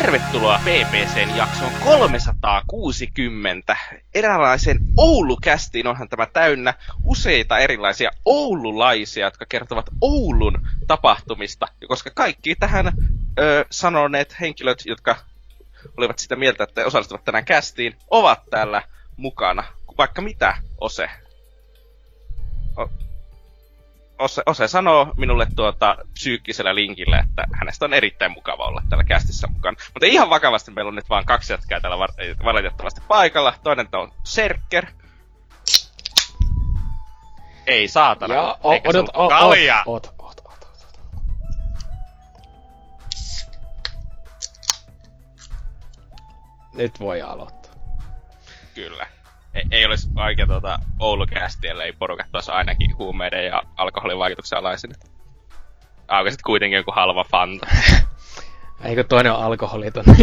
Tervetuloa BBCn jaksoon 360. Eräänlaisen Oulukästiin onhan tämä täynnä useita erilaisia oululaisia, jotka kertovat Oulun tapahtumista. Ja koska kaikki tähän ö, sanoneet henkilöt, jotka olivat sitä mieltä, että osallistuvat tänään kästiin, ovat täällä mukana. Vaikka mitä, Ose. O- Ose, Ose sanoo minulle tuota psyykkisellä linkillä, että hänestä on erittäin mukava olla täällä kästissä mukana. Mutta ihan vakavasti meillä on nyt vain kaksi jätkää täällä var- valitettavasti paikalla. Toinen on Serker. Ei saatana. Ja o, eikä odot, o, kalja. ot. Nyt voi aloittaa. Kyllä. Ei, ei olisi oikein tuota Oulukästi, ellei porukat tuossa ainakin huumeiden ja alkoholin vaikutuksen alaisina. Auka sit kuitenkin joku halva fanta. Eikö toinen ole alkoholiton?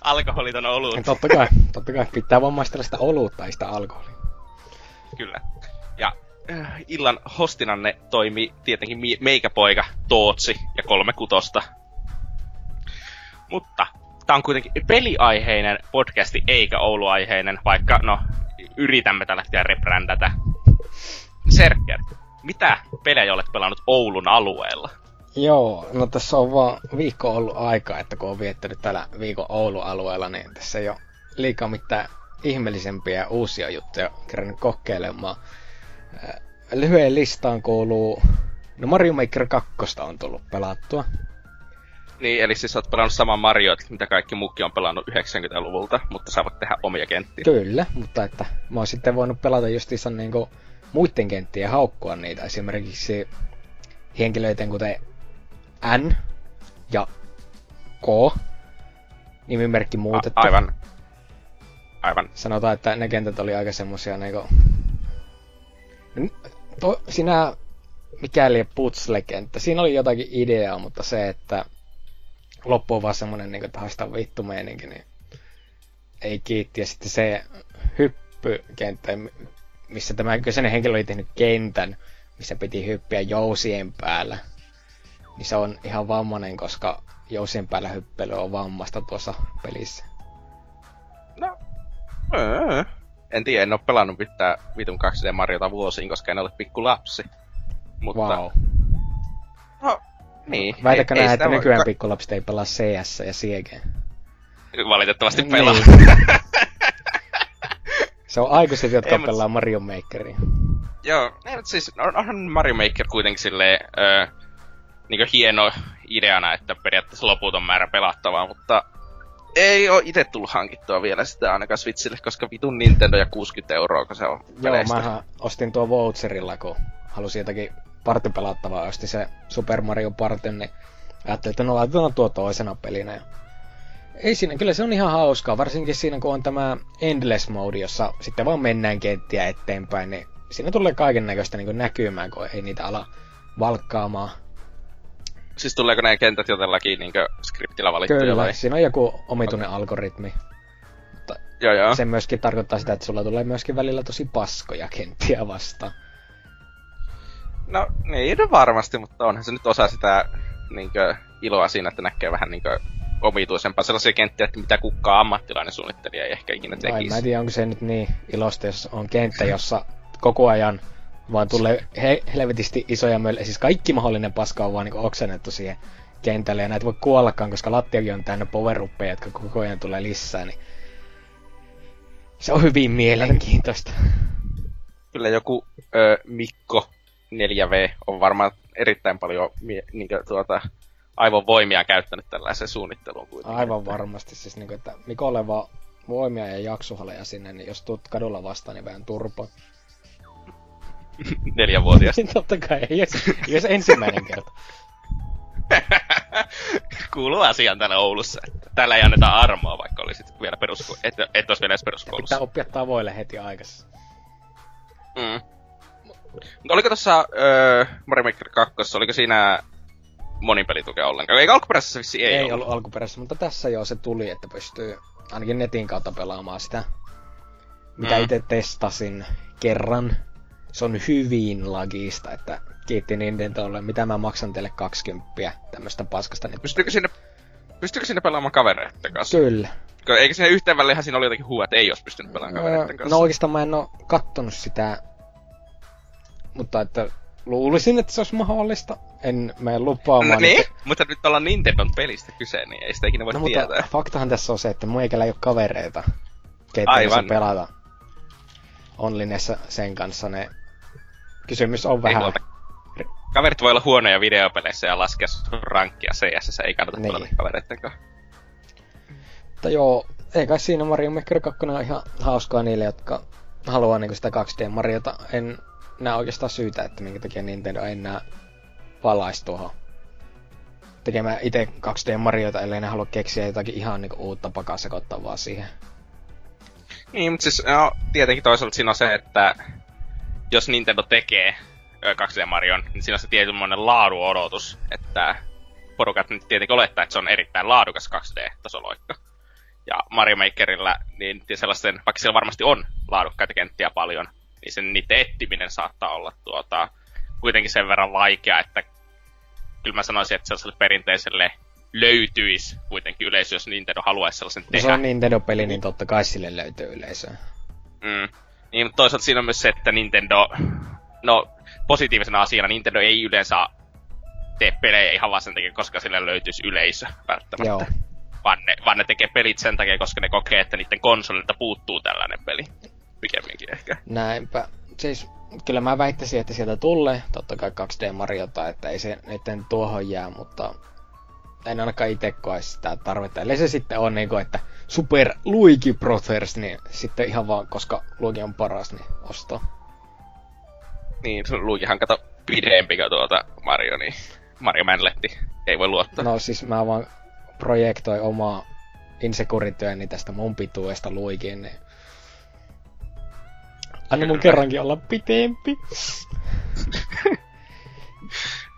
Alkoholiton olut, totta kai, totta kai. Pitää vaan maistella sitä olutta, sitä alkoholia. kyllä. Ja äh, illan hostinanne toimi tietenkin meikäpoika Tootsi ja kolme kutosta. Mutta tää on kuitenkin peliaiheinen podcasti eikä Ouluaiheinen, vaikka no yritämme tällä hetkellä rebrändätä. Serker, mitä pelejä olet pelannut Oulun alueella? Joo, no tässä on vaan viikko ollut aikaa, että kun on viettänyt täällä viikon Oulu-alueella, niin tässä ei ole liikaa mitään ihmeellisempiä uusia juttuja kerännyt kokeilemaan. Lyhyen listaan kuuluu... No Mario Maker 2 on tullut pelattua. Niin, eli siis oot pelannut saman Mario, mitä kaikki muukin on pelannut 90-luvulta, mutta saavat tehdä omia kenttiä. Kyllä, mutta että mä oon sitten voinut pelata justiinsa niinku muiden kenttien haukkua niitä. Esimerkiksi henkilöiden kuten N ja K nimimerkki muutettu. A- aivan. Aivan. Sanotaan, että ne kentät oli aika semmosia niinku... To, sinä mikäli putsle-kenttä, siinä oli jotakin ideaa, mutta se, että loppu on vaan semmonen niinku, että haista vittu meininki, niin ei kiitti. Ja sitten se hyppykenttä, missä tämä kyseinen henkilö oli tehnyt kentän, missä piti hyppiä jousien päällä. Niin se on ihan vammainen, koska jousien päällä hyppely on vammasta tuossa pelissä. No, öö. en tiedä, en oo pelannut mitään vitun 2D Mariota vuosiin, koska en ole pikku lapsi. Mutta, Wow. no, niin. Väitäkö näin, että voi nykyään ka- pikkulapset ei pelaa CS ja CG? Valitettavasti pelaa. Niin. Se on aikuiset, jotka Ei, mut- pelaa Mario Makeria. Joo, ei, mutta siis on- onhan Mario Maker kuitenkin silleen, öö, niin hieno ideana, että periaatteessa loputon määrä pelattavaa, mutta ei oo itse tullut hankittua vielä sitä ainakaan Switchille, koska vitun Nintendo ja 60 euroa, kun se on Joo, peleistä. mähän ostin tuo voucherilla, kun halusin jotakin partipelattavaa, ostin se Super Mario Party, niin ajattelin, että no laitetaan tuo toisena pelinä. Ei siinä, kyllä se on ihan hauskaa, varsinkin siinä kun on tämä Endless Mode, jossa sitten vaan mennään kenttiä eteenpäin, niin siinä tulee kaiken näköistä niin näkymää, kun ei niitä ala valkkaamaan. Siis tuleeko nämä kentät jotellakin niin skriptillä valittuja Kyllä, vai? siinä on joku omituinen algoritmi. Joo, joo. Se myöskin tarkoittaa sitä, että sulla tulee myöskin välillä tosi paskoja kenttiä vastaan. No niin, no varmasti, mutta onhan se nyt osa sitä niinkö, iloa siinä, että näkee vähän niinkö omituisempaa sellaisia kenttiä, että mitä kukaan ammattilainen suunnittelija ei ehkä ikinä No, en mä tekisi. tiedä, onko se nyt niin ilosta, jos on kenttä, jossa koko ajan vaan tulee he- helvetisti isoja mölle. Siis kaikki mahdollinen paska on vaan niin oksennettu siihen kentälle. Ja näitä voi kuollakaan, koska lattiakin on täynnä power jotka koko ajan tulee lisää. Niin se on hyvin mielenkiintoista. Kyllä joku ö, Mikko 4V on varmaan erittäin paljon mie- niinkö, tuota, aivovoimia käyttänyt tällaiseen suunnitteluun kuitenkin. Aivan varmasti. Siis niin kuin, että Mikolle vaan voimia ja jaksuhaleja sinne, niin jos tuut kadulla vastaan, niin vähän turpo. Neljänvuotias. Totta kai, ei jos, jos ensimmäinen kerta. Kuuluu asiaan täällä Oulussa. että Täällä ei anneta armoa, vaikka olisit vielä perusko- et, et olisi vielä edes peruskoulussa. Pitää oppia tavoille heti aikaisessa. Mm. Mutta oliko tuossa öö, Mario Maker 2, oliko siinä monipelitukea ollenkaan. Eikä alkuperäisessä vissi ei, ei ollut. ollut alkuperäisessä, mutta tässä jo se tuli, että pystyy ainakin netin kautta pelaamaan sitä. Mitä Mm. itse testasin kerran. Se on hyvin lagista, että kiitti Nintendolle, mitä mä maksan teille 20 tämmöstä paskasta. Niin Pystyykö sinne, pystyykö sinne pelaamaan kavereiden kanssa? Kyllä. Eikö sinne yhteen väliinhän siinä oli jotenkin huua, että ei olisi pystynyt pelaamaan kavereiden Öö, kanssa? No oikeastaan mä en oo kattonut sitä, mutta että luulisin, että se olisi mahdollista. En mene lupaamaan. No, niin, että- mutta nyt ollaan Nintendon pelistä kyse, niin ei sitä ikinä voi No tietää. mutta faktahan tässä on se, että meikällä ei ole kavereita, keitä Aivan. se pelata onlinessa sen kanssa. Ne... Kysymys on Ei vähän... huolta. Kaverit voi olla huonoja videopeleissä ja laskea sun rankkia CS, ei kannata Niin. pelata kavereiden kanssa. Mutta joo, ei kai siinä Mario Maker 2 on ihan hauskaa niille, jotka haluaa niinku sitä 2D Mariota. En näe oikeastaan syytä, että minkä takia Nintendo ei enää palaisi tuohon tekemään itse 2D Mariota, ellei ne halua keksiä jotakin ihan niinku uutta pakaa sekoittavaa siihen. Niin, mutta siis no, tietenkin toisaalta siinä on se, että jos Nintendo tekee ö, 2D Marion, niin siinä on se tietynlainen laaduodotus, että porukat nyt tietenkin olettaa, että se on erittäin laadukas 2D-tasoloikka. Ja Mario Makerilla, niin sellaisten, vaikka siellä varmasti on laadukkaita kenttiä paljon, niin sen niiden ettiminen saattaa olla tuota, kuitenkin sen verran vaikea, että kyllä mä sanoisin, että sellaiselle perinteiselle löytyisi kuitenkin yleisö, jos Nintendo haluaisi sellaisen No tehdä. se on Nintendo-peli, niin totta kai sille löytyy yleisöä. Mm. Niin, mutta toisaalta siinä on myös se, että Nintendo, no positiivisena asiana Nintendo ei yleensä tee pelejä ihan vaan sen takia, koska sille löytyisi yleisö välttämättä. Joo. Vaan ne, vaan ne tekee pelit sen takia, koska ne kokee, että niiden konsolilta puuttuu tällainen peli. Pikemminkin ehkä. Näinpä. Siis kyllä mä väittäisin, että sieltä tulee totta kai 2D Mariota, että ei se niiden tuohon jää, mutta en ainakaan itse koe sitä tarvetta. Eli se sitten on niinku, että Super Luigi Brothers, niin sitten ihan vaan, koska Luigi on paras, niin ostaa. Niin, Luigihan kato pidempi kuin tuota Mario, niin Mario Manletti ei voi luottaa. No siis mä vaan projektoin omaa insecurityäni tästä mun pituudesta Luigiin, niin Anna mun kerrankin olla pitempi.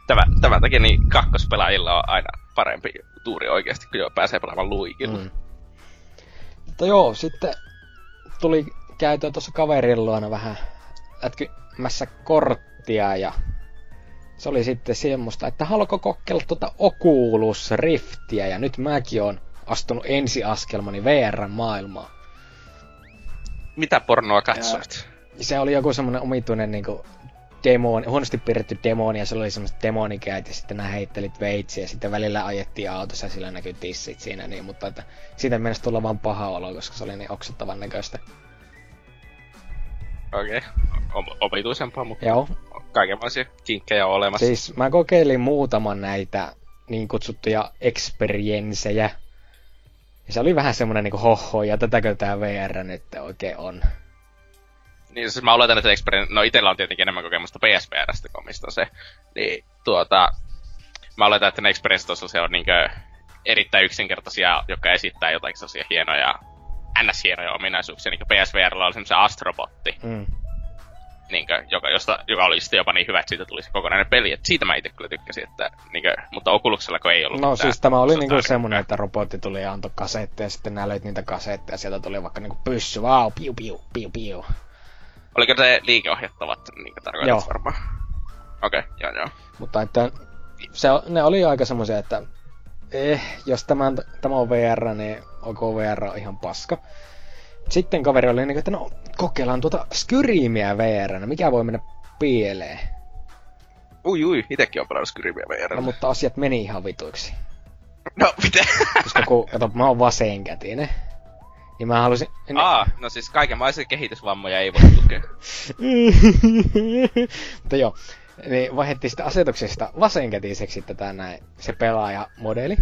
Tämän, tämän takia niin kakkospelaajilla on aina parempi tuuri oikeasti, kun jo pääsee pelaamaan Luigilla. Mm. Mm. Mutta joo, sitten tuli käytyä tuossa kaverin luona vähän lätkymässä korttia ja se oli sitten semmoista, että haluatko kokeilla tuota Oculus Riftiä ja nyt mäkin on astunut ensiaskelmani VR-maailmaan. Mitä pornoa katsoit? Se oli joku semmonen omituinen niinku demoni, huonosti piirretty demoni ja se oli semmoiset demonikäät ja sitten nää heittelit veitsiä ja sitten välillä ajettiin autossa ja sillä näkyi tissit siinä niin, mutta että siitä mennessä tulla vaan paha olo, koska se oli niin oksettavan näköistä. Okei. Okay. Omituisempaa, mutta Joo, kaikenlaisia kinkkejä on olemassa. siis mä kokeilin muutaman näitä niin kutsuttuja experienssejä. Ja se oli vähän semmonen niinku hoho, ja tätäkö tää VR nyt oikein on. Niin siis mä oletan, että Experin, no itellä on tietenkin enemmän kokemusta PSVRstä kuin mistä se, niin tuota, mä oletan, että ne Experience se on niinkö erittäin yksinkertaisia, jotka esittää jotakin sellaisia hienoja, ns. hienoja ominaisuuksia, niin kuin PSVRllä oli semmoisen astrobotti, Mm. niinkö, joka, josta, joka oli sitten jopa niin hyvä, että siitä tuli se kokonainen peli, että siitä mä itse kyllä tykkäsin, että niinkö, mutta Oculuksella kun ei ollut No mitään siis tämä oli niinku äärimpää. semmonen, että robotti tuli ja antoi kasetteja, ja sitten nää löit niitä kasetteja, ja sieltä tuli vaikka niinku pyssy, vau, piu piu, piu piu. Oliko se liikeohjattavat, niin tarkoitat Joo. varmaan? Okei, okay, joo joo. Mutta että se, ne oli aika semmoisia, että eh, jos tämä, tämä on VR, niin OK VR on ihan paska. Sitten kaveri oli niin, että no kokeillaan tuota Skyrimia VR, mikä voi mennä pieleen. Ui ui, itekin on pelannut Skyrimia VR. No mutta asiat meni ihan vituiksi. no mitä? Koska kun, kato, mä oon vasenkätinen, niin mä halusin... En, Aa, no siis kaikenlaisia kehitysvammoja ei voi tukea. mutta joo, niin vaihdettiin sitä asetuksesta vasenkätiseksi tätä näin, se pelaaja-modeli,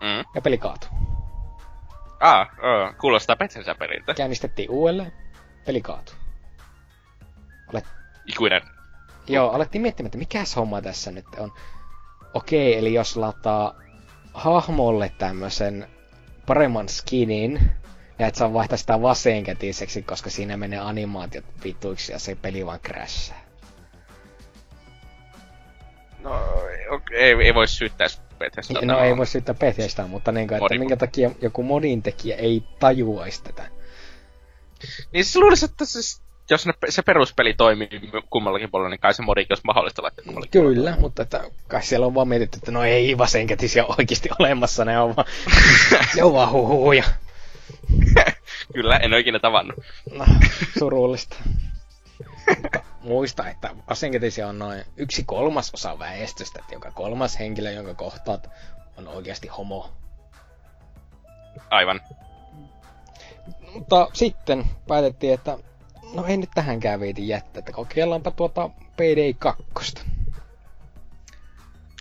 Mm. ja peli kaatui. Aa, oo, kuulostaa Bethesda periltä. Käynnistettiin uudelleen, peli kaatui. Olet, Ikuinen. joo, alettiin miettimään, että mikäs homma tässä nyt on. Okei, eli jos lataa hahmolle tämmösen paremman skinin, ja et saa vaihtaa sitä vasenkätiseksi, koska siinä menee animaatiot vituiksi ja se peli vaan crashaa. No, ei, ei voi syyttää Bethesdaa. No ei voi syyttää Bethesdaa, mutta niin kuin, että minkä takia joku modin tekijä ei tajuaisi tätä. Niin siis luulisin, että siis, jos ne, se peruspeli toimii kummallakin puolella, niin kai se modikin olisi mahdollista laittaa kummallakin Kyllä, puolella. mutta että kai siellä on vaan mietitty, että no ei vasenkätisiä oikeasti olemassa, ne on vaan, ne on vaan huhuja. Kyllä, en ole ikinä tavannut. No, surullista. Muista, että vasenkätisiä on noin yksi kolmas osa väestöstä, että joka kolmas henkilö, jonka kohtaat, on oikeasti homo. Aivan. Mutta sitten päätettiin, että no ei nyt tähänkään viiti jättää, että kokeillaanpa tuota PD2.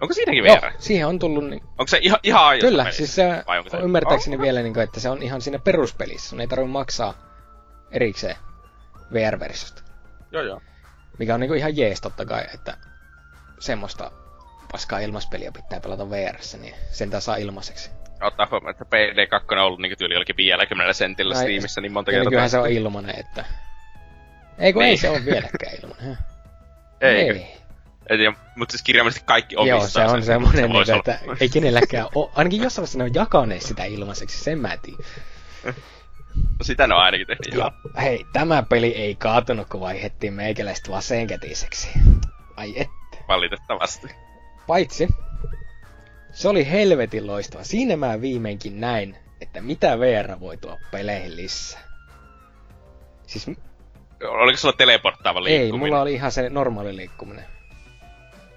Onko siinäkin VR? Joo, siihen on tullut... Niin... Onko se ihan, ihan ajoissa Kyllä, pelissä? siis se, Vai onko se ymmärtääkseni oh. vielä, niin kuin, että se on ihan siinä peruspelissä. Sun ei tarvitse maksaa erikseen VR-versiosta. Joo, joo. Mikä on niin kuin ihan jees totta kai, että semmoista paskaa ilmaspeliä pitää pelata vr niin sen saa ilmaiseksi. Ottaa huomioon, että PD2 on ollut niin tyyli jollakin 50 sentillä Steamissa niin monta kertaa. Kyllähän se on ilmanen, että... Ei kun niin. ei se ole vieläkään ilmanen. Eikö? Ei. En tiedä, mutta siis kirjaimellisesti kaikki omistaa Joo, se on semmoinen, se niin, että ei kenelläkään ole. Ainakin jossain vaiheessa ne on jakaneet sitä ilmaiseksi, sen mä tiedän. No sitä ne on ainakin tehnyt, ja, hei, tämä peli ei kaatunut, kun vaihettiin meikäläistä vasenkätiseksi. Ai että. Valitettavasti. Paitsi, se oli helvetin loistava. Siinä mä viimeinkin näin, että mitä VR voi tuoda peleihin lisää. Siis... Oliko sulla teleporttaava liikkuminen? Ei, mulla oli ihan se normaali liikkuminen.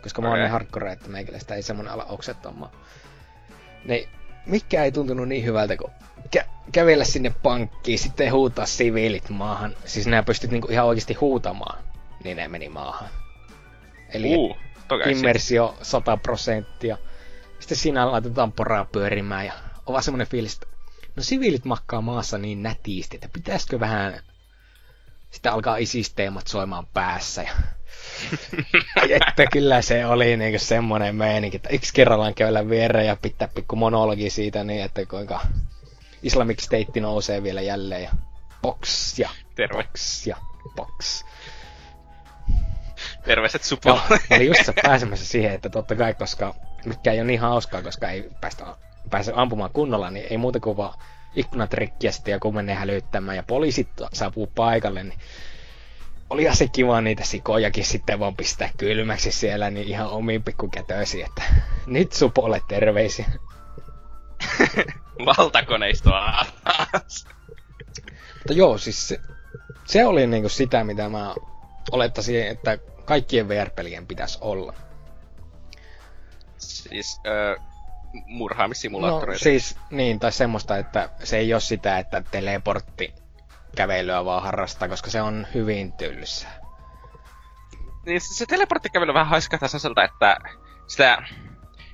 Koska mä oon niin hardcore, että meikäläistä ei semmonen ala oksettomaan. Niin, mikä ei tuntunut niin hyvältä kuin kä- kävellä sinne pankkiin, sitten huutaa siviilit maahan. Siis nää pystyt niinku ihan oikeasti huutamaan, niin ne meni maahan. Eli uh, immersio 100 prosenttia. Sitten siinä laitetaan poraa pyörimään ja on vaan semmonen fiilis, että no siviilit makkaa maassa niin nätisti, että pitäisikö vähän sitten alkaa isisteemat soimaan päässä ja että kyllä se oli niinku semmonen meininki, että yksi kerrallaan käydä viereen ja pitää pikku monologi siitä niin, että kuinka Islamic State nousee vielä jälleen ja box ja Terve. box ja box. Terveiset supo. oli just pääsemässä siihen, että totta kai, koska mikä ei ole niin hauskaa, koska ei päästä, pääse ampumaan kunnolla, niin ei muuta kuin vaan ikkunat rikki ja sitten joku menee hälyttämään ja poliisit saapuu paikalle, niin olihan se kiva niitä sikojakin sitten vaan pistää kylmäksi siellä, niin ihan omiin pikkukätöisiin, että nyt supolle terveisiä. Valtakoneistoa Mutta joo, siis se, se oli niinku sitä, mitä mä olettaisin, että kaikkien VR-pelien pitäisi olla. Siis öö, murhaamissimulaattoreita. No siis niin, tai semmoista, että se ei ole sitä, että teleportti kävelyä vaan harrastaa, koska se on hyvin tylsää. Niin se teleporttikävely vähän haiskahtaa sellaiselta, että sitä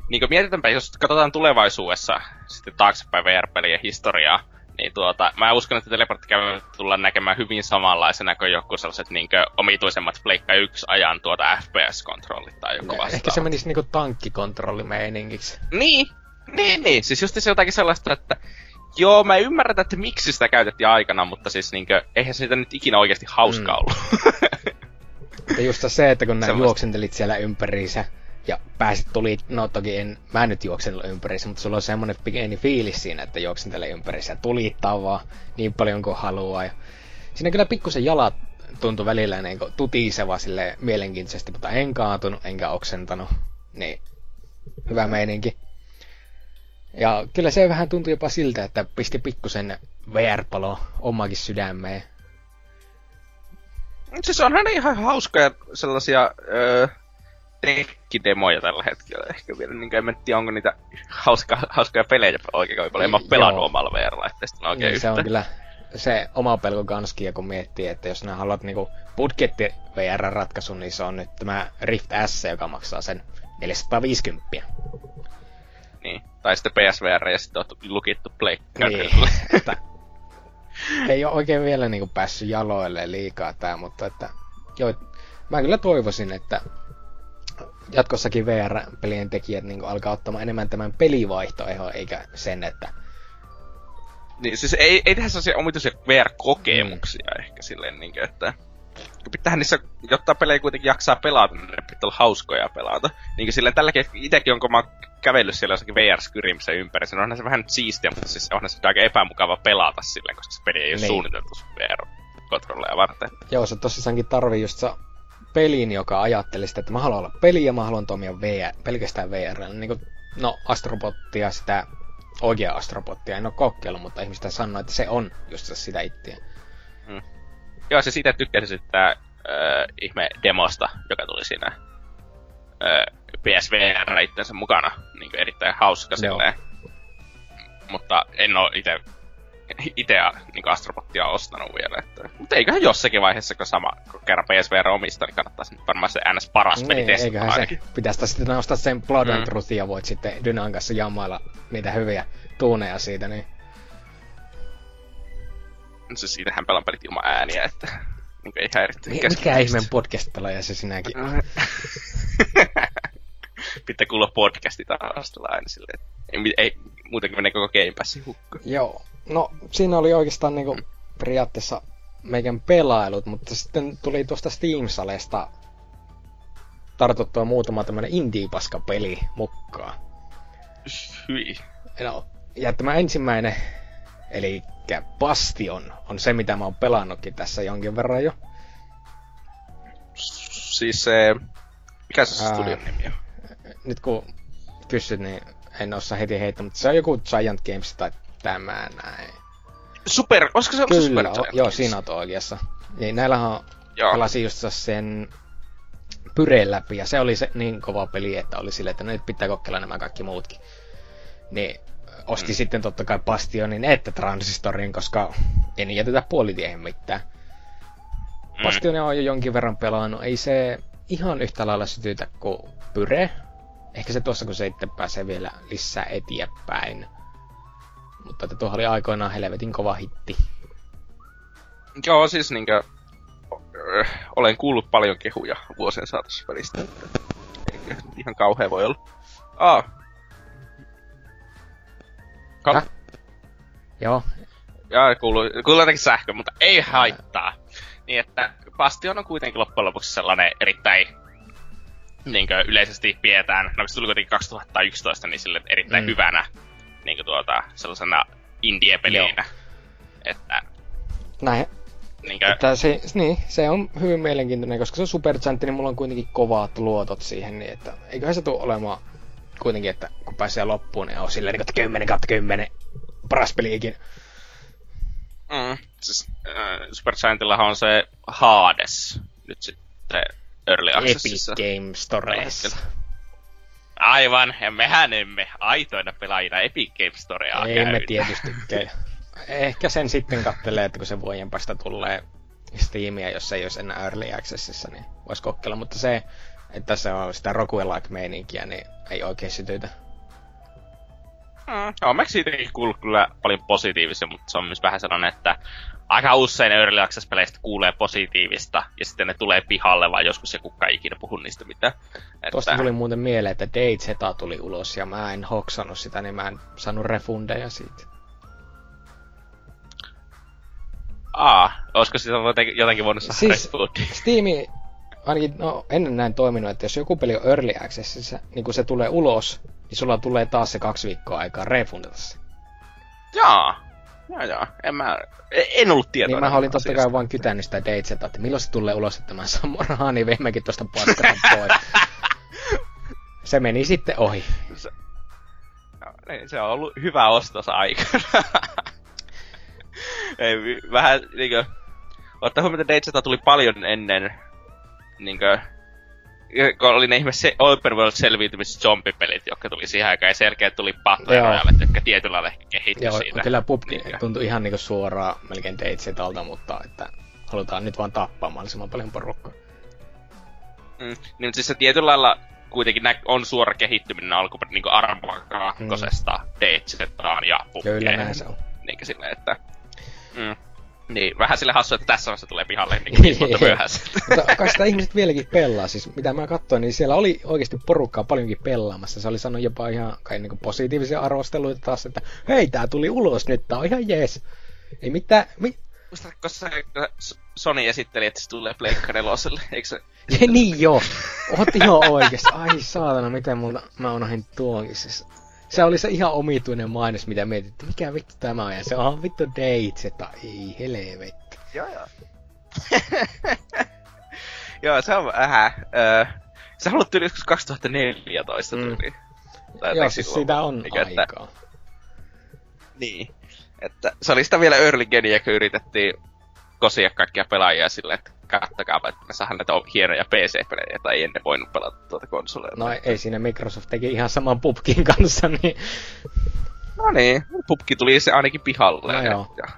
niin mietitäänpä, jos katsotaan tulevaisuudessa sitten taaksepäin VR-pelien historiaa, niin tuota, mä uskon, että teleporttikävely tullaan näkemään hyvin samanlaisena kuin joku sellaiset niin omituisemmat Pleikka 1 ajan tuota FPS-kontrollit tai joku vastaava. Ehkä se menisi niinku tankkikontrollimeiningiksi. Niin, niin, niin. Siis just se jotakin sellaista, että Joo, mä ymmärrän, että miksi sitä käytettiin aikana, mutta siis niinkö, eihän se nyt ikinä oikeasti hauska mm. ollut. ja just se, että kun nää juoksentelit siellä ympäriinsä, ja pääsit tuli, no toki en, mä nyt juoksen ympärissä, mutta sulla on semmonen pieni fiilis siinä, että juoksentelee ympärissä ja tulittaa vaan niin paljon kuin haluaa. Ja siinä kyllä pikkusen jalat tuntui välillä niin tutiseva sille mielenkiintoisesti, mutta en kaatunut enkä oksentanut. Niin, hyvä meininki. Ja kyllä se vähän tuntui jopa siltä, että pisti pikkusen VR-palo omakin sydämeen. Siis onhan ne ihan hauskoja sellaisia öö, tekkidemoja tällä hetkellä ehkä vielä. Niin en tiedä, onko niitä hauska, hauskoja pelejä oikein kovin paljon. En mä oon pelannut omalla VR-laitteesta oikein niin, se on kyllä se oma pelko kanskia, kun miettii, että jos nää haluat niinku budjetti VR-ratkaisun, niin se on nyt tämä Rift S, joka maksaa sen 450. Niin. Tai sitten PSVR ja sitten on lukittu Niin, että ei ole oikein vielä niinku päässyt jaloille liikaa tää, mutta että joo, mä kyllä toivoisin, että jatkossakin VR-pelien tekijät niin alkaa ottamaan enemmän tämän pelivaihtoehdon, eikä sen, että... Niin, siis ei, ei tehdä sellaisia omituisia VR-kokemuksia mm. ehkä silleen, niin kuin, että... pitäähän niissä, jotta pelejä kuitenkin jaksaa pelata, niin pitää olla hauskoja pelata. Niin kuin silleen tälläkin, itsekin on, kun mä oon kävellyt siellä jossakin VR-skyrimssä ympäri, niin onhan se vähän siistiä, mutta siis onhan se aika epämukava pelata silleen, koska se peli ei ole Niin. suunniteltu VR-kontrolleja varten. Joo, se tosissaankin tarvii just se pelin, joka ajatteli sitä, että mä haluan olla peli ja mä haluan toimia VR, pelkästään VR. Niin kuin, no, Astrobottia, sitä oikea Astrobottia en ole kokeillut, mutta ihmistä sanoo, että se on just se sitä itseä. Joo, siis itse tykkäsin sitä äh, ihme demosta, joka tuli siinä äh, PSVR itsensä mukana. Niin kuin erittäin hauska silleen. Mutta en oo itse itse niin Astrobottia ostanut vielä. Että. Mutta eiköhän jossakin vaiheessa, kun sama kun kerran PSVR omistaa, niin kannattaisi varmaan se NS paras peli Niin, testata eiköhän se. ainakin. Pitäisi sitten nostaa sen Blood and Mm. Truth ja voit sitten Dynan kanssa jammailla niitä hyviä tuuneja siitä, niin Siis siitähän pelan pelit ilman ääniä, että niin ei häiritty Mi- mikä ihmeen podcast-pelaaja se sinäkin on? Pitää kuulla podcasti taustalla aina silleen. Ei, ei muutenkin menee koko Game Passin hukkaan. Joo. No, siinä oli oikeastaan niinku periaatteessa meikän pelailut, mutta sitten tuli tuosta Steam-salesta tartuttua muutama tämmönen indie-paskapeli mukaan. Hyi. No, ja tämä ensimmäinen, eli Bastion, on se mitä mä oon pelannutkin tässä jonkin verran jo. Siis se... Mikä se studion nimi on? Nyt kun kysyt, niin en osaa heti heittää, mutta se on joku Giant Games tai tämä näin. Super, olisiko se ollut se Kyllä, Super o, Giant joo, siinä on oikeassa. Niin näillähän on Joo. pelasin just sen pyreen läpi, ja se oli se niin kova peli, että oli silleen, että no nyt pitää kokeilla nämä kaikki muutkin. Niin osti Mm. sitten totta kai Bastionin että Transistorin, koska en jätetä puolitiehen mitään. Mm. Bastionia on jo jonkin verran pelannut, ei se ihan yhtä lailla sytytä kuin Pyre. Ehkä se tuossa, kun se itse pääsee vielä lisää eteenpäin. Mutta että tuohon oli aikoinaan helvetin kova hitti. Joo, siis niinkö... ö, Olen kuullut paljon kehuja vuosien saatossa pelistä. nyt ihan kauhea voi olla. Aa. Ka- Häh? Joo, Joo, kuuluu, kuuluu jotenkin sähkö, mutta ei haittaa. Niin että Bastion on kuitenkin loppujen lopuksi sellainen erittäin niinkö yleisesti pidetään, no se tuli kuitenkin 2011, niin sille erittäin mm. hyvänä niinkö tuota, sellaisena indie-pelinä. Että näin niinkö, Että se, niin, se on hyvin mielenkiintoinen, koska se on Super Giant, niin mulla on kuitenkin kovat luotot siihen, niin että eiköhän se tule olemaan kuitenkin, että kun pääsee loppuun, niin on silleen, niin, että 10 kautta 10 paras peli ikinä. mm, siis, äh, Super Giantillahan on se Hades nyt sitten Early Epic Accessissa. Game Storeissa. Aivan, ja mehän emme aitoina pelaajina Epic Game Storea Ei me käytä. tietystikään. Ehkä sen sitten kattelee, että kun se vuoden päästä tulee Steamia, jos ei olisi enää Early Accessissa, niin voisi kokeilla. Mutta se, että se on sitä roguelike meininkiä, niin ei oikein sytytä. Mm, on mä siitäkin kuullut kyllä paljon positiivisia, mutta se on myös vähän sellainen, että aika usein Early Access-peleistä kuulee positiivista, ja sitten ne tulee pihalle, vaan joskus joku ei ikinä puhu niistä mitään. Että, Tuosta tuli muuten mieleen, että DayZ tuli ulos ja mä en hoksannut sitä, niin mä en saanut refundeja siitä. Aa, olisiko sitä jotenkin, voinut saada Siis- siis... Steam, ainakin no, ennen näin toiminut, että jos joku peli on Early Accessissa, niin kun se tulee ulos, niin sulla tulee taas se kaksi viikkoa aikaa refundata se. Jaa. Joo, joo. En mä... En ollut tietoinen. Niin mä olin totta kai vaan kytänyt sitä DayZ, että milloin se tulee ulos, että mä saan mun rahaa, niin viimeinkin tosta paskasta pois. se meni sitten ohi. No, niin, se on ollut hyvä ostos aikana. Ei, vähän niinkö... Ottaa huomioon, että DayZ tuli paljon ennen niinkö... Kun oli ne ihme se open world selviytymis zombipelit, jotka tuli siihen aikaan, ja selkeä tuli Battle. Royale, jotka tietyllä lailla ehkä kehittyi Joo, siitä. kyllä PUBG Niinkö? tuntui ihan niinku suoraan melkein DayZalta, mutta että halutaan nyt vaan tappaa mahdollisimman paljon porukkaa. Mm, niin mutta siis se tietyllä lailla kuitenkin nä- on suora kehittyminen alkuperäinen niin Arma 2 mm. DayZaan ja Kyllä PUBGeen. näin se on. Niinkö silleen, että... Mm. Niin, vähän sille hassu, että tässä vaiheessa tulee pihalle niin viisi vuotta myöhässä. Mutta kai sitä ihmiset vieläkin pelaa. Siis mitä mä katsoin, niin siellä oli oikeasti porukkaa paljonkin pelaamassa. Se oli sanonut jopa ihan kai niinku positiivisia arvosteluita taas, että hei, tää tuli ulos nyt, tää on ihan jees. Ei mitään, mi- Muistatko se, Sony esitteli, että se tulee Pleikka neloselle, eikö se? Ja niin joo, oot ihan oikeesti. Ai saatana, miten multa, mä unohdin tuonkin. Siis, se oli se ihan omituinen mainos, mitä mietit, että mikä vittu tämä on. Ja se on vittu dates, että ei helvetti. Joo, joo. joo, se on vähän... Öö, se haluttu joskus 2014 Mm. tuli. Joo, siis sitä on Eikä, että- aikaa. Niin. Että se oli sitä vielä early genia, kun yritettiin kosia kaikkia pelaajia silleen, että kattokaa, että me saadaan näitä hienoja PC-pelejä, tai ei ennen voinut pelata tuota konsoleilla. No ei siinä Microsoft teki ihan saman pubkin kanssa, niin no niin, pubki tuli se ainakin pihalle. No joo. Ja,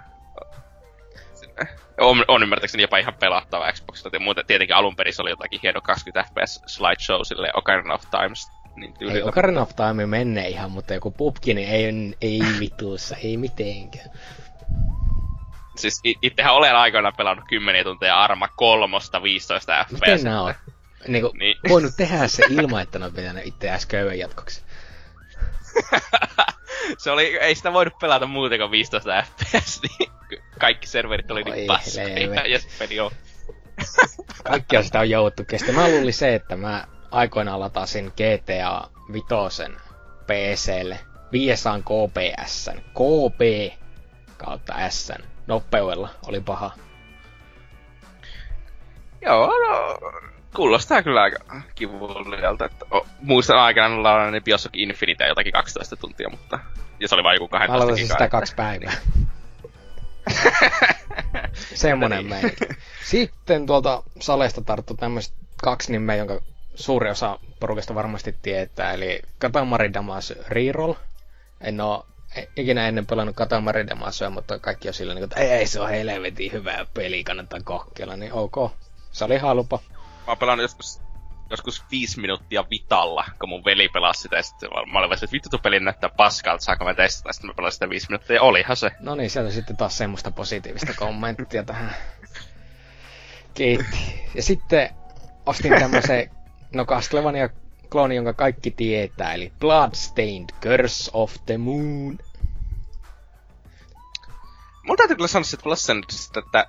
sinne. on, on ymmärtääkseni jopa ihan pelattava Xboxilla. Ja muuten tietenkin alun perin se oli jotakin hieno 20 fps slideshow sille Ocarina of Times. Niin ei. Ocarina of Time menne ihan, mutta joku pubki, niin ei, ei vituussa, ei mitenkään. Siis itsehän olen aikoinaan pelannut 10 tuntia Arma kolmosta 15 fps. Miten nää on niinku, Niin. voinut tehdä se ilman, että ne on pitänyt itseään köyden jatkoksi? se oli, ei sitä voinut pelata muuten kuin 15 fps, niin kaikki serverit oli Oi niin paskoja, ja se peli on. Kaikkia sitä on jouduttu kestämään. Mä luulin se, että mä aikoinaan latasin GTA 5 PClle 500 KPS. KP kautta S. Nopeudella oli paha. Joo, no, kuulostaa kyllä aika kivulliselta, että o, muistan aikanaan olla ne Bioshock Infinite jotakin 12 tuntia, mutta... Ja se oli vain joku Mä 12 aloitin gigaa, sitä että- kaksi päivää. Semmonen Niin. Sitten tuolta salesta tarttu tämmöiset kaksi nimeä, jonka suuri osa porukasta varmasti tietää, eli Katamari Damacy Reroll. En oo e- ikinä ennen pelannut Katamari Damacyä, mutta kaikki on sillä niin että ei, ei se on helvetin hyvä peli, kannattaa kokeilla, niin ok. Se oli halpa. Mä oon pelannut joskus, joskus viisi minuuttia Vitalla, kun mun veli pelasi sitä, ja sitten mä mä olin että vittu tuo peli näyttää paskalta, saanko mä testata, sitten mä pelasin sitä viisi minuuttia, ja olihan se. No niin, sieltä sitten taas semmoista positiivista kommenttia tähän. Kiitti. Ja sitten ostin tämmöisen, no Castlevania klooni, jonka kaikki tietää, eli Bloodstained Curse of the Moon. Mun täytyy kyllä sanoa sitten Bloodstainedista, että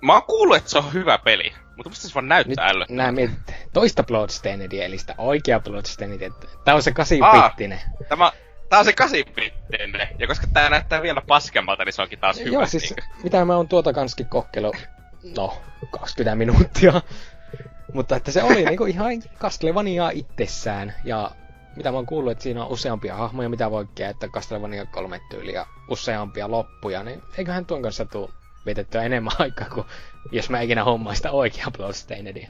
mä oon kuullut, että se on hyvä peli, mutta musta se vaan Nyt näyttää ällöttävältä. nää mietit toista Bloodstainedia, eli sitä oikea Bloodstainedia. Tää on se Aa. kasipittinen. Tämä, tää on se kasipittinen, ja koska tää näyttää vielä paskemmalta, niin se onkin taas hyvä. Joo, siis mitä mä oon tuota kanskin kokkelu, no, 20 minuuttia. Mutta että se oli niinku ihan Castlevania itsessään. Ja mitä mä oon kuullut, että siinä on useampia hahmoja, mitä voi käyttää Castlevania kolme tyyliä ja useampia loppuja, niin eiköhän tuon kanssa tuu vietettyä enemmän aikaa kuin jos mä ikinä hommaan sitä oikeaa Bloodstainedia.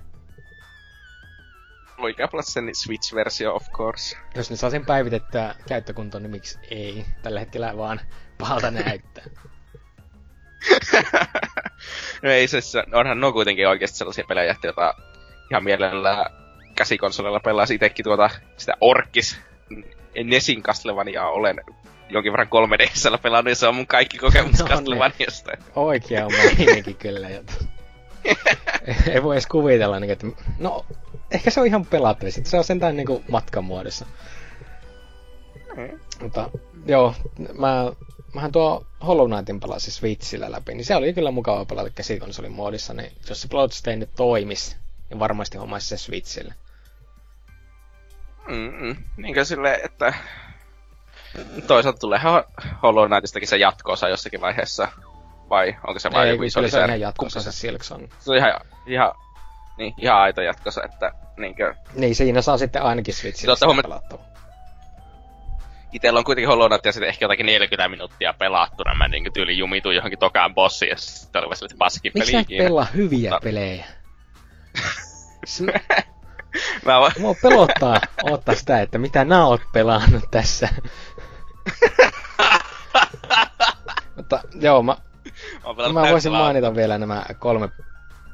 Oikea Bloodstained Switch-versio, of course. Jos ne saa sen päivitettyä käyttökuntoon, niin miksi ei? Tällä hetkellä vaan pahalta näyttää. no ei se, onhan no kuitenkin oikeasti sellaisia pelejä, joita ihan mielellään käsikonsolilla pelaa itsekin tuota sitä Orkis Nesin Castlevaniaa olen jonkin verran 3 dsllä pelannut ja se on mun kaikki kokemus No niin. Castlevaniasta. Oikea on meininki kyllä. Ei voi edes kuvitella, niin, että no, ehkä se on ihan pelattavissa. Se on sentään niin matkan muodossa. Mutta joo, mä, mähän tuo Hollow Knightin pelasin Switchillä läpi, niin se oli kyllä mukava pelata käsikonsolin muodissa, niin jos se Bloodstained toimis, niin varmasti hommaisi se Switchille. Mm-mm. Niinkö silleen, että toisaalta tulee Hollow Knightistakin se jatkoosa jossakin vaiheessa, vai onko se vain joku iso se on lisä? ihan jatkossa se Kumpi Silkson. Se on ihan, ihan, niin, ihan aito jatkossa, että niinkö, Niin, siinä saa sitten ainakin Switchillä Totta, sitä huomat- pelattua. itellä on kuitenkin Hollow Knight ja sitten ehkä jotakin 40 minuuttia pelattuna. Mä niin tyyli jumituin johonkin tokaan bossiin ja sitten oli vaan sellainen paskin Miksi peli sä pelaa hyviä No. pelejä? Mä vaan, Mua pelottaa ottaa sitä, että mitä nää oot pelannut tässä. Mutta joo, mä, pelannut mä voisin mainita vielä nämä kolme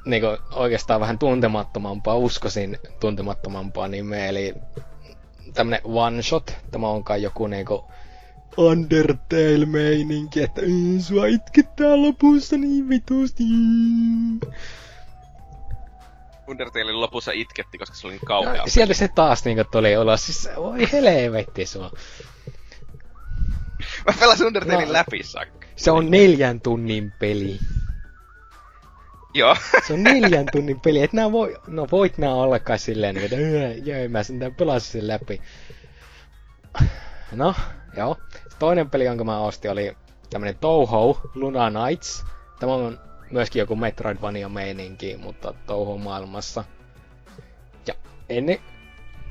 niinku oikeastaan vähän tuntemattomampaa, uskoisin tuntemattomampaa nimeä, eli tämmönen one shot, tämä on kai joku niinku Undertale-meininki, että "Ää, sua itkettää lopussa niin vitusti. Undertalein lopussa itketti, koska se oli niin kauhea. Ja sieltä se taas niinku tuli ulos, siis voi helvetti sua. Mä pelasin Undertalein No. läpi sakka. Se on neljän tunnin peli. Joo. Se on neljän tunnin peli, et nää voi, no voit nää olla kai silleen, niin että jäi, mä sen pelasin sen läpi. No, joo. Toinen peli, jonka mä ostin, oli tämmönen Touhou Luna Nights. Tämä on myöskin joku Metroidvania meininki, mutta Touhou maailmassa. Ja ennen...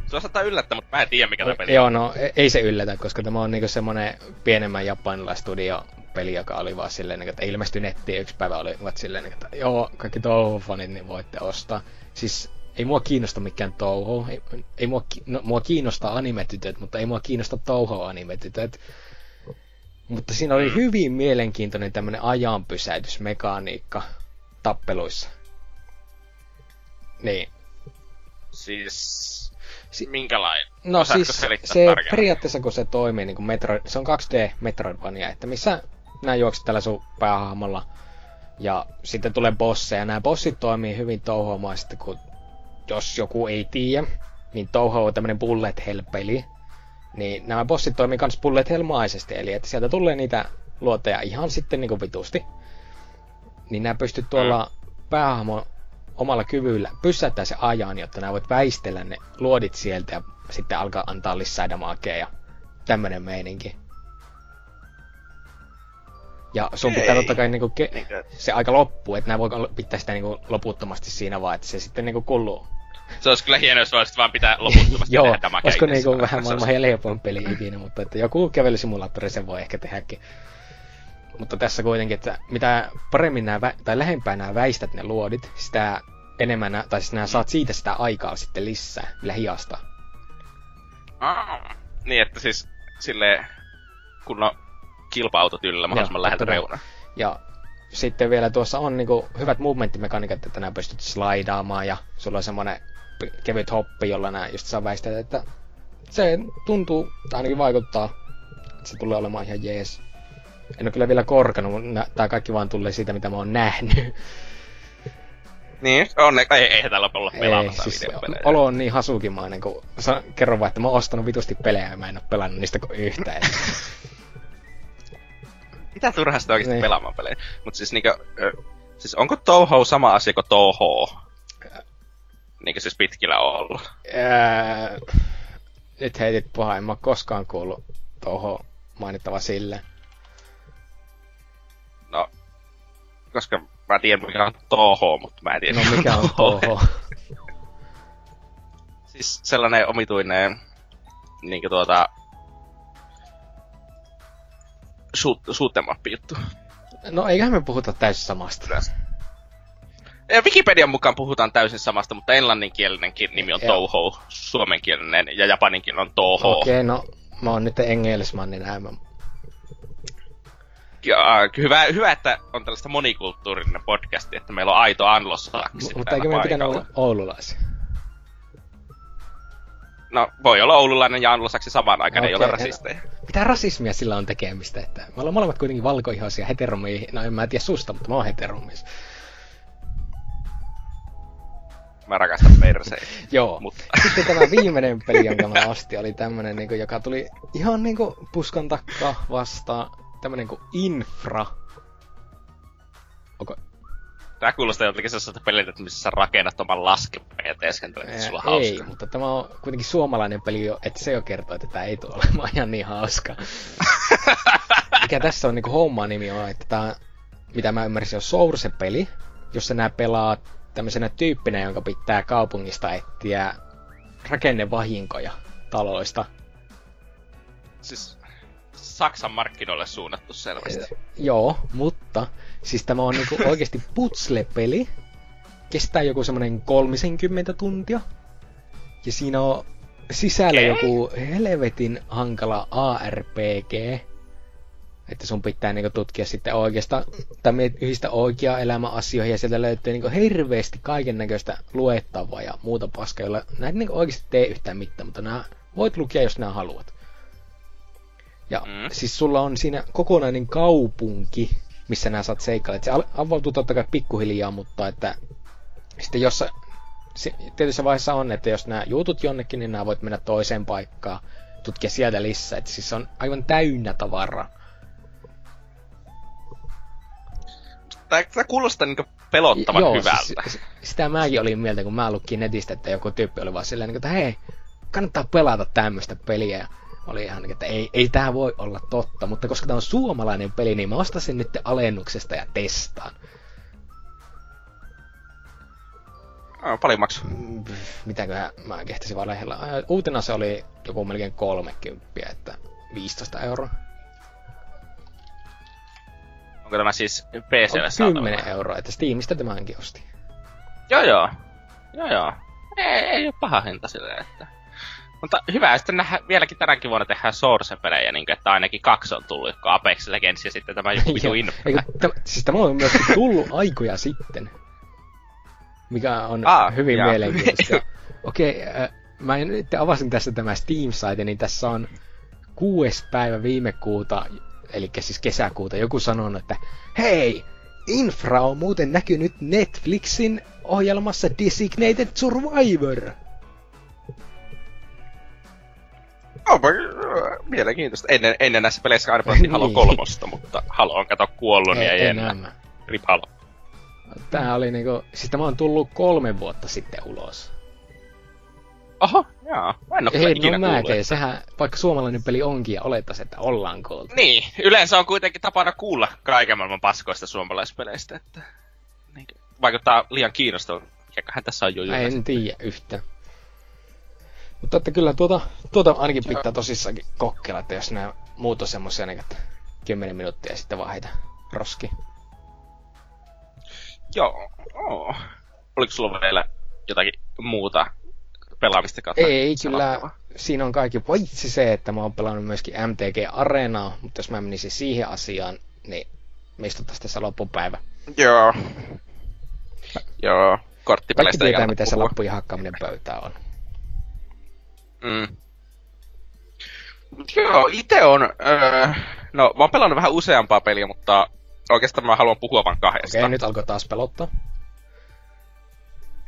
Se saattaa yllättää, mutta mä en tiedä mikä tämä peli Joo, no ei se yllätä, koska tämä on niinku semmonen pienemmän japanilaistudio peli, joka oli vaan silleen, niinku, että ilmestyi nettiin yksi päivä olivat silleen, niinku, että joo, kaikki Touhou-fanit niin voitte ostaa. Siis ei mua kiinnosta mikään touhu. Ei, ei mua, no, mua kiinnostaa animetytöt, mutta ei mua kiinnosta touhu animetytöt. Mutta siinä oli hyvin mielenkiintoinen tämmönen ajanpysäytysmekaniikka tappeluissa. Niin. Siis... Si- minkälainen? No Osaatko siis se tarkemmin? periaatteessa kun se toimii niin kuin Metroid, se on 2D Metroidvania, että missä nämä juokset tällä sun päähahmolla ja sitten tulee bosseja. Nämä bossit toimii hyvin touhuomaisesti, kun jos joku ei tiedä, niin Touhou on tämmönen bullet hell-peli. Niin nämä bossit toimii kans bullet hell-maisesti, eli että sieltä tulee niitä luoteja ihan sitten niinku vitusti. Niin nämä pystyt tuolla mm. päähahmon omalla kyvyllä pysäyttää se ajan, jotta nämä voit väistellä ne luodit sieltä ja sitten alkaa antaa lisää damakea ja tämmönen meininki. Ja sun pitää totta kai niinku ke- se aika loppuu, että nämä voi pitää sitä niinku loputtomasti siinä vaan, että se sitten niinku kulluu se olisi kyllä hienoa, jos voisit vaan pitää loputtomasti Joo, tehdä tämä olisiko niinku vähän maailman helpoin peli ikinä, mutta että joku kävelysimulaattori sen voi ehkä tehdäkin. Mutta tässä kuitenkin, että mitä paremmin nämä, vä- tai lähempää nämä väistät ne luodit, sitä enemmän, nää, tai siis nämä saat siitä sitä aikaa sitten lisää, vielä hiasta. Ah, niin, että siis sille kun on kilpa-autot yllä mahdollisimman läheltä reunaa. Ja sitten vielä tuossa on niinku hyvät movementtimekaniikat, että nämä pystyt slaidaamaan ja sulla on semmonen kevyt hoppi, jolla nää just saa väistää, että se tuntuu, tai ainakin vaikuttaa, että se tulee olemaan ihan jees. En ole kyllä vielä korkanut, mutta tää kaikki vaan tulee siitä, mitä mä oon nähnyt. Niin, on, ei, eihän täällä olla pelaamassa ei, siis olo on niin hasukimainen, kun kerron vaan, että mä oon ostanut vitusti pelejä ja mä en oo pelannut niistä kuin yhtään. Mitä turhaa sitä oikeesti niin. pelaamaan pelejä? Mut siis niinkö, siis onko Touhou sama asia kuin Toho? Niinkö siis pitkillä on ollut? Ää, nyt heitit paha, en mä koskaan kuullut Toho mainittava sille. No, koska mä tiedän mikä on Toho, mutta mä en tiedä No mikä on Toho? siis sellainen omituinen niinkö tuota shoot, juttu. No eiköhän me puhuta täysin samasta. Ja Wikipedian mukaan puhutaan täysin samasta, mutta englanninkielinenkin nimi on Touhou, suomenkielinen ja japaninkin on Toho. Okei, okay, no mä oon nyt engelsman, näin mä... Ja, hyvä, hyvä, että on tällaista monikulttuurinen podcasti, että meillä on aito anglosaksi. M- mutta eikö meidän pitänyt olla oululaisia? No, voi olla oululainen ja anglosaksi samaan aikaan, okay, ei ole rasisteja. Mitä rasismia sillä on tekemistä? Että me ollaan molemmat kuitenkin valkoihoisia heteromiehiä. No en mä tiedä susta, mutta mä oon heteromies. Mä rakastan perseitä. Joo. Mutta. Sitten tämä viimeinen peli, jonka mä ostin, oli tämmönen, niin kuin, joka tuli ihan niinku puskan takkaa vastaan. Tämmönen kuin Infra. Onko, Tää kuulostaa jotenkin sellaiselta peliltä, missä sä rakennat oman laskelman ja teeskentelet, että sulla on hauska. Ei, mutta tämä on kuitenkin suomalainen peli jo, että se jo kertoo, että tämä ei tule olemaan ihan niin hauska. Mikä tässä on niin homma nimi on, että tämä, mitä mä ymmärsin, on Source-peli, jossa nämä pelaa tämmöisenä tyyppinä, jonka pitää kaupungista etsiä rakennevahinkoja taloista. Siis Saksan markkinoille suunnattu selvästi. Joo, mutta siis tämä on niinku oikeasti putsle-peli. Kestää joku semmonen 30 tuntia. Ja siinä on sisällä okay. joku helvetin hankala ARPG. Että sun pitää niinku tutkia sitten oikeasta, tai yhdistä oikeaa elämäasioihin, ja sieltä löytyy niinku hirveästi kaiken näköistä luettavaa ja muuta paskaa, jolla näitä niinku oikeasti tee yhtään mitään, mutta nää voit lukea, jos nää haluat. Ja mm. siis sulla on siinä kokonainen kaupunki, missä nämä saat seikkailla. Se avautuu totta kai pikkuhiljaa, mutta että sitten jos tietyssä vaiheessa on, että jos nämä juutut jonnekin, niin nämä voit mennä toiseen paikkaan, tutkia sieltä lisää. Että siis on aivan täynnä tavaraa. Tämä, tämä kuulostaa niin pelottavan Joo, hyvältä. Siis, sitä mäkin olin mieltä, kun mä lukkin netistä, että joku tyyppi oli vaan silleen, että hei, kannattaa pelata tämmöistä peliä. Oli ihan että ei, ei tämä voi olla totta, mutta koska tämä on suomalainen peli, niin mä ostasin nyt alennuksesta ja testaan. Ah, paljon maksu. Mm, Mitäköhän mä kehtäisin valehella. Uutena se oli joku melkein 30, että 15 euroa. Onko tämä siis PClle On saatavilla? 10 euroa, että Steamista tämänkin osti. Joo joo. Joo joo. Ei, ei ole paha hinta silleen, että... Mutta hyvä, sitten nähdään, vieläkin tänäkin vuonna tehdään Source-pelejä, niin että ainakin kaksi on tullut, jotka Apex Legends ja sitten tämä joku vitu. Eikö, siis tämä on myös tullut aikoja sitten. Mikä on Aa, hyvin jaa. mielenkiintoista. Okei, okay, äh, mä nyt avasin tässä tämä Steam-site, niin tässä on kuudes päivä viime kuuta, eli siis kesäkuuta, joku sanonut, että hei, Infra on muuten näkynyt Netflixin ohjelmassa Designated Survivor. Onpa äh, mielenkiintoista. Ennen, ennen näissä peleissä aina pelattiin Halo Niin. kolmosta, mutta Halo on kato kuollut, niin ei enää. enää. Rip Halo. Tää oli niinku, siis tämä on tullut kolme vuotta sitten ulos. Oho, jaa. Mä en oo Ei, ikinä no kuullut. mäkään. Sehän, vaikka suomalainen peli onkin ja olettaisiin, että ollaan kuultu. Niin, yleensä on kuitenkin tapana kuulla kaiken maailman paskoista suomalaispeleistä, että niin, vaikuttaa liian kiinnostavalta. Mikäköhän tässä on jo Mä en tiedä yhtään. Mutta että kyllä tuota, tuota ainakin pitää tosissaankin kokeilla, että jos nämä muut on semmosia, niin että 10 minuuttia sitten vaan heitä roski. Joo. Oh. Oliko sulla vielä jotakin muuta pelaamista kautta? Ei, kyllä siinä on kaikki, paitsi se, että mä oon pelannut myöskin MTG Areenaa, mutta jos mä menisin siihen asiaan, niin me istuttaisiin tässä loppupäivä. Joo. Joo. Kaikki Korttipeleistä ei tietää, miten se lappujen hakkaaminen pöytään on. Mm. Joo, itse on... Öö, no, mä oon pelannut vähän useampaa peliä, mutta oikeastaan mä haluan puhua vain kahdesta. Okei, nyt alkoi taas pelottaa.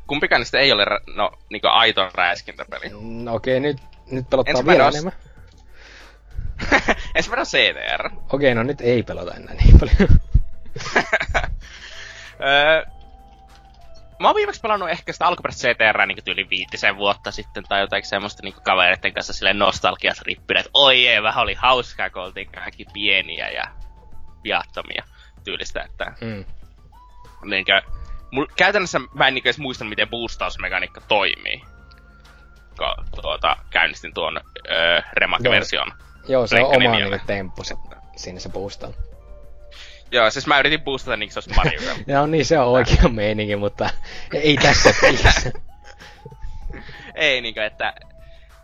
Kumpikaan niistä ei ole, no, niinku aito räiskintäpeli. No okei, nyt, nyt pelottaa Ensimmäinen vielä enemmän. Ensimmäinen on CDR. Okei, no nyt ei pelota enää niin paljon. Öö, mä oon viimeksi pelannut ehkä sitä alkuperäistä CTR niin tyyli viitisen vuotta sitten tai jotain semmoista niin kavereiden kanssa sille nostalgiasrippinä, että oi ei, vähän oli hauskaa, kun oltiin kaikki pieniä ja viattomia tyylistä, että Mm. niinkö, mul, käytännössä mä en niinkö edes muista, miten boostausmekaniikka toimii. Kun tuota, käynnistin tuon öö, Remak-version. Joo, se on oma niinku temppu siinä se boostaa. Joo, siis mä yritin boostata niin se olisi Mario Kart. Joo, niin se on oikea meininki, mutta ei tässä pelissä. Ei niinkö, että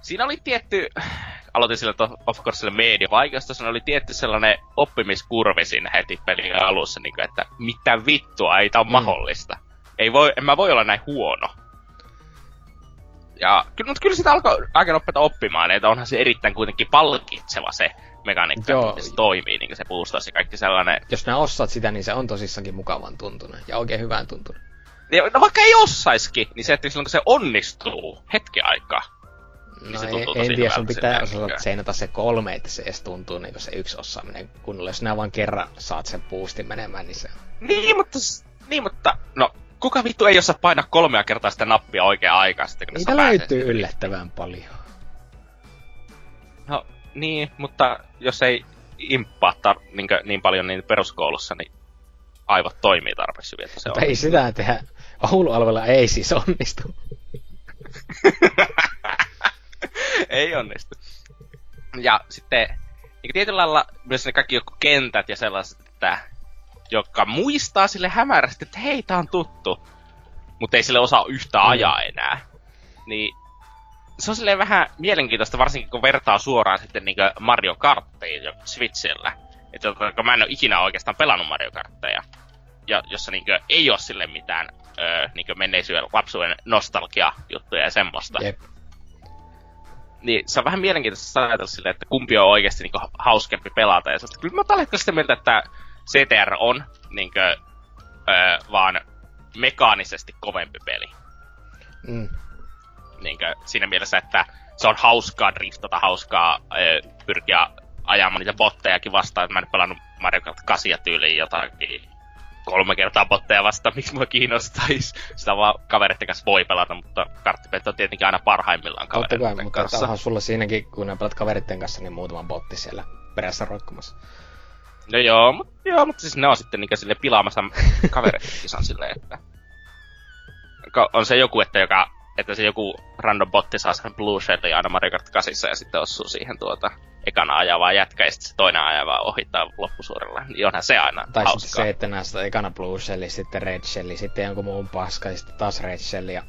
siinä oli tietty, aloitin sillä to, of course sillä media vaikeasta, siinä oli tietty sellainen oppimiskurvi siinä heti pelin alussa, niinkö, että mitä vittua, ei tää on Mm. mahdollista. Ei voi, en mä voi olla näin huono. Ja kyllä, mutta kyllä sitä alkoi aika nopeasti oppimaan, että onhan se erittäin kuitenkin palkitseva se mekaniikka, Joo. se toimii, niin se boostaus ja kaikki sellainen. Jos nää osaat sitä, niin se on tosissakin mukavan tuntunut ja oikein hyvän tuntunut. Ja, no vaikka ei osaiskin, niin se, että silloin kun se onnistuu hetken aikaa, No se ei, tuntuu en tosi tiedä, sun pitää osata seinata se kolme, että se edes tuntuu niin se yksi osaaminen kunnolla. Jos nää vaan kerran saat sen boostin menemään, niin se Niin, mutta, niin, mutta, no, kuka vittu ei osaa painaa kolmea kertaa sitä nappia oikeaan aikaan sitten, kun Niitä pääsee löytyy yllättävän paljon. Niin, mutta jos ei imppaa tar- niin, niin paljon niin peruskoulussa, niin aivot toimii tarpeeksi hyvin, että se ei sitä tehdä. Oulu-alueella ei siis onnistu. ei onnistu. Ja sitten niin tietyllä lailla myös ne kaikki joku kentät ja sellaiset, että jotka muistaa sille hämärästi, että hei, tää on tuttu, mutta ei sille osaa yhtä Mm. ajaa enää. Niin se on silleen vähän mielenkiintoista, varsinkin kun vertaa suoraan sitten niin Mario Karttiin jo Switchillä. Että kun mä en ole ikinä oikeastaan pelannut Mario Kartteja, ja jossa niin ei ole sille mitään öö, niin menneisyyden lapsuuden nostalgia-juttuja ja semmoista Jep. niin se on vähän mielenkiintoista ajatella silleen, että kumpi on oikeasti niin hauskempi pelata. Ja sitten, kyllä mä tällä hetkellä sitä mieltä, että CTR on niin kuin, öö, vaan mekaanisesti kovempi peli. Mm. Niin kuin, siinä mielessä, että se on hauskaa driftata, hauskaa öö, pyrkiä ajamaan niitä bottejakin vastaan. että Mä en pelannut Mario Kart 8 tyyliin jotakin kolme kertaa botteja vasta, miksi mua kiinnostaisi. Sitä vaan kavereiden kanssa voi pelata, mutta karttipelit on tietenkin aina parhaimmillaan Totta kavereiden kai, mutta kanssa. onhan sulla siinäkin, kun ne pelat kaveritten kanssa, niin muutama botti siellä perässä roikkumassa. No joo, mutta joo, mutta siis ne on sitten niinkö sille pilaamassa kavereiden kisan silleen, että... On se joku, että joka että se joku random botti saa sen Blue Shellin aina Mario Kart 8 ja sitten osuu siihen tuota ekana ajavaa jätkä ja sitten se toinen ajava ohittaa loppusuoralla. Niin onhan se aina Tai hauskaa. sitten se, että näistä ekana Blue Shelli, sitten Red Shelli, sitten jonkun muun paska, ja sitten taas Red Shelli ja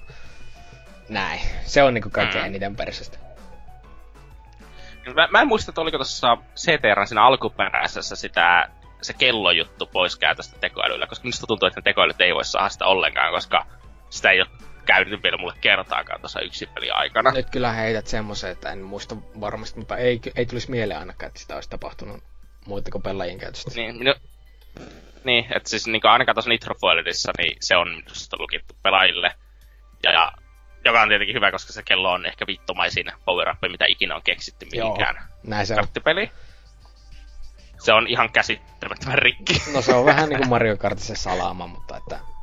näin. Se on niinku kaikkein Mm. eniten persestä. Mä, mä en muista, että oliko tuossa CTR siinä alkuperäisessä sitä, se kellojuttu pois käytöstä tekoälyllä, koska minusta tuntuu, että ne tekoälyt ei voi saada sitä ollenkaan, koska sitä ei ole käynyt vielä mulle kertaakaan tuossa yksin pelin aikana. Nyt kyllä heität semmoisen, että en muista varmasti, mutta ei, ei tulisi mieleen ainakaan, että sitä olisi tapahtunut muita kuin pelaajien käytöstä. Niin, minu... niin että siis niin ainakaan tuossa Nitro Foiledissa, niin se on minusta lukittu pelaajille. Ja, ja joka on tietenkin hyvä, koska se kello on ehkä vittumaisin power up, mitä ikinä on keksitty Joo, mihinkään näin se on. karttipeli. Se on ihan käsittämättömän rikki. No se on vähän niinku Mario Kartissa salama, mutta että...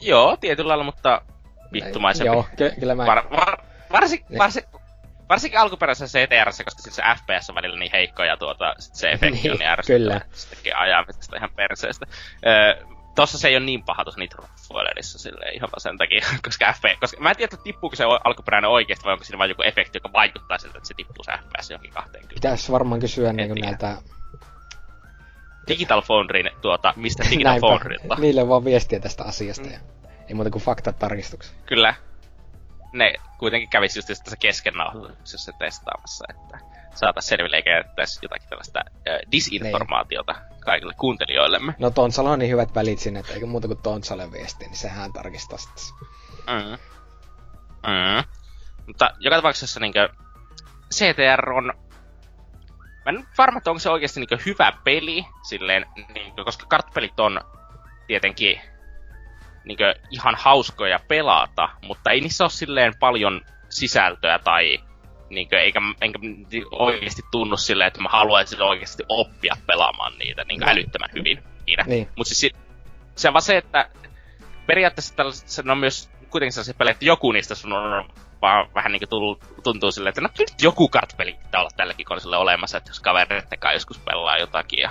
Joo, tietyllä lailla, mutta vittumaisempi. Joo, ky- kyllä mä... Var, var, varsin, Niin. varsin, varsinkin alkuperäisessä CTRssä, koska siis se FPS on välillä niin heikko ja tuota, sit se efekti on Niin, niin ärsyttävä. tekee ajamisesta ihan perseestä. Öö, tossa se ei ole niin paha tuossa Nitro Foilerissa silleen ihan vaan sen takia, koska FPS, koska mä en tiedä, että tippuuko se alkuperäinen oikeasti vai onko siinä vain joku efekti, joka vaikuttaa siltä, että se tippuu se FPS johonkin 20. Pitäisi varmaan kysyä tiedä. näiltä... Digital Foundryn tuota, mistä Digital Näinpä, Foundrylta. niille vaan viestiä tästä asiasta. Ja ei muuta kuin faktat tarkistuksia. Kyllä. Ne kuitenkin kävisi just tässä kesken nauhoituksessa testaamassa, että saataisiin selville eikä jättäisi jotakin tällaista äh, disinformaatiota kaikille kuuntelijoillemme. No Tonsalla on niin hyvät välit sinne, että eikä muuta kuin Tonsalle viestiä, niin sehän tarkistaa sitten. Mm. Mm. Mutta joka tapauksessa niin CTR on... Mä en varma, että onko se oikeasti niin hyvä peli, silleen, niin koska kartpelit on tietenkin niin ihan hauskoja pelata, mutta ei niissä ole silleen paljon sisältöä tai niin kuin, eikä, enkä oikeasti tunnu silleen, että mä haluaisin oikeasti oppia pelaamaan niitä niin No. älyttömän hyvin. Niin. Mutta siis si- se on vaan se, että periaatteessa tällaiset, se on myös kuitenkin sellaisia pelejä, että joku niistä sun on vaan vähän niin kuin tuntuu silleen, että no kyllä nyt joku kartpeli pitää olla tälläkin konsolilla olemassa, että jos kavereiden kanssa joskus pelaa jotakin ja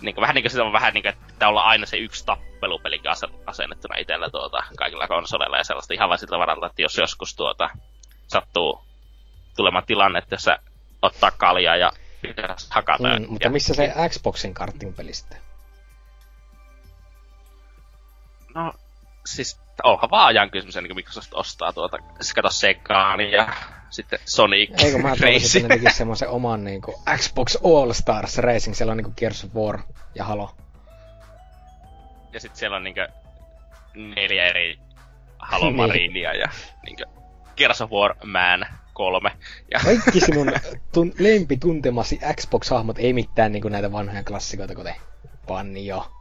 niin kuin, vähän niin kuin sitä on vähän niin kuin, että pitää olla aina se yksi tappelupelikin ase- asennettuna itsellä tuota, kaikilla konsoleilla ja sellaista ihan vaan siltä varalta, että jos joskus tuota, sattuu tulemaan tilanne, että jos sä ottaa kaljaa ja pitäisi hakata. Mm, mutta missä se Xboxin karting-peli sitten? No, siis onhan vaan ajan kysymys, niin kuin Microsoft ostaa tuota, siis kato Segaan ja sitten Sonic Eikö mä toivoisin, että ne tekis semmoisen oman niinku Xbox All Stars Racing, siellä on niinku Gears of War ja Halo. Ja sitten siellä on niinkö neljä eri Halo Niin. Marinia ja niinkö Gears of War Man 3. Ja Kaikki sinun tun- lempituntemasi Xbox-hahmot, ei mitään niinku näitä vanhoja klassikoita, kuten Panjo.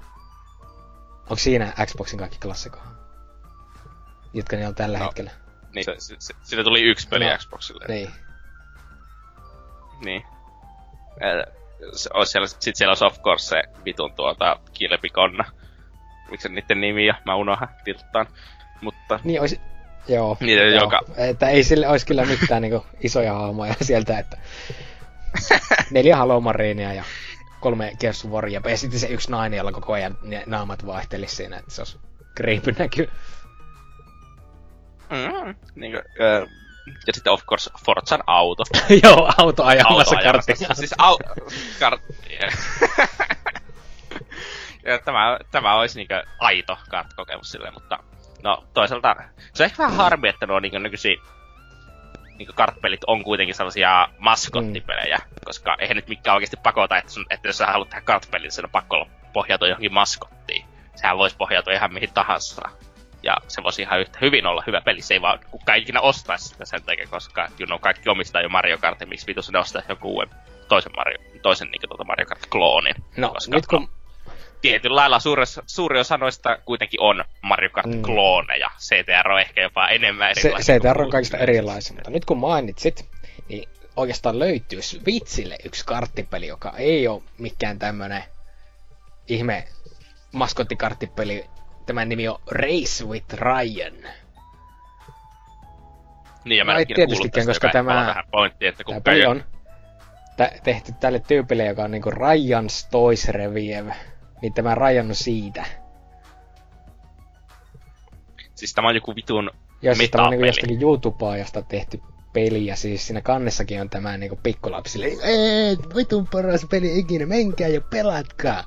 Onko siinä Xboxin kaikki klassikoita? Jotka ne on tällä No, hetkellä. niin, se, se, se, siitä tuli yksi peli No, Xboxille. Niin. Niin. Se, olisi siellä, sit siellä olisi of course se vitun tuota kilpikonna. Miksi niiden nimi ja mä unohan tilttaan. Mutta Niin olisi... Joo. Niin, joo. joka- Että ei sille olisi kyllä mitään niinku isoja hahmoja sieltä, että... Neljä Halo Marinia ja kolme Gears of Waria, ja sitten se yksi nainen, jolla koko ajan naamat vaihtelisi siinä, että se olisi creepy näky. Mm, niin kuin, äh, ja sitten of course Forzan auto. Joo, auto ajamassa karttia. Siis au... Kart... ja tämä, tämä olisi niinkö aito kart-kokemus silleen, mutta no toisaalta se on ehkä vähän harmi, että nuo niinkö nykyisin niinkö kartpelit on kuitenkin sellaisia maskottipelejä, mm. koska eihän nyt mikään oikeasti pakota, että, sun, että jos sä haluat tehdä kartpelin, niin sen on pakko olla pohjautua johonkin maskottiin. Sehän voisi pohjautua ihan mihin tahansa. Ja se voisi ihan yhtä hyvin olla hyvä peli. Se ei vaan kukaan ikinä ostaisi sitä sen takia, koska you know, kaikki omistaa jo Mario Kartin, miksi vitus ne ostaa joku uuden toisen Mario, toisen niin tuota Mario Kart-kloonin. No, koska, nyt kun... no, tietyllä lailla suuri, suuri osa noista kuitenkin on Mario Kart-klooneja. CTR on ehkä jopa enemmän Se, erilaisia. CTR on kuin kaikista erilaisia, mutta nyt kun mainitsit, niin oikeastaan löytyy Switchille yksi karttipeli, joka ei ole mikään tämmönen ihme maskottikarttipeli. Tämän nimi on Race with Ryan. Niin, ja mä No ei tietystikään, koska tämä- on vähän pointti, että Tämä kun peli käy, on tä- tehty tälle tyypille, joka on niinku Ryan's Toys Review. Niin tämä Ryan on siitä. siis tämä on joku vitun Ja siis tämä on niinku jostakin YouTubeajasta tehty peli, ja siis siinä kannessakin on tämä niinku pikkulapsille, ei, vitun paras peli ikinä, menkää ja pelatkaa.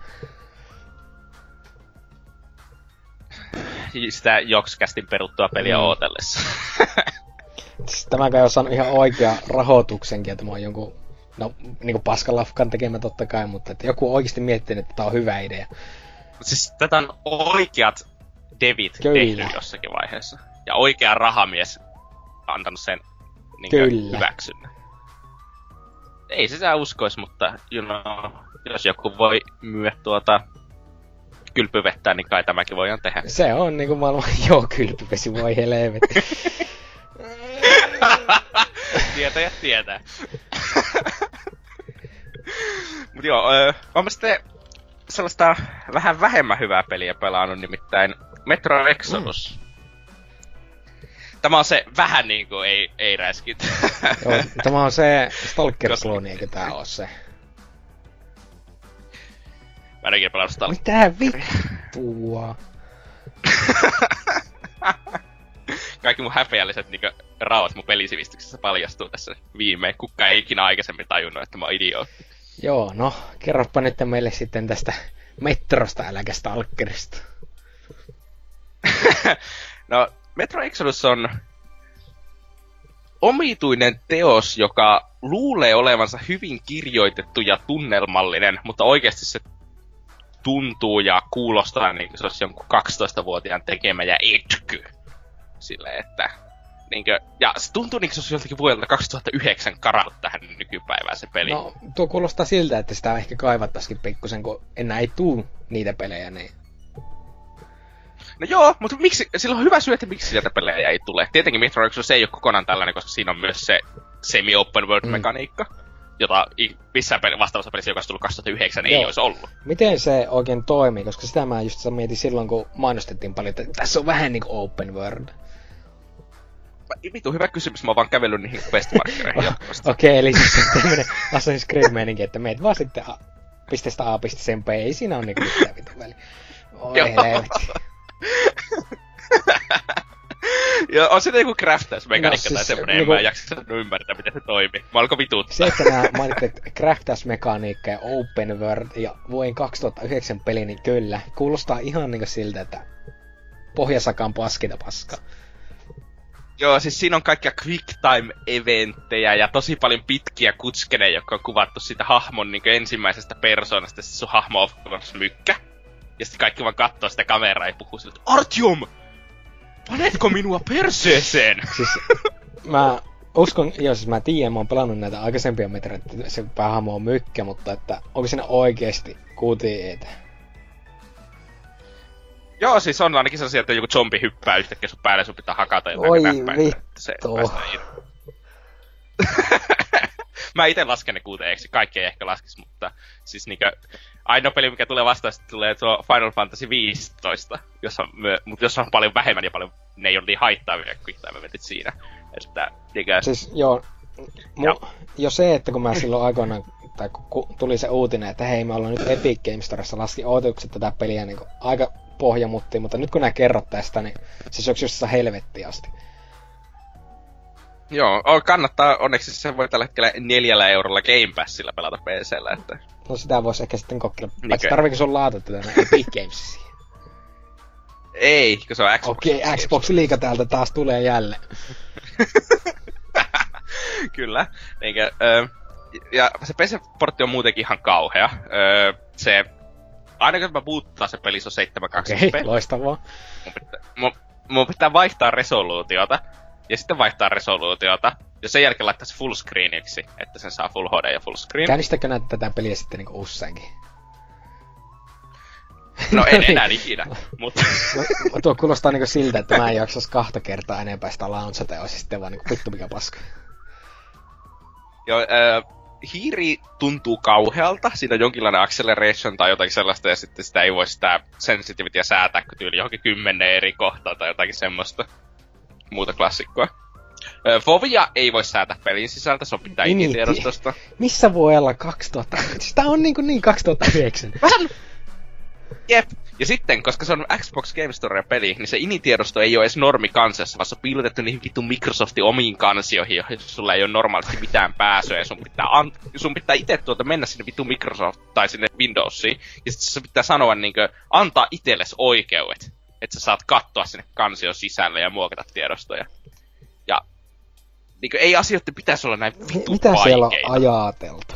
Sitä jokskästin peruttua peliä Mm. ootellessa. Siis tämä kai on saanut ihan oikea rahoituksenkin, että mä oon jonkun, no niinku paskalafkan tekemä totta kai, mutta että joku oikeasti miettinyt, että tämä on hyvä idea. Siis tätä on oikeat devit Kyllä. tehnyt jossakin vaiheessa. Ja oikea rahamies antanut sen niin Kyllä. hyväksynnän. Ei se sitä uskois, mutta you know, jos joku voi myyä tuota kylpyvettä, niin kai tämäkin voidaan tehdä. Se on niinku maailman joo kylpyvesi, voi helvetti. Tietäjät tietää. Mut joo, öö, on mä sitten sellaista vähän vähemmän hyvää peliä pelannut, nimittäin Metro Exodus. Mm. Tämä on se vähän niinku ei, ei räskit. joo, tämä on se Stalker-klooni, eikö tää oo se? Mä en ikinä pelannut sitä. Mitä vittua? Kaikki mun häpeälliset niinku rauhat mun pelisivistyksessä paljastuu tässä viimein. Kukka ei ikinä aikaisemmin tajunnut, että mä oon idiootti. Joo, no, kerropa nyt meille sitten tästä Metrosta äläkä Stalkerista. no, Metro Exodus on omituinen teos, joka luulee olevansa hyvin kirjoitettu ja tunnelmallinen, mutta oikeasti se tuntuu ja kuulostaa niin kuin se olisi jonkun 12-vuotiaan tekemä ja etky. Silleen, että niinkö, ja se tuntuu niin kuin se olisi joltakin vuodelta 2009 karannut tähän nykypäivään se peli. No, tuo kuulostaa siltä, että sitä ehkä kaivattaisikin pikkusen, kun enää ei tuu niitä pelejä, niin... No joo, mutta miksi, sillä on hyvä syy, että miksi sieltä pelejä ei tule. Tietenkin Metro Exodus ei ole kokonaan tällainen, koska siinä on myös se semi-open world Mm. Jota missään peli, vastaavassa pelissä, joka olisi tullut 2009, ei Joo. olisi ollut. Miten se oikein toimii, koska sitä mä just mietin silloin, kun mainostettiin paljon, että tässä on vähän niinku open world. Vitu hyvä kysymys, mä oon vaan kävellyt niihin questmarkkereihin jatkuvasti. Okei, okay, eli siis tämmönen Assassin's Creed meininki, että meet vaan sitten a- pisteestä A pisteeseen B, ei siinä ole niinku mitään vitu väliä. Oi helvetti. ja on siinä joku craftausmekaniikka No no, tai siis, semmonen, niinku- en mä jaksa ymmärtää, miten se toimii. Mä alkoi vituttaa. Se, että nämä mainitset craftausmekaniikka ja open world ja vuoden 2009 peli, niin kyllä, kuulostaa ihan niinku siltä, että pohjasakaan paskinta paskaa. Joo, siis siinä on kaikkia quick time eventtejä ja tosi paljon pitkiä kutskeneja, jotka on kuvattu siitä hahmon niin ensimmäisestä persoonasta, siis sun hahmo on mykkä. Ja sitten kaikki vaan katsoo sitä kameraa ja puhuu sille, että Artyom! Panetko minua perseeseen? Siis mä uskon, joo siis mä tiedän, mä oon pelannut näitä aikaisempia metroja, että se päähahmo on mykkä, mutta että onko siinä oikeesti QTEtä? Joo, siis on ainakin sellaisia, että joku zombi hyppää yhtäkkiä sun päälle, sun pitää hakata jotain Oi näppäintä, se. Mä itse lasken ne kuuteeksi, kaikki ei ehkä laskisi, mutta siis niinkö, ainoa peli, mikä tulee vastaan, sitten tulee tuo Final Fantasy 15, jossa on, myö, mutta jossa on paljon vähemmän ja paljon, ne ei ole niin haittaavia kuin eventit siinä. Että, niinkö, Siis joo, mu, Joo. jo se, että kun mä silloin aikoinaan, tai kun ku- tuli se uutinen, että hei me ollaan nyt Epic Games Storessa, laski odotukset tätä peliä niin aika pohjamuttiin, mutta nyt kun nää kerrot tästä, niin se syöksi jossain helvettiin asti. joo, kannattaa, onneksi se voi tällä hetkellä neljällä eurolla Game Passilla pelata PCllä, että No sitä voisi ehkä sitten kokeilla. Paitsi tarviiko sun laata tätä näin Epic Games ei, kun se on Xbox. Okei, okay, Xbox liiga täältä taas tulee jälleen. Kyllä. Niinkö, ö, ja se PC-portti on muutenkin ihan kauhea. Ö, se, aina kun mä puuttaa se peli, se on 720p. Okei, okay, loistavaa. mun, pitää, mun, mun pitää vaihtaa resoluutiota, ja sitten vaihtaa resoluutiota, ja sen jälkeen laittaa se full screeniksi, että sen saa full HD ja full screen. Käynnistäkö näitä tätä peliä sitten niinku useankin? No en enää ikinä, mutta No, tuo kuulostaa niinku siltä, että mä en jaksas kahta kertaa enempää sitä launchata ja olisi sitten vaan niinku vittu mikä paska. joo, ö, hiiri tuntuu kauhealta, siinä on jonkinlainen acceleration tai jotakin sellaista, ja sitten sitä ei voi sitä sensitivityä säätää, kun tyyli johonkin kymmenen eri kohtaa tai jotakin semmoista muuta klassikkoa. Fovia ei voi säätää pelin sisältä, se on pitää Niin, initiedostosta. Missä voi olla 2000? Sitä on niin, kuin niin 2009. Vähän... Jep. Ja sitten, koska se on Xbox Game Store peli, niin se initiedosto ei ole edes normi kansassa, vaan se on piilotettu niihin vittu Microsoftin omiin kansioihin, joihin sulla ei ole normaalisti mitään pääsyä, ja sun pitää, an- sun pitää itse tuota mennä sinne vittu Microsoft tai sinne Windowsiin, ja sitten se pitää sanoa niinkö, antaa itsellesi oikeudet, että sä saat katsoa sinne kansion sisälle ja muokata tiedostoja. Ja niinkö, ei asioiden pitäisi olla näin vittu Mitä siellä on vaikeita ajateltu?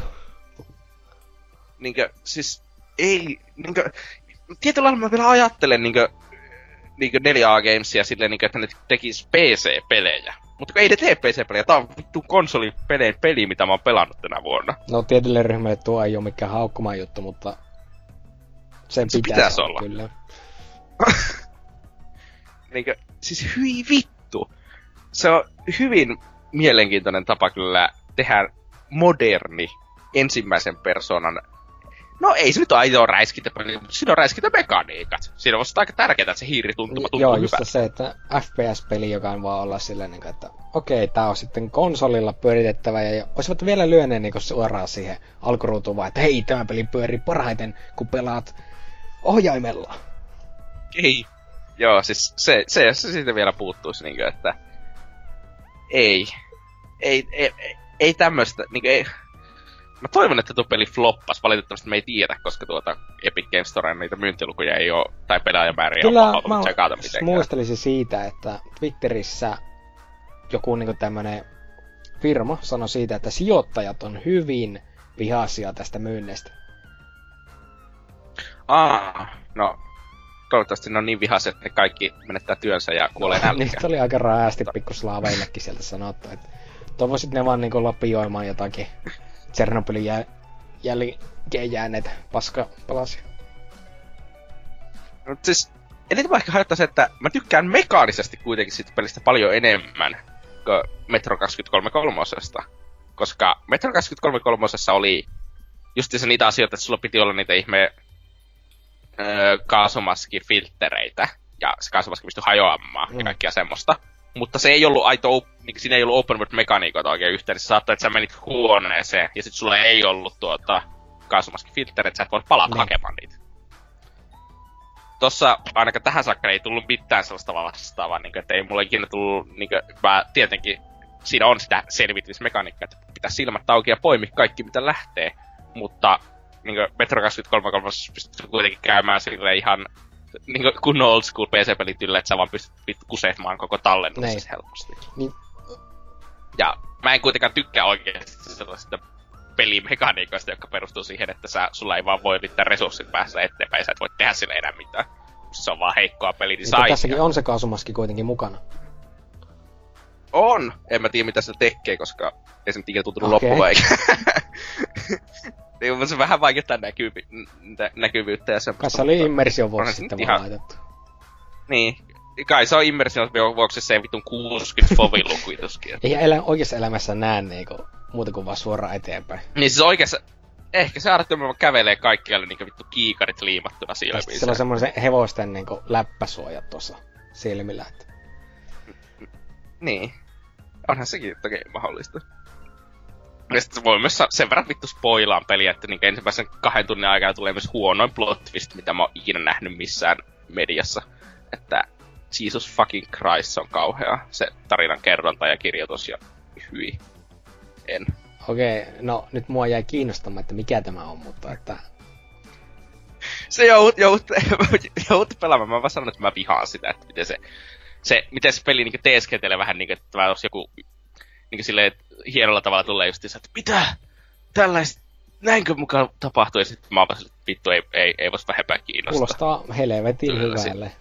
niinkö, siis ei, niinkö, tietyllä lailla mä vielä ajattelen niinkö, niinkö 4A Gamesia silleen niinkö, että ne tekis PC-pelejä. Mutta ei ne tee PC-pelejä, tää on vittu konsolipelien peli, mitä mä oon pelannut tänä vuonna. No tietylle ryhmälle tuo ei ole mikään haukkumaan juttu, mutta sen Se pitäisi, pitäisi olla, kyllä. Niinkö, siis hyi vittu. Se on hyvin mielenkiintoinen tapa kyllä tehdä moderni ensimmäisen persoonan No ei se nyt ole räiskintäpeli, mutta siinä on räiskintämekaniikat. Siinä on aika tärkeää, että se hiirituntuma tuntuu Joo, just hyvältä. se, että FPS-peli, joka on vaan olla silleen, niin että okei, tää on sitten konsolilla pyöritettävä, ja olisivat vielä lyöneet niin suoraan siihen alkuruutuun vaan, että hei, tämä peli pyörii parhaiten, kun pelaat ohjaimella. Ei. Joo, siis se, se, se siitä vielä puuttuisi, niin kuin, että ei. Ei, ei, ei, ei tämmöstä, niin ei. Mä toivon, että tuo peli floppas. Valitettavasti me ei tiedä, koska tuota Epic Games Storen niitä myyntilukuja ei ole, tai pelaajamääriä Kyllä on mä tsekata siis mitenkään. muistelisin siitä, että Twitterissä joku niin tämmönen firma sanoi siitä, että sijoittajat on hyvin vihaisia tästä myynnestä. Aa, no toivottavasti ne on niin vihaisia, että ne kaikki menettää työnsä ja kuolee nälkään. Niistä oli aika raasti pikkuslaaveillekin sieltä sanottu, että toivoisit ne vaan niinku lapioimaan jotakin Tsernobylin jä, jälkeen jääneitä paskapalasia. Mut siis, eniten mä ehkä haittaa se, että mä tykkään mekaanisesti kuitenkin siitä pelistä paljon enemmän kuin Metro 23 Koska Metro 23 oli justiinsa niitä asioita, että sulla piti olla niitä ihme öö, kaasumaskifilttereitä. Ja se kaasumaski pystyi hajoamaan mm. Mm. ja kaikkia semmoista. Mutta se ei ollut aito, niin siinä ei ollut open world mekaniikoita oikein yhteen. Se saattoi, että sä menit huoneeseen ja sit sulla ei ollut tuota kaasumaskifilttereitä, sä et voi palata Niin. hakemaan niitä tossa ainakaan tähän saakka ei tullut mitään sellaista vastaavaa, niin kuin, että ei mulle ikinä tullut, niin kuin, mä tietenkin siinä on sitä selvitysmekaniikkaa, että pitää silmät auki ja poimi kaikki mitä lähtee, mutta niin kuin Metro 23 pystyy kuitenkin käymään sille ihan niin kuin kunnon old school PC-pelit yllä, että sä vaan pystyt vittu kusehtmaan koko tallennuksessa helposti. Niin. Ja mä en kuitenkaan tykkää oikeasti sellaisista pelimekaniikoista, jotka perustuu siihen, että sä, sulla ei vaan voi riittää resurssit päästä eteenpäin, sä et voi tehdä sille enää mitään. Se on vaan heikkoa Mutta pelidesignia. tässäkin on se kaasumaski kuitenkin mukana. On! En mä tiedä mitä se tekee, koska ei se nyt ikinä tuntunut okay. loppuun eikä. niin, se vähän vaikeuttaa näkyvi, nä- näkyvyyttä ja semmoista. Kai se oli immersion vuoksi sitten ihan- laitettu. Niin. Kai se on immersion vuoksi se vitun 60 fovin lukuituskin. Ei elä, oikeassa elämässä näe niinku, muuta kuin vaan suoraan eteenpäin. niin siis oikeassa... Ehkä se äärettömän kävelee kaikkialle niinku vittu kiikarit liimattuna silmiin. siellä on semmoisen hevosten niinku läppäsuojat tuossa silmillä. Että... Niin. Onhan sekin toki mahdollista. Ja sitten voi myös sen verran vittu spoilaan peliä, että niin ensimmäisen kahden tunnin aikana tulee myös huonoin plot twist, mitä mä oon ikinä nähnyt missään mediassa. Että Jesus fucking Christ se on kauhea. Se tarinan kerronta ja kirjoitus ja hyi. En. Okei, no nyt mua jäi kiinnostamaan, että mikä tämä on, mutta että... Se joudut, joudut, joudut pelaamaan. Mä vaan sanon, että mä vihaan sitä, että miten se, se, miten se peli niinku teeskentelee vähän niinku, että tämä olisi joku niinku silleen hienolla tavalla tulee just että mitä? Tällaista, näinkö mukaan tapahtuu? Ja sitten mä oon että vittu ei, ei, ei vois vähempää kiinnostaa. Kuulostaa helvetin Kyllä, si- hyvälle.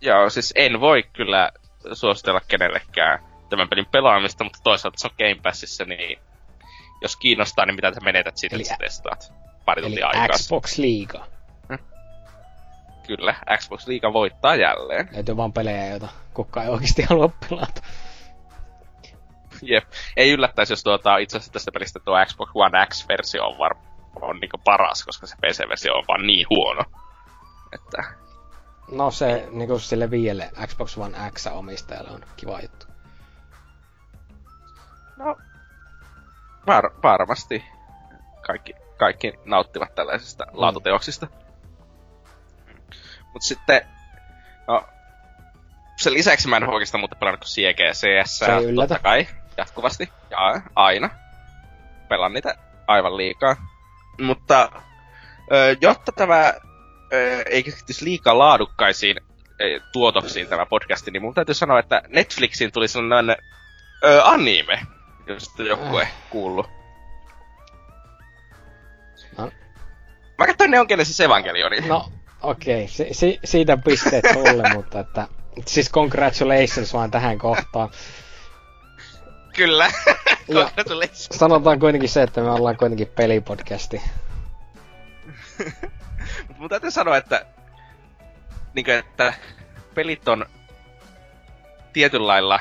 Joo, siis en voi kyllä suositella kenellekään tämän pelin pelaamista, mutta toisaalta se on Game Passissa, niin jos kiinnostaa, niin mitä sä menetät siitä, Eli- että sä testaat pari Eli tuntia aikaa. Xbox Liiga. Kyllä, Xbox Liiga voittaa jälleen. Löytyy vaan pelejä, joita kukaan ei oikeasti halua pelata. Jep. Ei yllättäisi, jos tuota, itse asiassa tästä pelistä tuo Xbox One X-versio on, var, on niinku paras, koska se PC-versio on vaan niin huono. Että... No se niinku sille viielle Xbox One X-omistajalle on kiva juttu. No, var, varmasti kaikki, kaikki nauttivat tällaisista mm. laatuteoksista. Mutta sitten, no, sen lisäksi mä en oikeastaan muuta pelannut kuin CGCS. Se ei yllätä. Totta kai, jatkuvasti. Ja aina. Pelaan niitä aivan liikaa. Mutta jotta tämä ei keskittyisi liikaa laadukkaisiin tuotoksiin tämä podcasti, niin mun täytyy sanoa, että Netflixiin tuli sellainen ö, anime, jos joku ei kuullut. No. Mä katsoin Neon Genesis Evangelionin. No, okei. Okay. Si- si- siitä pisteet mulle, mutta että... Siis congratulations vaan tähän kohtaan. Kyllä. congratulations. Sanotaan kuitenkin se, että me ollaan kuitenkin pelipodcasti. Mutta täytyy sanoa, että, niin kuin, että pelit on tietyllä lailla...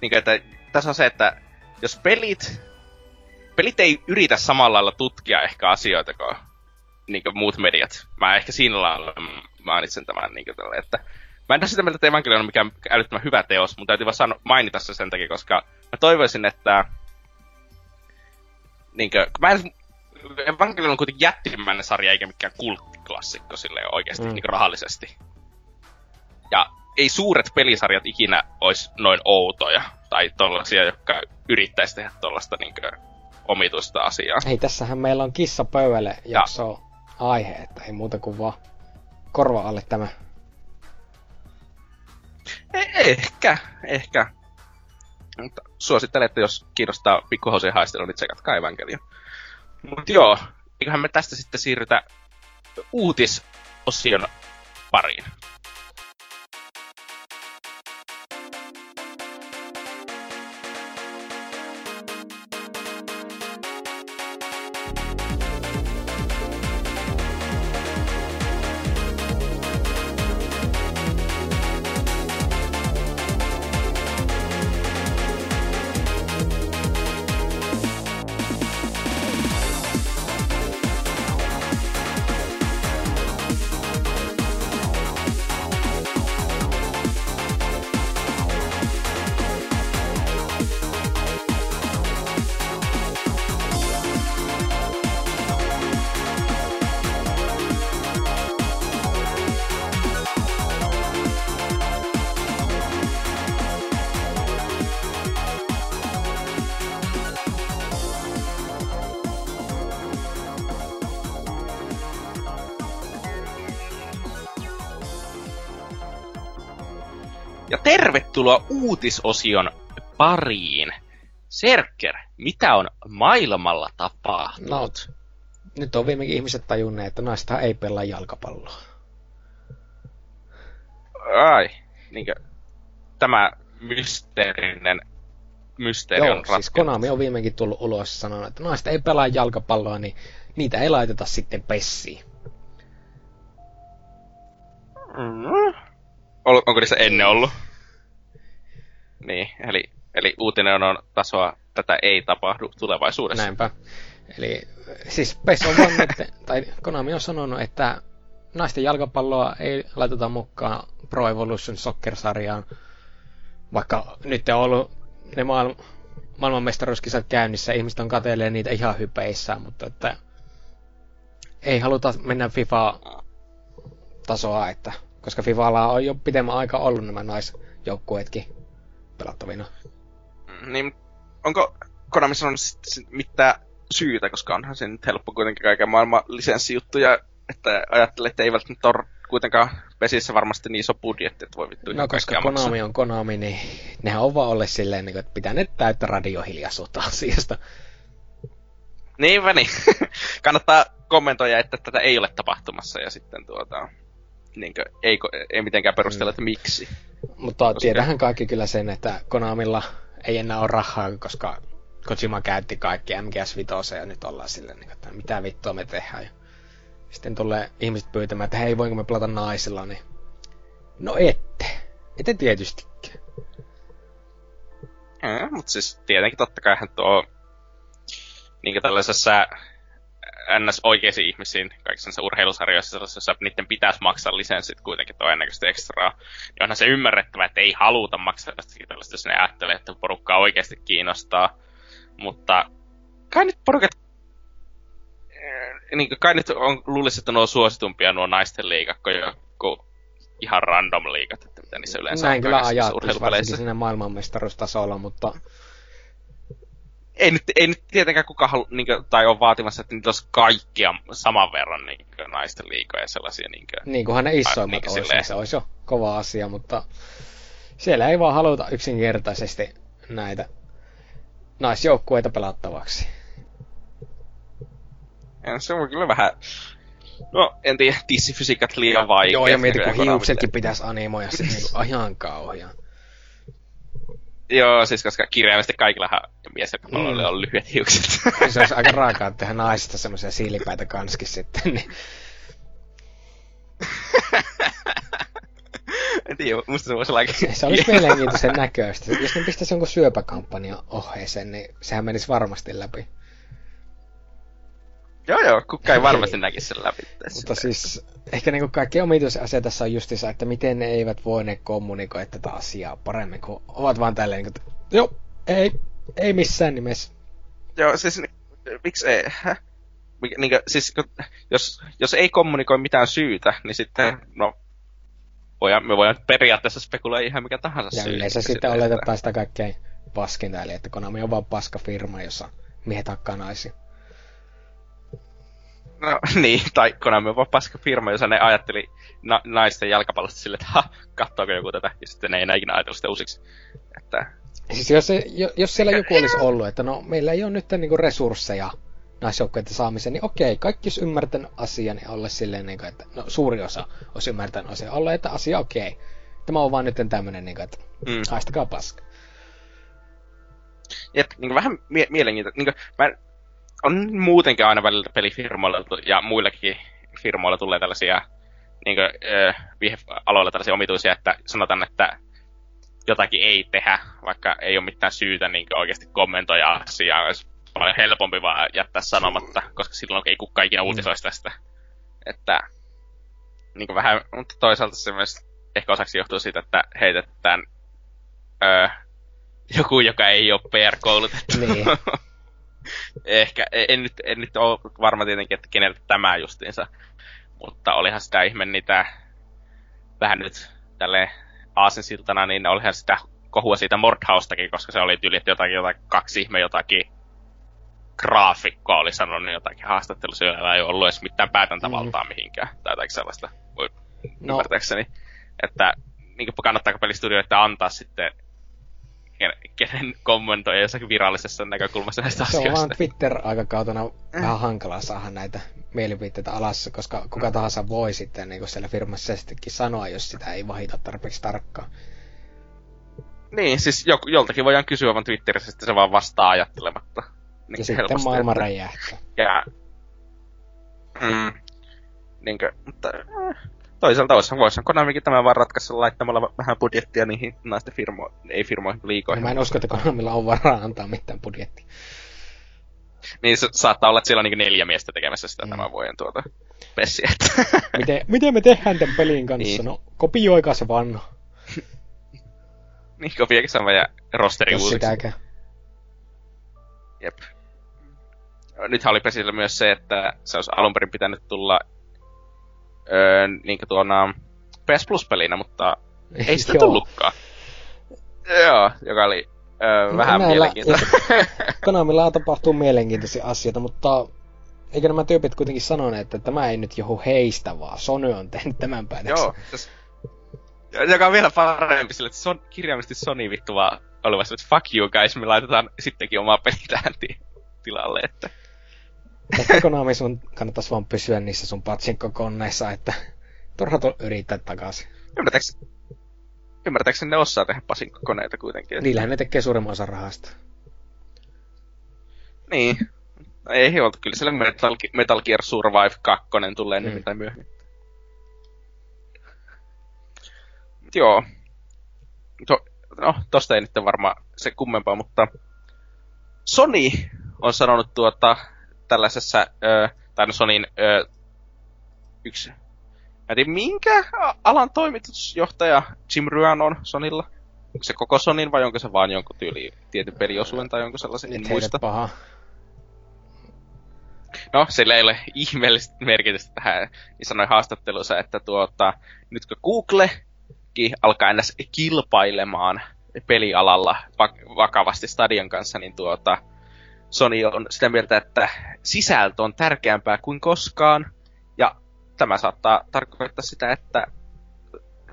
Niin kuin, että tässä on se, että jos pelit... Pelit ei yritä samalla lailla tutkia ehkä asioita kuin, niin kuin muut mediat. Mä ehkä siinä lailla mainitsen tämän niin kuin tälle, että Mä en ole sitä mieltä, että Evangelion on mikään älyttömän hyvä teos, mutta täytyy vaan sano, mainita se sen takia, koska mä toivoisin, että... Niinkö, mä en, Evangelion on kuitenkin jättimäinen sarja, eikä mikään kulttiklassikko silleen oikeasti mm. niin rahallisesti. Ja ei suuret pelisarjat ikinä olisi noin outoja, tai tollasia, jotka yrittäisi tehdä tollasta niin omituista asiaa. Ei, tässähän meillä on kissa pöydälle jakso aihe, että ei muuta kuin vaan korva alle tämä. Eh, ehkä, ehkä. Mutta suosittelen, että jos kiinnostaa pikkuhousien haistelu, niin tsekatkaa Evangelion. Mutta joo, eiköhän me tästä sitten siirrytä uutisosion pariin. Uutisosion pariin. Serker, mitä on maailmalla tapahtunut? No, nyt on viimekin ihmiset tajunneet, että naista ei pelaa jalkapalloa. Ai, niinkö tämä mysteerinen mysteeri Joo, on siis Konami on viimeinkin tullut ulos ja sanonut, että naista ei pelaa jalkapalloa, niin niitä ei laiteta sitten pessiin. Mm. Onko niissä ennen ollut? Niin, eli, eli uutinen on tasoa, tätä ei tapahdu tulevaisuudessa. Näinpä. Eli siis PES on vannut, tai Konami on sanonut, että naisten jalkapalloa ei laiteta mukaan Pro Evolution Soccer-sarjaan, vaikka nyt on ollut ne maailman, maailmanmestaruuskisat käynnissä, ihmiset on katelee niitä ihan hypeissään, mutta että ei haluta mennä FIFA-tasoa, että, koska FIFAlla on jo pitemmän aika ollut nämä naisjoukkueetkin pelattavina. Niin, onko Konami sanonut mitään syytä, koska onhan se nyt helppo kuitenkin kaiken maailman lisenssijuttuja, että ajattelee, että eivät nyt ole kuitenkaan pesissä varmasti niin iso budjetti, että voi vittu No koska Konami maksaa. on Konami, niin nehän on vaan olleet silleen, niin että pitää ne täyttä radiohiljaisuutta asiasta. Niinpä niin. Kannattaa kommentoida, että tätä ei ole tapahtumassa ja sitten tuota, niin kuin, ei, ei mitenkään perustella, että miksi. Mutta koska... tiedähän kaikki kyllä sen, että Konamilla ei enää ole rahaa, koska Kojima käytti kaikki MGS 5 ja nyt ollaan silleen, niin että mitä vittua me tehdään. Ja sitten tulee ihmiset pyytämään, että hei, voinko me pelata naisilla, niin no ette. Ette tietystikään. Eh, mutta siis tietenkin totta kai tuo niin tällaisessa ns. oikeisiin ihmisiin kaikissa urheilusarjoissa, sellaisissa niiden pitäisi maksaa lisenssit kuitenkin todennäköisesti ekstraa, niin onhan se ymmärrettävä, että ei haluta maksaa tällaista, jos ne ajattelee, että porukkaa oikeasti kiinnostaa. Mutta kai nyt porukat niin kai nyt on, luulisi, että nuo suositumpia nuo naisten liigat, kuin joku ihan random liigat, että mitä niissä yleensä Näin on kyllä ajattelisi, varsinkin siinä maailmanmestaruustasolla, mutta ei nyt, ei nyt tietenkään kukaan halu, niin kuin, tai on vaatimassa, että niitä olisi kaikkia saman verran niin kuin, naisten liikoja sellaisia. Niin, kuin, niin kunhan ne isoimmat niin olisi, niin se olisi jo kova asia, mutta siellä ei vaan haluta yksinkertaisesti näitä naisjoukkueita pelattavaksi. Ja se on kyllä vähän... No, en tiedä, tissifysiikat liian vaikea. Joo, ja mieti, kun hiuksetkin pitäisi animoida se niin ihan kauhean. Joo, siis koska kirjaimesti kaikilla mies ja mm. on lyhyet hiukset. se olisi aika raakaa tehdä naisista semmoisia siilipäitä kanskin sitten, niin... en tiedä, musta se voisi olla Se olisi mielenkiintoisen näköistä. Jos ne pistäisi jonkun syöpäkampanja ohjeeseen, niin sehän menisi varmasti läpi. Joo joo, kuka ei varmasti näkisi sen läpi. Mutta siis ehkä niin kaikki omituisen tässä on justissa, että miten ne eivät voi ne kommunikoida tätä asiaa paremmin, kun ovat vaan tälleen, niin kuin, joo, ei, ei missään nimessä. Joo, siis miksi ei? Häh? Niin kuin, siis, jos, jos ei kommunikoi mitään syytä, niin sitten, no, voidaan, me voidaan periaatteessa spekuloida ihan mikä tahansa Ja syy, yleensä sitten oletetaan sitä kaikkein paskinta, eli että Konami on vaan paska firma, jossa miehet hakkaa naisia. No niin, tai Konami on vaan paska firma, jossa ne ajatteli na- naisten jalkapallosta silleen, että ha, katsoako joku tätä, ja sitten ne ei enää ikinä ajatellut sitä uusiksi. Että... Siis jos, se, jos siellä joku olisi ollut, että no meillä ei ole nyt niinku resursseja naisjoukkueiden saamiseen, niin okei, kaikki olisi ymmärtänyt asian ja olla silleen, niin kuin, että no suuri osa olisi ymmärtänyt asian, olla, että asia okei. Tämä on vaan nyt tämmöinen, niin kuin, että mm. haistakaa paska. Jep, niin vähän mie- mielenkiintoista. Niin kuin, mä on muutenkin aina välillä pelifirmoilla ja muillekin firmoilla tulee tällaisia niin kuin, äh, aloilla tällaisia omituisia, että sanotaan, että jotakin ei tehdä, vaikka ei ole mitään syytä niin oikeasti kommentoida asiaa. Olisi paljon helpompi vaan jättää sanomatta, koska silloin ei kukaan ikinä mm. uutisoisi tästä. Että niin vähän, mutta toisaalta se myös ehkä osaksi johtuu siitä, että heitetään öö, joku, joka ei ole PR-koulutettu. Niin. Ehkä, en nyt, en nyt ole varma tietenkin, että keneltä tämä justiinsa. Mutta olihan sitä ihme niitä vähän nyt tälle aasinsiltana, niin olihan sitä kohua siitä Mordhaustakin, koska se oli tyyli, että jotakin, jotakin kaksi ihme jotakin graafikkoa oli sanonut jotakin haastattelussa, joilla ei ollut edes mitään päätäntävaltaa mm. mihinkään, tai jotakin sellaista, no. ymmärtääkseni. Että niin kannattaako pelistudioita antaa sitten kenen kommentoi jossakin virallisessa näkökulmassa näistä se asioista. Se on vaan Twitter-aikakautena äh. vähän hankalaa saada näitä mielipiteitä alas, koska kuka tahansa voi sitten niin siellä firmassa sanoa, jos sitä ei vahita tarpeeksi tarkkaan. Niin, siis jol- joltakin voidaan kysyä vaan Twitterissä, että se vaan vastaa ajattelematta. Niin ja sitten maailma räjähtää. Ja... Mm. Niinkö, mutta... Äh toisaalta olisihan, voisihan Konamikin tämä vaan ratkaista laittamalla vähän budjettia niihin naisten firmo, ei firmoihin, liikoihin. No, mä en usko, että Konamilla on varaa antaa mitään budjettia. Niin se saattaa olla, että siellä on niin neljä miestä tekemässä sitä mm. tämän vuoden tuota pessiä. miten, miten me tehdään tämän pelin kanssa? Niin. No, kopioikaa se vanha. niin, kopioikaa se ja rosteri Jos sitäkään. Jep. Nythän oli Pesillä myös se, että se olisi alun perin pitänyt tulla öö, niin tuona PS Plus-pelinä, mutta ei sitä tullutkaan. Joo, joka oli öö, no, vähän mielenkiintoista. Konamilla tapahtuu mielenkiintoisia asioita, mutta eikö nämä tyypit kuitenkin sanoneet, että tämä ei nyt johu heistä, vaan Sony on tehnyt tämän päätöksen. Joo, tässä, joka on vielä parempi sille, että son, kirjaimisesti Sony vittu vaan olevassa, että fuck you guys, me laitetaan sittenkin omaa peliä tähän tilalle, että Ehkä Konami sun kannattaisi vaan pysyä niissä sun patsinko-konneissa, että turha to- yrittää takaisin. Ymmärtääks, ymmärtääkseni ne osaa tehdä pasinko-koneita kuitenkin? Niillähän ne tekee suurimman osan rahasta. Niin. No ei oltu. Kyllä siellä Metal, Metal Gear Survive 2 tulee mm. nimittäin myöhemmin. Joo. To, no, tosta ei nyt varmaan se kummempaa, mutta Sony on sanonut tuota tällaisessa, ö, tai no Sonyin ö, yksi, mä en tiedä minkä alan toimitusjohtaja Jim Ryan on Sonilla. Onko se koko Sonin vai onko se vaan jonkun tyyli tietyn peliosuuden tai onko sellaisen, en muista. paha. No, sillä ei ole ihmeellistä merkitystä tähän. Niin sanoi haastattelussa, että tuota, nyt kun Google alkaa ennäs kilpailemaan pelialalla vakavasti Stadion kanssa, niin tuota, Sony on sitä mieltä, että sisältö on tärkeämpää kuin koskaan. Ja tämä saattaa tarkoittaa sitä, että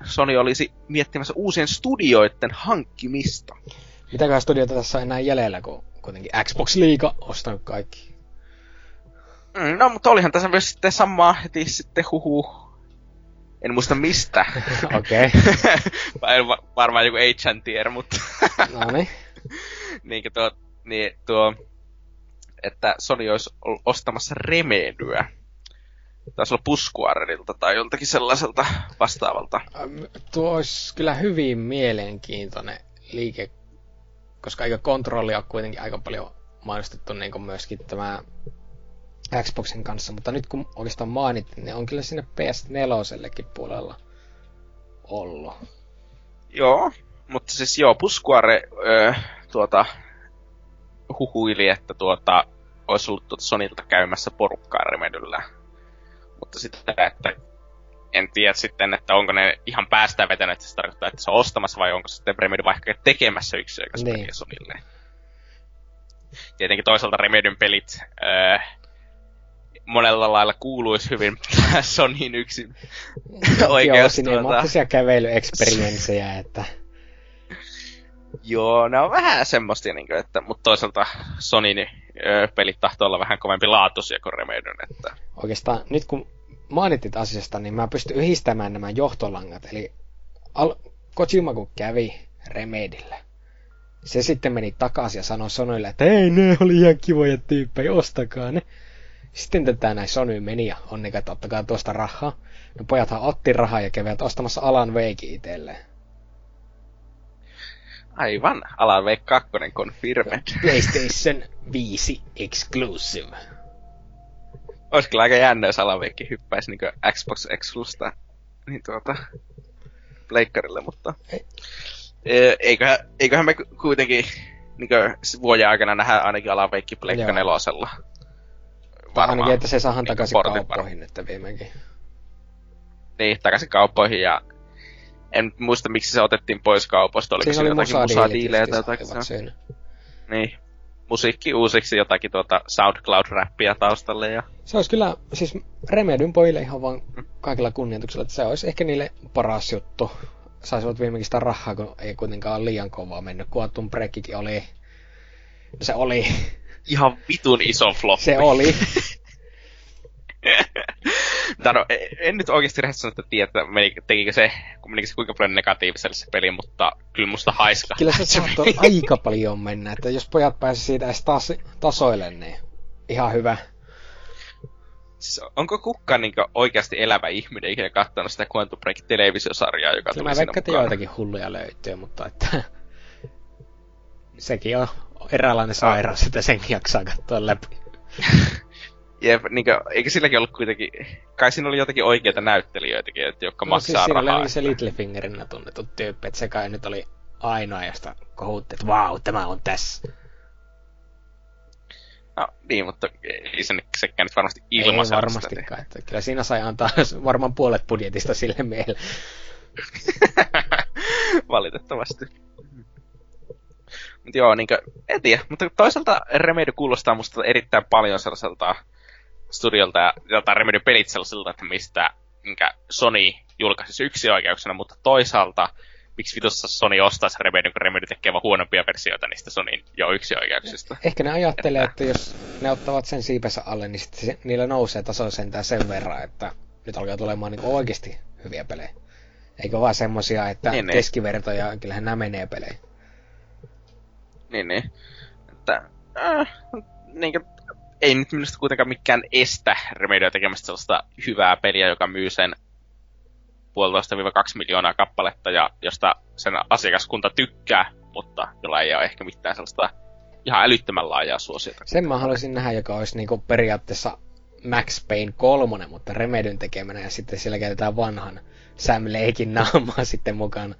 Sony olisi miettimässä uusien studioiden hankkimista. Mitäköhän studioita tässä on enää jäljellä, kun kuitenkin Xbox Liiga ostanut kaikki? Mm, no, mutta olihan tässä myös sitten samaa heti sitten huhu. En muista mistä. Okei. okay. varmaan joku Agentier, mutta... no niin. niin, tuo, niin tuo, että Sony olisi ostamassa Remedyä. Taisi olla Puskuarerilta tai joltakin sellaiselta vastaavalta. Tuo olisi kyllä hyvin mielenkiintoinen liike, koska aika kontrollia on kuitenkin aika paljon mainostettu niin kuin myöskin tämä Xboxin kanssa, mutta nyt kun oikeastaan mainittiin, niin on kyllä sinne PS4 puolella ollut. Joo, mutta siis joo, Puskuare öö, tuota, huhuili, että tuota, olisi ollut tuota Sonilta käymässä porukkaa Remedyllä. Mutta sitten, että en tiedä sitten, että onko ne ihan päästään vetänyt, että se tarkoittaa, että se on ostamassa vai onko sitten Remedy vaikka tekemässä yksi niin. Sonille. Tietenkin toisaalta Remedyn pelit öö, monella lailla kuuluisi hyvin Sonyin yksin oikeus. Joo, tuota... kävelyeksperienssejä, että... Joo, ne on vähän semmoista, niin kuin, että, mutta toisaalta Sonyin pelit tahtoo olla vähän kovempi laatuisia kuin Remedyn. Että... Oikeastaan nyt kun mainitit asiasta, niin mä pystyn yhdistämään nämä johtolangat. Eli Al- Kojima kun kävi Remedillä, se sitten meni takaisin ja sanoi Sonylle, että ei, ne oli ihan kivoja tyyppejä, ostakaa ne. Sitten tätä näin Sony meni ja onneka, että ottakaa tuosta rahaa. No pojathan otti rahaa ja kävivät ostamassa Alan Wake itselleen. Aivan, Alan Wake 2 confirmed. PlayStation 5 exclusive. Olisi kyllä aika jännä, jos Alan Wake hyppäisi niin Xbox Exclusta niin tuota, pleikkarille, mutta... Ei. E, eiköhän, eiköhän me kuitenkin niin vuoden aikana nähdä ainakin Alan Wake Pleikka nelosella varmaan. Ainakin, että se saahan takaisin kauppoihin että viimeinkin. Niin, takaisin kauppoihin ja en muista miksi se otettiin pois kaupoista. Oliko siinä, jotakin musadiilejä tai jotakin? Niin. Musiikki uusiksi jotakin tuota SoundCloud-räppiä taustalle. Ja... Se olisi kyllä, siis Remedyn pojille ihan vaan kaikilla kunnioituksella, että se olisi ehkä niille paras juttu. Saisivat viimeinkin sitä rahaa, kun ei kuitenkaan liian kovaa mennyt. Quantum Breakikin oli... Se oli ihan vitun iso floppi. Se oli. no, en nyt oikeasti rehellisesti tiedä, että meni, tekikö se, menikö se kuinka paljon negatiiviselle se peli, mutta kyllä musta haiska. Kyllä se saattoi aika paljon mennä, että jos pojat pääsivät siitä edes tas, tasoille, niin ihan hyvä. Siis onko kukaan niin oikeasti elävä ihminen ikinä katsonut sitä Quantum Break televisiosarjaa, joka Kyllä tuli mä veikkaan, että joitakin hulluja löytyy, mutta että sekin on eräänlainen sairaus, että sen jaksaa katsoa läpi. Jep, niin kuin, eikö silläkin ollut kuitenkin, kai siinä oli jotakin oikeita näyttelijöitäkin, että jotka no, maksaa siis rahaa. oli se Littlefingerinä tunnettu tyyppi, että se kai nyt oli ainoa, josta kohutti, että vau, tämä on tässä. No niin, mutta ei se sekään nyt varmasti ilmaisen. Ei varmastikaan, että kyllä siinä sai antaa varmaan puolet budjetista sille meille. Valitettavasti. Mutta joo, niinkö, en tiedä. Mutta toisaalta Remedy kuulostaa musta erittäin paljon sellaiselta studiolta ja jota Remedy pelit sellaiselta, että mistä minkä Sony julkaisi yksi oikeuksena, mutta toisaalta miksi vitussa Sony ostaisi Remedy, kun Remedy tekee vaan huonompia versioita niistä Sonyin jo yksi oikeuksista. Ehkä ne ajattelee, että... että jos ne ottavat sen siipensä alle, niin sitten se, niillä nousee taso sentään sen verran, että nyt alkaa tulemaan niin oikeasti hyviä pelejä. Eikö vaan semmosia, että niin, niin. keskivertoja, niin. kyllähän nämä menee pelejä. Niin, niin. Että, äh, niin kuin, ei nyt minusta kuitenkaan mikään estä Remedia tekemästä sellaista hyvää peliä, joka myy sen puolitoista 2 miljoonaa kappaletta ja josta sen asiakaskunta tykkää mutta jolla ei ole ehkä mitään sellaista ihan älyttömän laajaa suosiota. Sen mä haluaisin nähdä, joka olisi niinku periaatteessa Max Payne kolmonen, mutta Remedyn tekemänä ja sitten siellä käytetään vanhan Sam Lakein naamaa sitten mukana.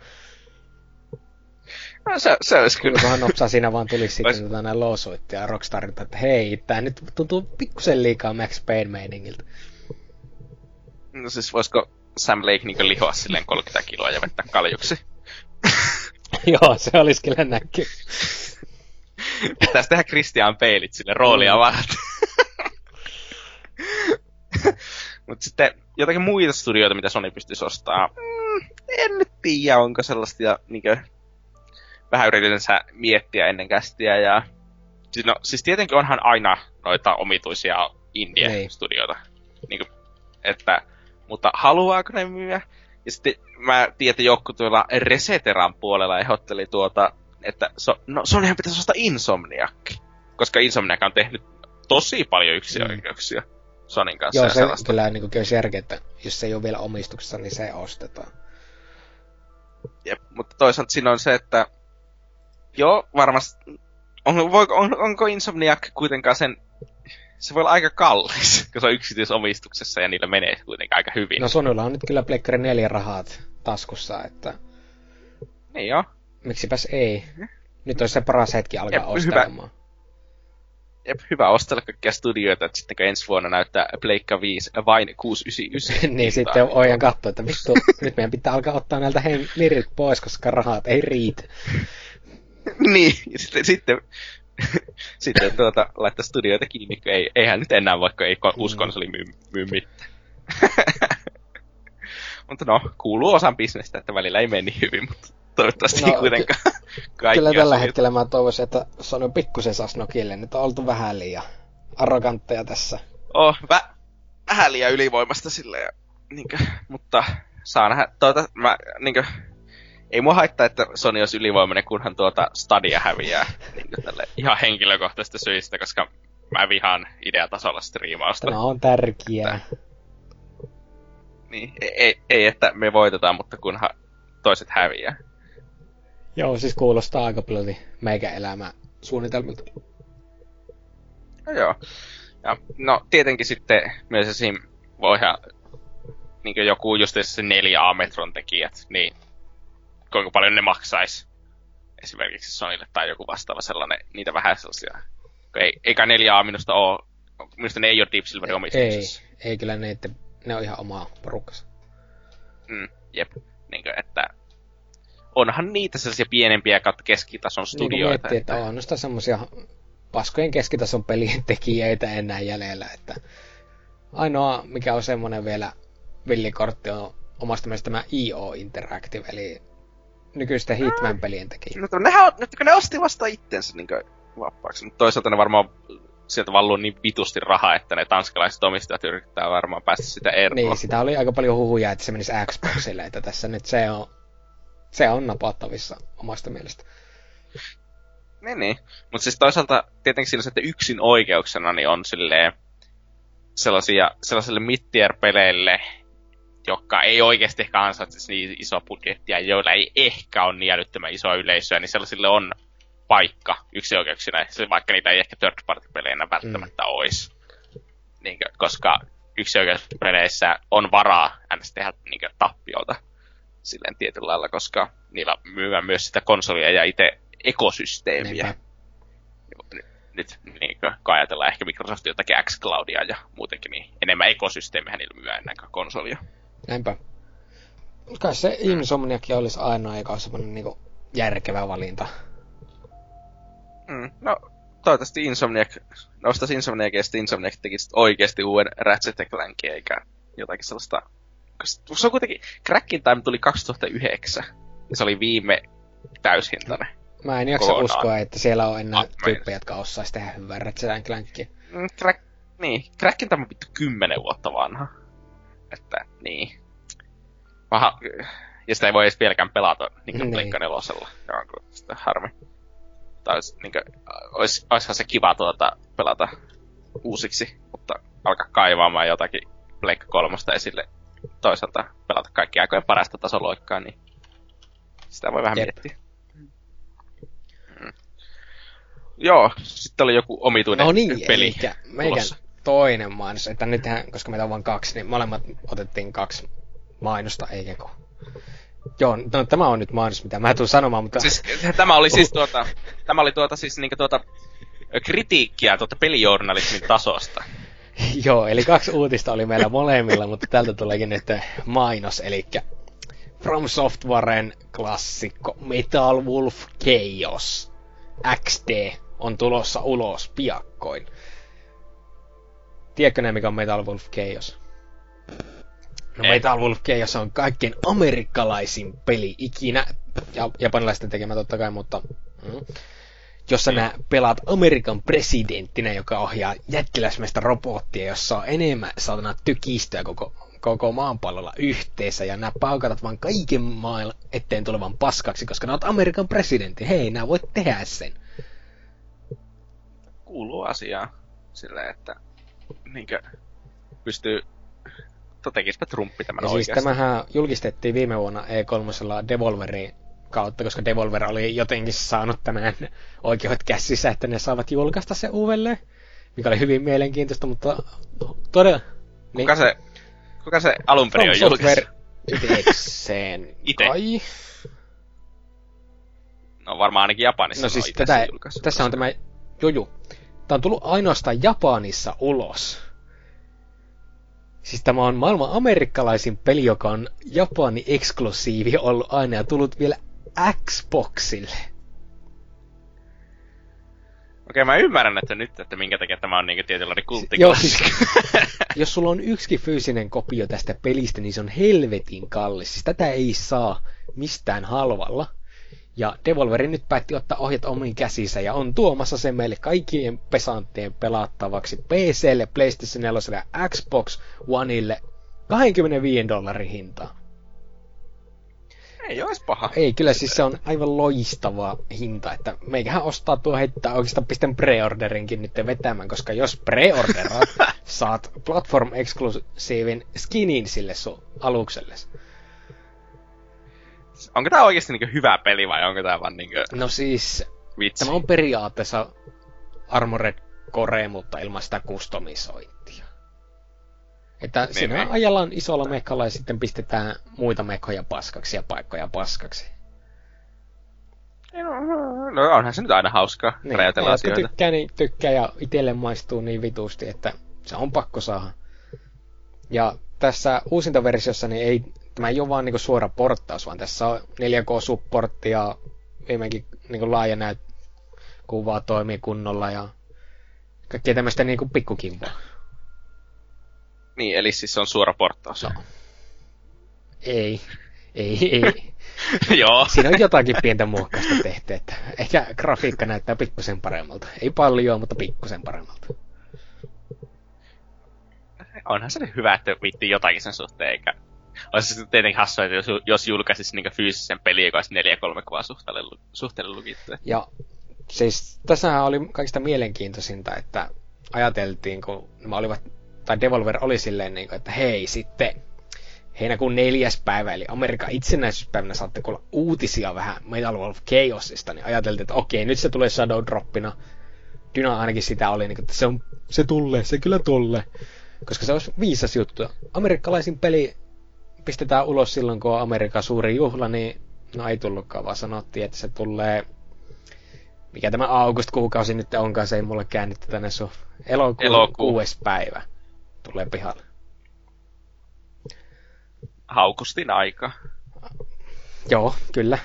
No, se, se olisi kyllä. Kunhan nopsaa siinä vaan tulisi sitten Ois... tota, loosuittia ja Rockstarilta, että hei, tää nyt tuntuu pikkusen liikaa Max Payne meiningiltä. No siis voisiko Sam Lake niin lihoa silleen 30 kiloa ja vettä kaljuksi? Joo, se olisi kyllä näky. Pitäisi tehdä Christian Peilit sille roolia mm. varten. Mutta sitten jotakin muita studioita, mitä Sony pystyisi ostamaan. Mm, en nyt tiedä, onko sellaista ja niinkö, vähän yritin miettiä ennen kästiä. Ja, siis, no, siis tietenkin onhan aina noita omituisia indie-studioita. Niin kuin, että, mutta haluaako ne myyä? Ja sitten mä tiedän, että joku tuolla Reseteran puolella ehdotteli tuota, että so, no Sonyhan pitäisi ostaa Insomniac. Koska Insomniac on tehnyt tosi paljon yksioikeuksia mm. Sonin kanssa. Joo, se sellaista. kyllä niin kuin järkeä, että jos se ei ole vielä omistuksessa, niin se ostetaan. Jep, mutta toisaalta siinä on se, että joo, varmasti, on, on, onko Insomniac kuitenkaan sen, se voi olla aika kallis, kun se on yksityisomistuksessa ja niillä menee kuitenkin aika hyvin. No Sonylla on nyt kyllä Pleikkari 4 rahat taskussa, että... Niin joo. Miksipäs ei. Nyt olisi se paras hetki alkaa Jep, ostelemaan. Hyvä, Jep, hyvä ostella kaikkia studioita, että sitten kun ensi vuonna näyttää Pleikka 5 vain 699. niin sitten ojan katsoa, että vittu, nyt meidän pitää alkaa ottaa näiltä hen lirit pois, koska rahat ei riitä. niin, sitten, sitten, sitten tuota, laittaa studioita kiinni, kun ei, eihän nyt enää vaikka ei uusi konsoli myy, myy mitään. mutta no, kuuluu osan bisnestä, että välillä ei meni hyvin, mutta toivottavasti no, kuitenkaan kaikki Kyllä tällä asiat. hetkellä mä toivoisin, että Sony pikkusen saisi Nokille. Nyt on oltu vähän liian arrogantteja tässä. Oh, vä- vähän liian ylivoimasta silleen. Niinkö, mutta saa nähdä. Tuota, mä, niinkö, ei mua haittaa, että Sony olisi ylivoimainen, kunhan tuota Stadia häviää niinkö, tälle ihan henkilökohtaisista syistä, koska mä vihaan ideatasolla striimausta. Tämä on tärkeää. Niin, ei, ei, ei, että me voitetaan, mutta kunhan toiset häviää. Joo, siis kuulostaa aika paljon meikä elämä suunnitelmilta. No joo. Ja, no tietenkin sitten myös esim. voihan niin joku just se 4A-metron tekijät, niin kuinka paljon ne maksais esimerkiksi Sonylle tai joku vastaava sellainen, niitä vähän sellaisia. Ei, eikä 4A minusta ole, minusta ne ei ole Deep Silverin omistuksessa. Ei, ei kyllä ne, ne on ihan omaa porukkansa. Mm, jep. Niin kuin, että onhan niitä sellaisia pienempiä keskitason studioita. Niin miettii, että, että on sitä semmoisia paskojen keskitason pelien tekijöitä enää jäljellä, että ainoa mikä on semmoinen vielä villikortti on omasta mielestä tämä IO Interactive, eli nykyisten Hitman-pelien tekijä. No, nehän on, nyt kun ne osti vasta itsensä niin vapaaksi, mutta toisaalta ne varmaan sieltä valluu niin vitusti rahaa, että ne tanskalaiset omistajat yrittää varmaan päästä sitä eroon. Niin, sitä oli aika paljon huhuja, että se menisi Xboxille, että tässä nyt se on se on napattavissa omasta mielestä. Niin, niin. Mutta siis toisaalta tietenkin siinä että yksin oikeuksena niin on silleen sellaisia, sellaisille mid-tier-peleille, jotka ei oikeasti ehkä ansaitse niin iso budjettia, joilla ei ehkä ole niin älyttömän iso yleisöä, niin sellaisille on paikka yksin oikeuksina, vaikka niitä ei ehkä third party peleinä välttämättä mm. olisi. Niin, koska yksin oikeuspeleissä on varaa äänestä tehdä niin tappiota silleen tietyllä lailla, koska niillä myyvät myös sitä konsolia ja itse ekosysteemiä. Nyt, nyt niin kun ajatellaan ehkä Microsoft jotakin xCloudia ja muutenkin, niin enemmän ekosysteemiä niillä myy ennen kuin konsolia. Näinpä. Kai se Insomniakin olisi ainoa, olisi semmoinen niin järkevä valinta. Mm, no, toivottavasti Insomniac, nostaisi Insomniac ja sitten Insomniac tekisi oikeasti uuden Ratchet Clankin, eikä jotakin sellaista se on kuitenkin, Crackin Time tuli 2009, ja se oli viime täyshintainen. Mä en jaksa kokonaan. uskoa, että siellä on enää ah, tyyppejä, jotka osais tehdä hyvää Ratchet Clankia. Mm, crack, niin, Crackin Time on vittu kymmenen vuotta vanha. Että, niin. Vaha, ja sitä ei voi edes vieläkään pelata niin kuin niin. nelosella. Ja on sitä harmi. Tai olisi, niin kuin, olisi, olisihan se kiva tuota, pelata uusiksi, mutta alkaa kaivaamaan jotakin Pleikka kolmosta esille toisaalta pelata kaikki aikojen parasta tasoloikkaa, niin sitä voi vähän Jep. miettiä. Joo, sitten oli joku omituinen No niin, peli eli meikän. Toinen mainos, että nythän, koska meitä on vain kaksi, niin molemmat otettiin kaksi mainosta, eikä kun... Joo, no tämä on nyt mainos, mitä mä tulen sanomaan, mutta... Siis, tämä oli siis tuota, tämä oli tuota siis niinku tuota kritiikkiä tuota pelijournalismin tasosta. Joo, eli kaksi uutista oli meillä molemmilla, mutta tältä tuleekin nyt mainos, eli From Softwaren klassikko Metal Wolf Chaos XD on tulossa ulos piakkoin. Tiedätkö ne, mikä on Metal Wolf Chaos? No Ei. Metal Wolf Chaos on kaikkein amerikkalaisin peli ikinä. Ja japanilaisten tekemä totta kai, mutta... Mm jossa Mm. nää pelaat Amerikan presidenttinä, joka ohjaa jättiläismäistä robottia, jossa on enemmän saatana tykistöä koko, koko maanpallolla yhteensä, ja nämä paukatat vaan kaiken maailman eteen tulevan paskaksi, koska nää oot Amerikan presidentti. Hei, nää voit tehdä sen. Kuuluu asiaan silleen, että niinkö pystyy totekispä Trumpi tämän Ja siis oikeasti. tämähän julkistettiin viime vuonna E3 Devolverin kautta, koska Devolver oli jotenkin saanut tämän oikeudet käsissä, että ne saavat julkaista se uudelleen, mikä oli hyvin mielenkiintoista, mutta todella... niin- Kuka se, kuka se alun perin on julkaissut? Ite. kai. No varmaan ainakin Japanissa No on siis tätä, tässä on tämä juju. Tämä on tullut ainoastaan Japanissa ulos. Siis tämä on maailman amerikkalaisin peli, joka on Japani eksklusiivi ollut aina ja tullut vielä Xboxille. Okei, mä ymmärrän, että nyt, että minkä takia tämä on niinku tietynlainen Joo, kulttiklassikko. siis, jos sulla on yksikin fyysinen kopio tästä pelistä, niin se on helvetin kallis. Siis tätä ei saa mistään halvalla. Ja Devolveri nyt päätti ottaa ohjat omiin käsinsä ja on tuomassa sen meille kaikkien pesanttien pelattavaksi PClle, PlayStation 4 ja Xbox Oneille 25 dollarin hintaa. Ei ois paha. Ei, kyllä siis se on aivan loistava hinta, että meikähän ostaa tuo heittää oikeastaan pistän preorderinkin nyt vetämään, koska jos preorderaat, saat platform-eksklusiivin skinin sille sun alukselle. Onko tää oikeesti niinku hyvä peli vai onko tää vaan niinku No siis, vitsi? tämä on periaatteessa Armored Core, mutta ilman sitä kustomisointia. Että Niin, siinä niin. ajellaan isolla mekalla ja sitten pistetään muita mekkoja paskaksi ja paikkoja paskaksi. No onhan se nyt aina hauskaa Niin, räjätellä ne, jotka asioita. tykkää, niin tykkää ja itselle maistuu niin vitusti, että se on pakko saada. Ja tässä uusintaversiossa niin ei, tämä ei ole vaan niinku suora porttaus, vaan tässä on 4K-supportti ja viimeinkin niinku laaja näyt kuvaa toimii kunnolla ja kaikkea tämmöistä niinku pikkukivaa. Niin, eli siis se on suora porttaus. No. Ei, ei, ei. Joo. Siinä on jotakin pientä muokkausta tehty, että ehkä grafiikka näyttää pikkusen paremmalta. Ei paljon, mutta pikkusen paremmalta. Onhan se hyvä, että viitti jotakin sen suhteen, eikä... Olisi se tietenkin hassua, että jos, jos julkaisisi niinku fyysisen pelin, joka olisi 4-3 kuvaa suhteelle lukittu. Ja siis tässähän oli kaikista mielenkiintoisinta, että ajateltiin, kun nämä olivat, tai Devolver oli silleen, niin kuin, että hei sitten heinäkuun neljäs päivä, eli Amerikan itsenäisyyspäivänä saatte kuulla uutisia vähän Metal Wolf Chaosista, niin ajateltiin, että okei, nyt se tulee Shadow Droppina. Dyna ainakin sitä oli, niin kuin, että se, on, se tulee, se kyllä tulee. Koska se olisi viisas juttu. Amerikkalaisin peli pistetään ulos silloin, kun on Amerikan suuri juhla, niin no ei tullutkaan, vaan sanottiin, että se tulee mikä tämä august-kuukausi nyt onkaan, se ei mulle käännetty tänne sun elokuun Elokuu. kuudes päivä tulee pihalle. Haukustin aika. Joo, kyllä.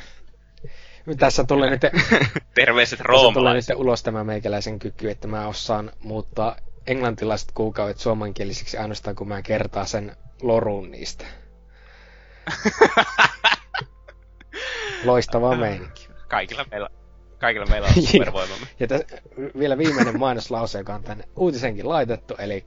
Tässä tulee nyt, Terveiset tulee roomalaiset. nyt ulos tämä meikäläisen kyky, että mä osaan muuttaa englantilaiset kuukaudet suomenkielisiksi ainoastaan, kun mä kertaa sen lorun niistä. Loistava meininki. Kaikilla meillä, kaikilla meillä on supervoimamme. Ja täs, vielä viimeinen mainoslause, joka on tänne uutisenkin laitettu, eli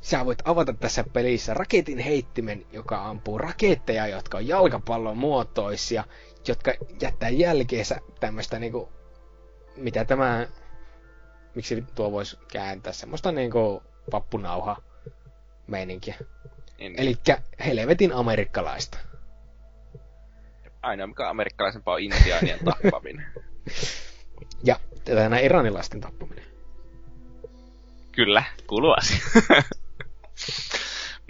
sä voit avata tässä pelissä raketin heittimen, joka ampuu raketteja, jotka on jalkapallon muotoisia, jotka jättää jälkeensä tämmöistä niinku, mitä tämä, miksi tuo voisi kääntää, semmoista niinku vappunauha meininkiä. Eli helvetin amerikkalaista. Ainoa mikä on amerikkalaisempaa on intiaanien tappaminen. Ja Tätä näin iranilaisten tappaminen. Kyllä, kuuluu asia.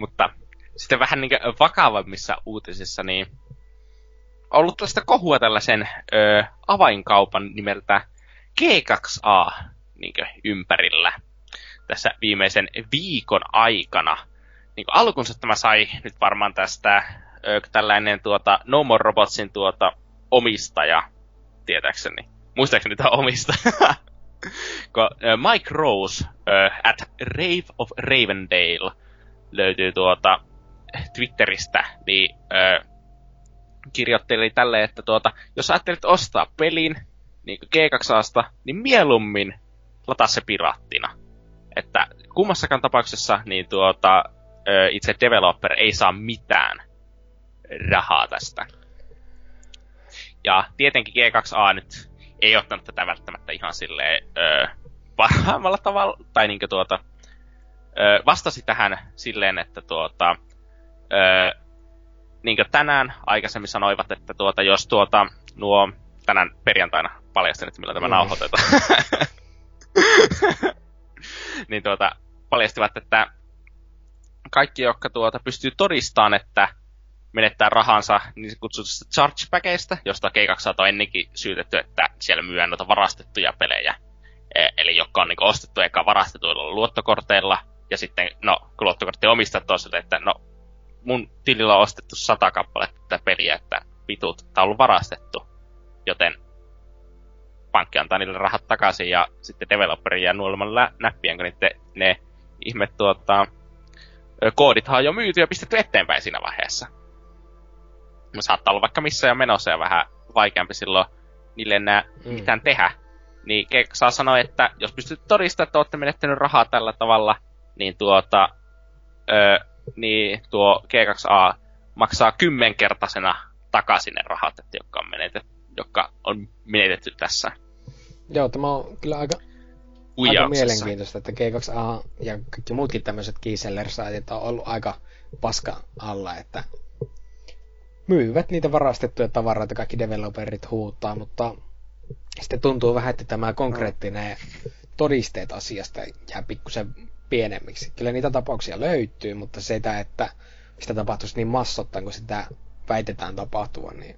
Mutta sitten vähän niin vakavammissa uutisissa, niin on ollut tällaista kohua tällaisen ö, avainkaupan nimeltä G2A niin ympärillä tässä viimeisen viikon aikana. Niin alkunsa tämä sai nyt varmaan tästä tällainen tuota, No More Robotsin tuota, omistaja, tietääkseni. Muistaakseni tämä omistaja. Mike Rose uh, at Rave of Ravendale löytyy tuota Twitteristä, niin uh, kirjoitteli tälle, että tuota, jos ajattelet ostaa pelin niin G2Asta, niin mieluummin lataa se piraattina. Että kummassakaan tapauksessa niin tuota, itse developer ei saa mitään rahaa tästä. Ja tietenkin G2A nyt ei ottanut tätä välttämättä ihan silleen öö, parhaimmalla tavalla, tai niinkö tuota, öö, vastasi tähän silleen, että tuota, öö, niinkö tänään aikaisemmin sanoivat, että tuota, jos tuota, nuo tänään perjantaina paljastin, että millä tämä mm. nauhoitetaan. niin tuota, paljastivat, että kaikki, jotka tuota, pystyy todistamaan, että menettää rahansa niin kutsutusta chargebackeista, josta G2 on ennenkin syytetty, että siellä myydään noita varastettuja pelejä. E- eli jotka on niin ostettu eka varastetuilla luottokorteilla, ja sitten, no, kun luottokortti omistaa toiselle, että no, mun tilillä on ostettu sata kappaletta tätä peliä, että vitut, tämä on ollut varastettu. Joten pankki antaa niille rahat takaisin, ja sitten developeri jää nuolemaan lä- näppien, kun niitä, ne ihme tuota, koodithan on jo myyty ja pistetty eteenpäin siinä vaiheessa saattaa olla vaikka missä ja menossa ja vähän vaikeampi silloin niille enää mm. mitään tehdä. Niin saa sanoa, että jos pystyt todistamaan, että olette menettänyt rahaa tällä tavalla, niin tuota, ö, niin tuo G2A maksaa kymmenkertaisena takaisin ne rahat, että jotka on menetetty, jotka on menetetty tässä. Joo, tämä on kyllä aika, aika mielenkiintoista, että G2A ja kaikki muutkin tämmöiset keyseller on ollut aika paska alla, että myyvät niitä varastettuja tavaroita, kaikki developerit huutaa, mutta sitten tuntuu vähän, että tämä konkreettinen todisteet asiasta jää pikkusen pienemmiksi. Kyllä niitä tapauksia löytyy, mutta sitä, että sitä tapahtuisi niin massottain kuin sitä väitetään tapahtuvan, niin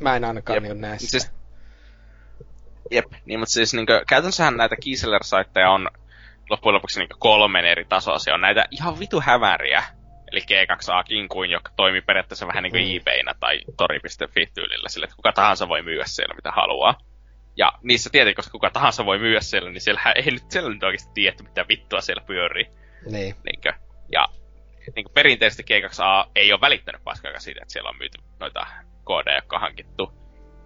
mä en ainakaan Jep. niin näe sitä. Siis, jep, niin, mutta siis niin kuin, käytännössähän näitä Keyseller-saitteja on loppujen lopuksi niin kolmen eri tasoa. Se on näitä ihan vitu hämäriä eli G2A Kinkuin, joka toimii periaatteessa vähän niin kuin mm. eBaynä tai tori.fi tyylillä, sille, että kuka tahansa voi myyä siellä mitä haluaa. Ja niissä tietenkin, koska kuka tahansa voi myyä siellä, niin siellä ei nyt, siellä nyt oikeasti tiedä, mitä vittua siellä pyörii. Niin. Niinkö? Ja niin kuin perinteisesti G2A ei ole välittänyt paskaakaan siitä, että siellä on myyty noita koodeja, jotka on hankittu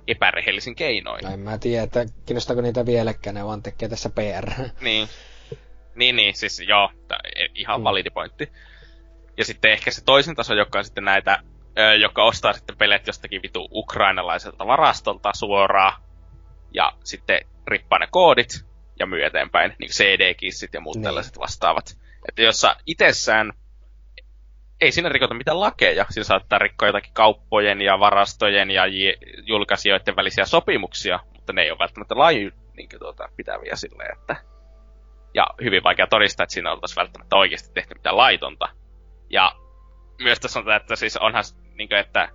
epärehellisin keinoin. No en mä tiedä, että kiinnostaako niitä vieläkään, ne vaan tekee tässä PR. Niin. Niin, niin, siis joo, t- ihan mm. validi pointti. Ja sitten ehkä se toisen taso, joka on sitten näitä, joka ostaa sitten pelet jostakin vitu ukrainalaiselta varastolta suoraan. Ja sitten rippaa ne koodit ja myy eteenpäin, niin CD-kissit ja muut niin. tällaiset vastaavat. Että jossa itsessään ei siinä rikota mitään lakeja. Siinä saattaa rikkoa jotakin kauppojen ja varastojen ja julkaisijoiden välisiä sopimuksia, mutta ne ei ole välttämättä lain niin tuota, pitäviä silleen, että... Ja hyvin vaikea todistaa, että siinä oltaisiin välttämättä oikeasti tehty mitään laitonta. Ja myös tässä on että siis onhan niin kuin, että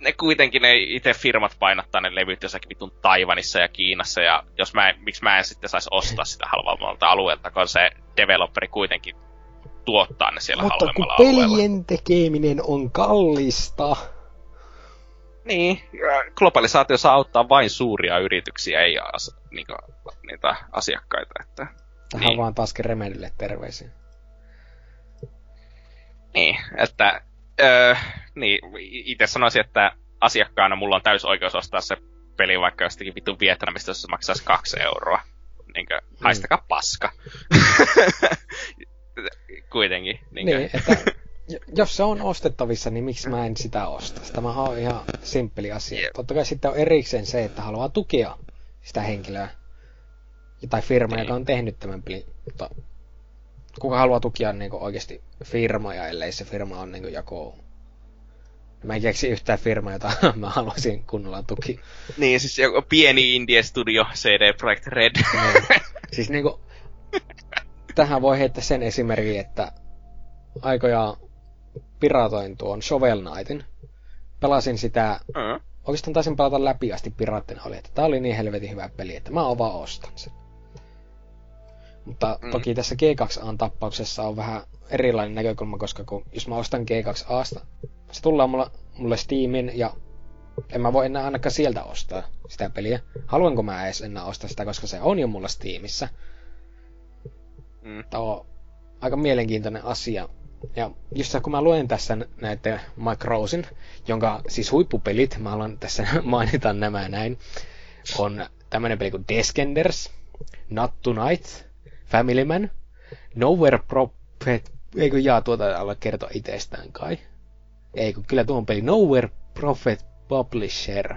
ne kuitenkin ne itse firmat painottaa ne levyt jossakin vitun Taivanissa ja Kiinassa, ja jos mä en, miksi mä en sitten saisi ostaa sitä halvemmalta alueelta, kun se developeri kuitenkin tuottaa ne siellä Mutta halvemmalla kun pelien alueella. tekeminen on kallista. Niin, globalisaatio saa auttaa vain suuria yrityksiä, ei as, niinku, niitä asiakkaita. Että, Tähän niin. vaan taas Remedille terveisiä. Niin, että öö, niin, itse sanoisin, että asiakkaana mulla on täys oikeus ostaa se peli vaikka jostakin vitun Vietnamista, jos se maksaisi kaksi euroa. Niinkö, mm. haistakaa paska. Kuitenkin. Niinkö? Niin, että jos se on ostettavissa, niin miksi mä en sitä osta? Tämä on ihan simppeli asia. Yep. Totta kai sitten on erikseen se, että haluaa tukea sitä henkilöä tai firmaa, niin. joka on tehnyt tämän pelin. Mutta kuka haluaa tukia niin kuin oikeasti firmoja, ellei se firma on niin joku Mä en keksi yhtään firmaa, jota mä haluaisin kunnolla tuki. Niin, siis joku pieni indie studio, CD Projekt Red. Niin. siis niinku, tähän voi heittää sen esimerkin, että aikoja piratoin tuon Shovel Knightin. Pelasin sitä, Mm. oikeastaan taisin pelata läpi asti piraattina oli, että tää oli niin helvetin hyvä peli, että mä oon vaan ostan sen. Mutta Mm. toki tässä G2A tappauksessa on vähän erilainen näkökulma, koska kun, jos mä ostan G2Asta, se tullaan mulla, mulle Steamin ja en mä voi enää ainakaan sieltä ostaa sitä peliä. Haluanko mä edes enää ostaa sitä, koska se on jo mulla Steamissa. Mm. Tämä on aika mielenkiintoinen asia. Ja just kun mä luen tässä näitä Mike Rosen, jonka siis huippupelit, mä haluan tässä mainita nämä näin, on tämmönen peli kuin Descenders, Not Tonight, Family Man, Nowhere Prophet, eikö jaa tuota alla kertoa itsestään kai. Ei kun kyllä tuo on peli Nowhere Prophet Publisher.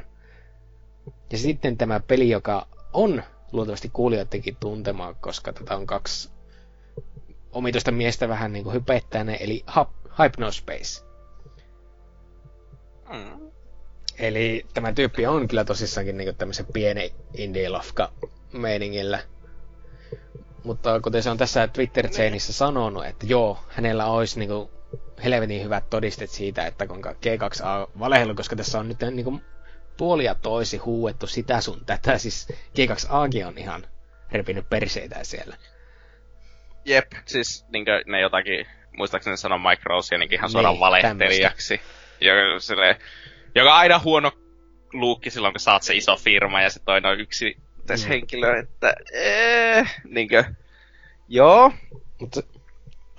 Ja sitten tämä peli, joka on luultavasti kuulijoidenkin tuntema, koska tätä on kaksi omituista miestä vähän niin kuin hypettää ne, eli Hyp- Hypnospace. Mm. Eli tämä tyyppi on kyllä tosissaankin niin tämmöisen pieni indie-lofka meiningillä. Mutta kuten se on tässä twitter chainissa sanonut, että joo, hänellä olisi niin kuin helvetin hyvät todistet siitä, että kuinka G2A valehdellut, koska tässä on nyt niin kuin puolia toisi huuettu sitä sun tätä. Siis G2Akin on ihan repinyt perseitä siellä. Jep, siis niinkö ne jotakin, muistaakseni sanoi Mike Rose niin ihan suoraan Niin, valehtelijaksi. Joka, sille, joka aina huono luukki silloin, kun saat se iso firma ja se toinen on yksi tässä Mm. henkilö, että eh, niinkö, joo, Mutta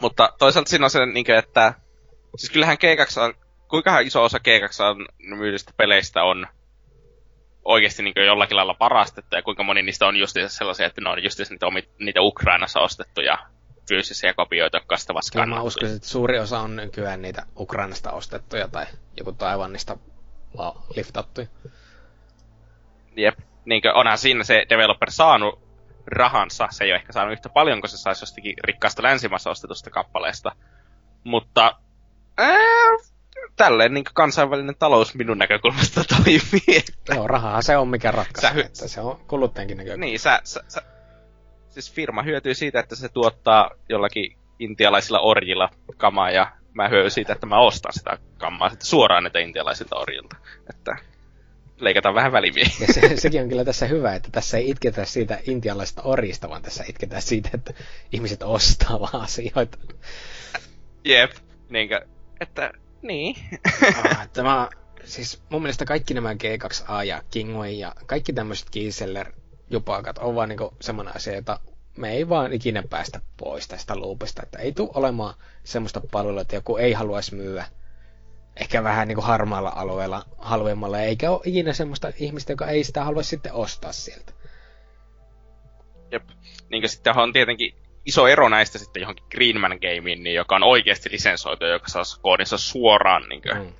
mutta toisaalta siinä on se, niinkö, että siis kyllähän G2 on, kuinka iso osa G2 on myydystä peleistä on oikeasti niin jollakin lailla parastettu, ja kuinka moni niistä on just sellaisia, että ne on just niitä, omi, niitä Ukrainassa ostettuja fyysisiä kopioita, jotka on sitten vasta Kyllä mä uskoisin, että suuri osa on nykyään niitä Ukrainasta ostettuja tai joku Taivannista vaan liftattuja. Jep. Niinkö onhan siinä se developer saanut rahansa, se ei ole ehkä saanut yhtä paljon kuin se saisi jostakin rikkaasta länsimaassa ostetusta kappaleesta. Mutta ää, tälleen niin kansainvälinen talous minun näkökulmasta toimii. että- Joo, rahaa se on mikä ratkaisee, hy- että se on kuluttajankin näkökulma. niin, sä, sä, sä, siis firma hyötyy siitä, että se tuottaa jollakin intialaisilla orjilla kamaa ja mä hyödyn siitä, että mä ostan sitä kamaa sitten suoraan näitä intialaisilta orjilta. Että leikataan vähän välimiehiä. Ja se, sekin on kyllä tässä hyvä, että tässä ei itketä siitä intialaisesta orjista, vaan tässä itketään siitä, että ihmiset ostaa vaan asioita. Jep, niinkö, että niin. Ah, Tämä, siis mun mielestä kaikki nämä G2A ja Kingway ja kaikki tämmöiset Kiseller jupakat on vaan niinku semmoinen asia, jota me ei vaan ikinä päästä pois tästä loopista, että ei tule olemaan semmoista palvelua, että joku ei haluaisi myyä ehkä vähän niinku harmaalla alueella halvemmalla, eikä ole ikinä semmoista ihmistä, joka ei sitä haluaisi sitten ostaa sieltä. Jep. Niinkö sitten on tietenkin iso ero näistä sitten johonkin Greenman Gameen, niin joka on oikeasti lisensoitu, joka saa koodinsa suoraan niinkö, Mm.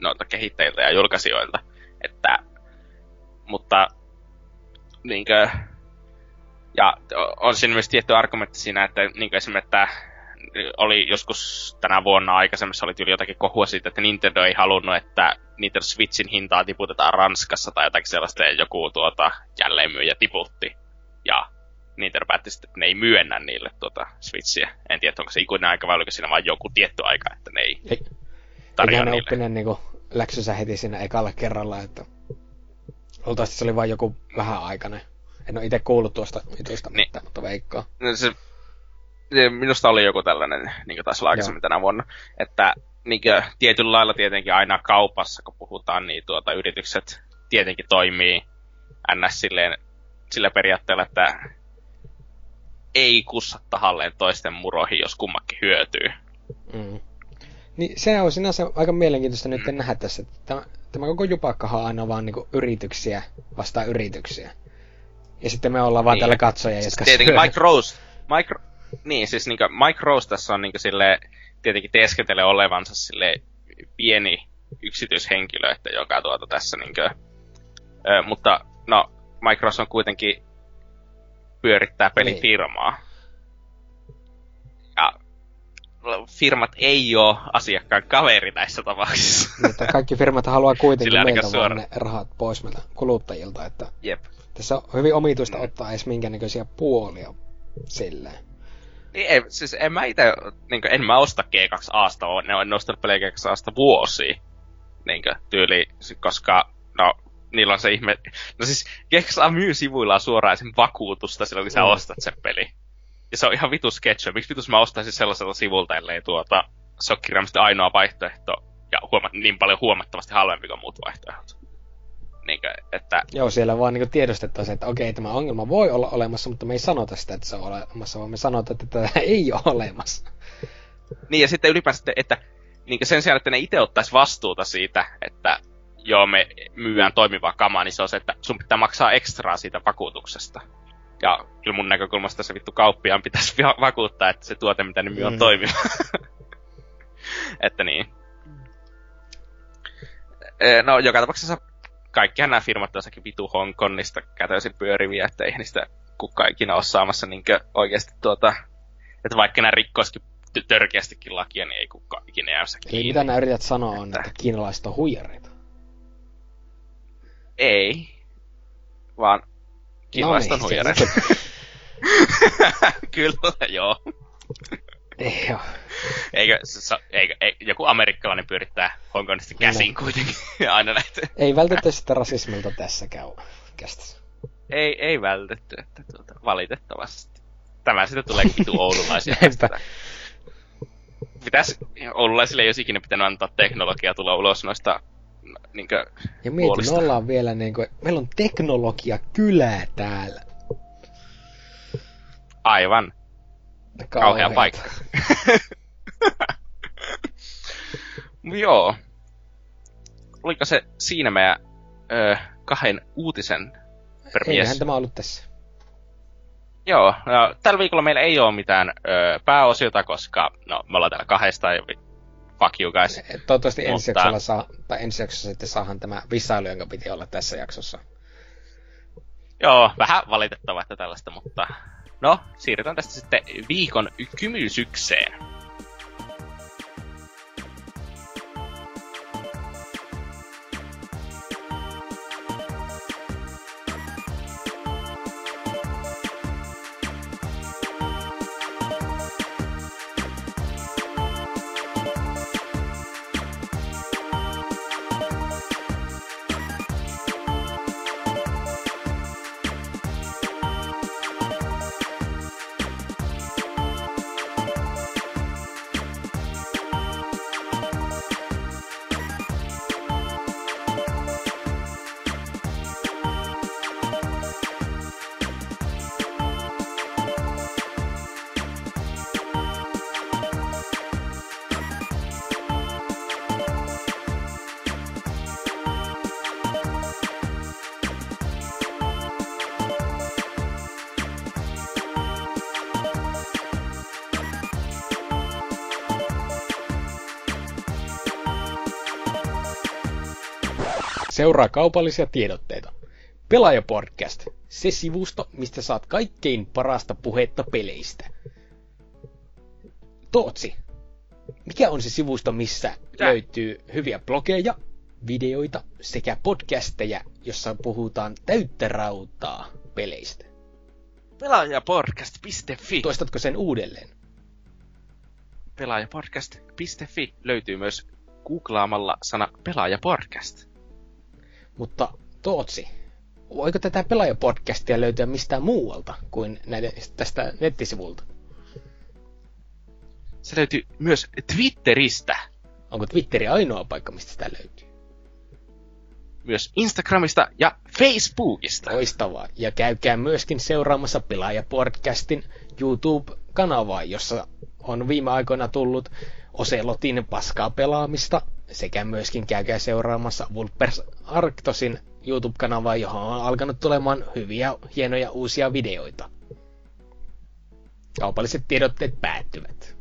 noilta kehittäjiltä ja julkaisijoilta. Että, mutta niinkö, ja on siinä myös tietty argumentti siinä, että niinkö esimerkiksi, että oli joskus tänä vuonna aikaisemmassa oli tyyli jotakin kohua siitä, että Nintendo ei halunnut, että Nintendo Switchin hintaa tiputetaan Ranskassa tai jotakin sellaista, ja joku tuota, jälleenmyyjä tiputti. Ja Nintendo päätti sitten, että ne ei myönnä niille tuota Switchiä. En tiedä, onko se ikuinen aika vai oliko siinä vain joku tietty aika, että ne ei Ei, tarjoa ne niille. oppineen niinku läksynsä heti siinä ekalla kerralla, että luultavasti se oli vain joku vähän aikainen. En ole itse kuullut tuosta jutusta Niin. mitään, mutta veikkaa. No se, minusta oli joku tällainen, niin kuin taisi olla aikaisemmin tänä vuonna, että niin kuin, tietyllä lailla tietenkin aina kaupassa, kun puhutaan, niin tuota, yritykset tietenkin toimii ns. Silleen, sillä periaatteella, että ei kussa tahalleen toisten muroihin, jos kummakin hyötyy. Mm. Niin se on sinänsä aika mielenkiintoista nyt nähdä tässä, että tämä, tämä koko jupakkahan on aina vaan niinku yrityksiä vastaan yrityksiä. Ja sitten me ollaan vaan Niin. täällä katsojia, jotka Tietenkin syö. Mike Rose, Mike, niin siis niin Mike Rose tässä on niin sille tietenkin teeskentelee olevansa sille pieni yksityishenkilö, että joka tuota tässä niin kuin, ö, mutta no Mike Rose on kuitenkin pyörittää pelifirmaa. Ja firmat ei ole asiakkaan kaveri näissä tapauksissa. Mutta kaikki firmat haluaa kuitenkin meiltä vaan ne rahat pois meiltä kuluttajilta, että Jep. tässä on hyvin omituista ottaa edes minkäännäköisiä puolia silleen. Niin, ei, siis en mä ite, niin en mä osta G2Asta, vaan ne on nostanut pelejä G2Asta vuosia. Niin tyyli, koska, no, niillä on se ihme... No siis, G2A myy sivuillaan suoraan sen vakuutusta silloin, kun sä Mm. ostat sen peli. Ja se on ihan vitus sketch. Miksi vitus mä ostaisin sellaiselta sivulta, ellei tuota, se kirjaimisesti ainoa vaihtoehto, ja huomat, niin paljon huomattavasti halvempi kuin muut vaihtoehdot. Niin että Joo, siellä vaan niin tiedostettaisiin, että okei, tämä ongelma voi olla olemassa, mutta me ei sanota sitä, että se on olemassa, vaan me sanotaan, että tätä ei ole olemassa. Niin, ja sitten ylipäänsä, että, niin sen sijaan, että ne itse ottaisi vastuuta siitä, että joo, me myydään toimivaa kamaa, niin se on se, että sun pitää maksaa ekstraa siitä vakuutuksesta. Ja kyllä mun näkökulmasta se vittu kauppiaan pitäisi va- vakuuttaa, että se tuote, mitä ne myy, on Mm. toimiva. että niin. No, joka tapauksessa kaikkihan nämä firmat on jossakin vitu Hongkongista kätöisin pyöriviä, että ei niistä kukaan ikinä ole saamassa niinkö oikeasti tuota, että vaikka nämä rikkoisikin törkeästikin lakia, niin ei kukaan ikinä Eli kiinni. mitä nämä yrität sanoa on, Että- että kiinalaiset on huijareita. Ei. Vaan kiinalaiset on No niin, huijareita. se- Kyllä, joo. Ei joo. Eikö, se- eikö, ei, joku amerikkalainen pyörittää Hongkongista käsin No. kuitenkin aina näitä. Ei vältetä sitä rasismilta tässä käy kästissä. Ei, ei vältetty, että tuota, valitettavasti. Tämä sitten tulee vitu oululaisia. Pitäis, oululaisille ei olisi ikinä pitänyt antaa teknologiaa tulla ulos noista niinkö, Ja mieti, Puolista. me ollaan vielä niin kuin, meillä on teknologia kylää täällä. aivan Kauheeta. paikka. Joo. Oliko se siinä meidän ö, kahden uutisen per mies? Eihän tämä ollut tässä. Joo, no, tällä viikolla meillä ei ole mitään ö, pääosiota, koska no, me ollaan täällä kahdesta ja fuck you guys. Toivottavasti ensi Mutta- jaksolla saa, tai ensi jaksossa sitten saahan tämä vissailu, jonka piti olla tässä jaksossa. Joo, vähän valitettavaa, että tällaista, mutta no, siirrytään tästä sitten viikon kymysykseen. Seuraa kaupallisia tiedotteita. Pelaajapodcast. Se sivusto, mistä saat kaikkein parasta puhetta peleistä. Tootsi. Mikä on se sivusto, missä Tää. löytyy hyviä blogeja, videoita sekä podcasteja, jossa puhutaan täyttä rautaa peleistä? Pelaajapodcast.fi Toistatko sen uudelleen? Pelaajapodcast.fi löytyy myös googlaamalla sana pelaajapodcast. Mutta Tootsi, voiko tätä pelaajapodcastia löytyä mistään muualta kuin näiden, tästä nettisivulta? Se löytyy myös Twitteristä, Onko Twitteri ainoa paikka, mistä sitä löytyy? myös Instagramista ja Facebookista. Loistavaa. Ja käykää myöskin seuraamassa Pelaajapodcastin YouTube-kanavaa, jossa on viime aikoina tullut Oselotin paskaa pelaamista, sekä myöskin käykää seuraamassa Vulpers Arctosin YouTube-kanavaa, johon on alkanut tulemaan hyviä, hienoja uusia videoita. Kaupalliset tiedotteet päättyvät.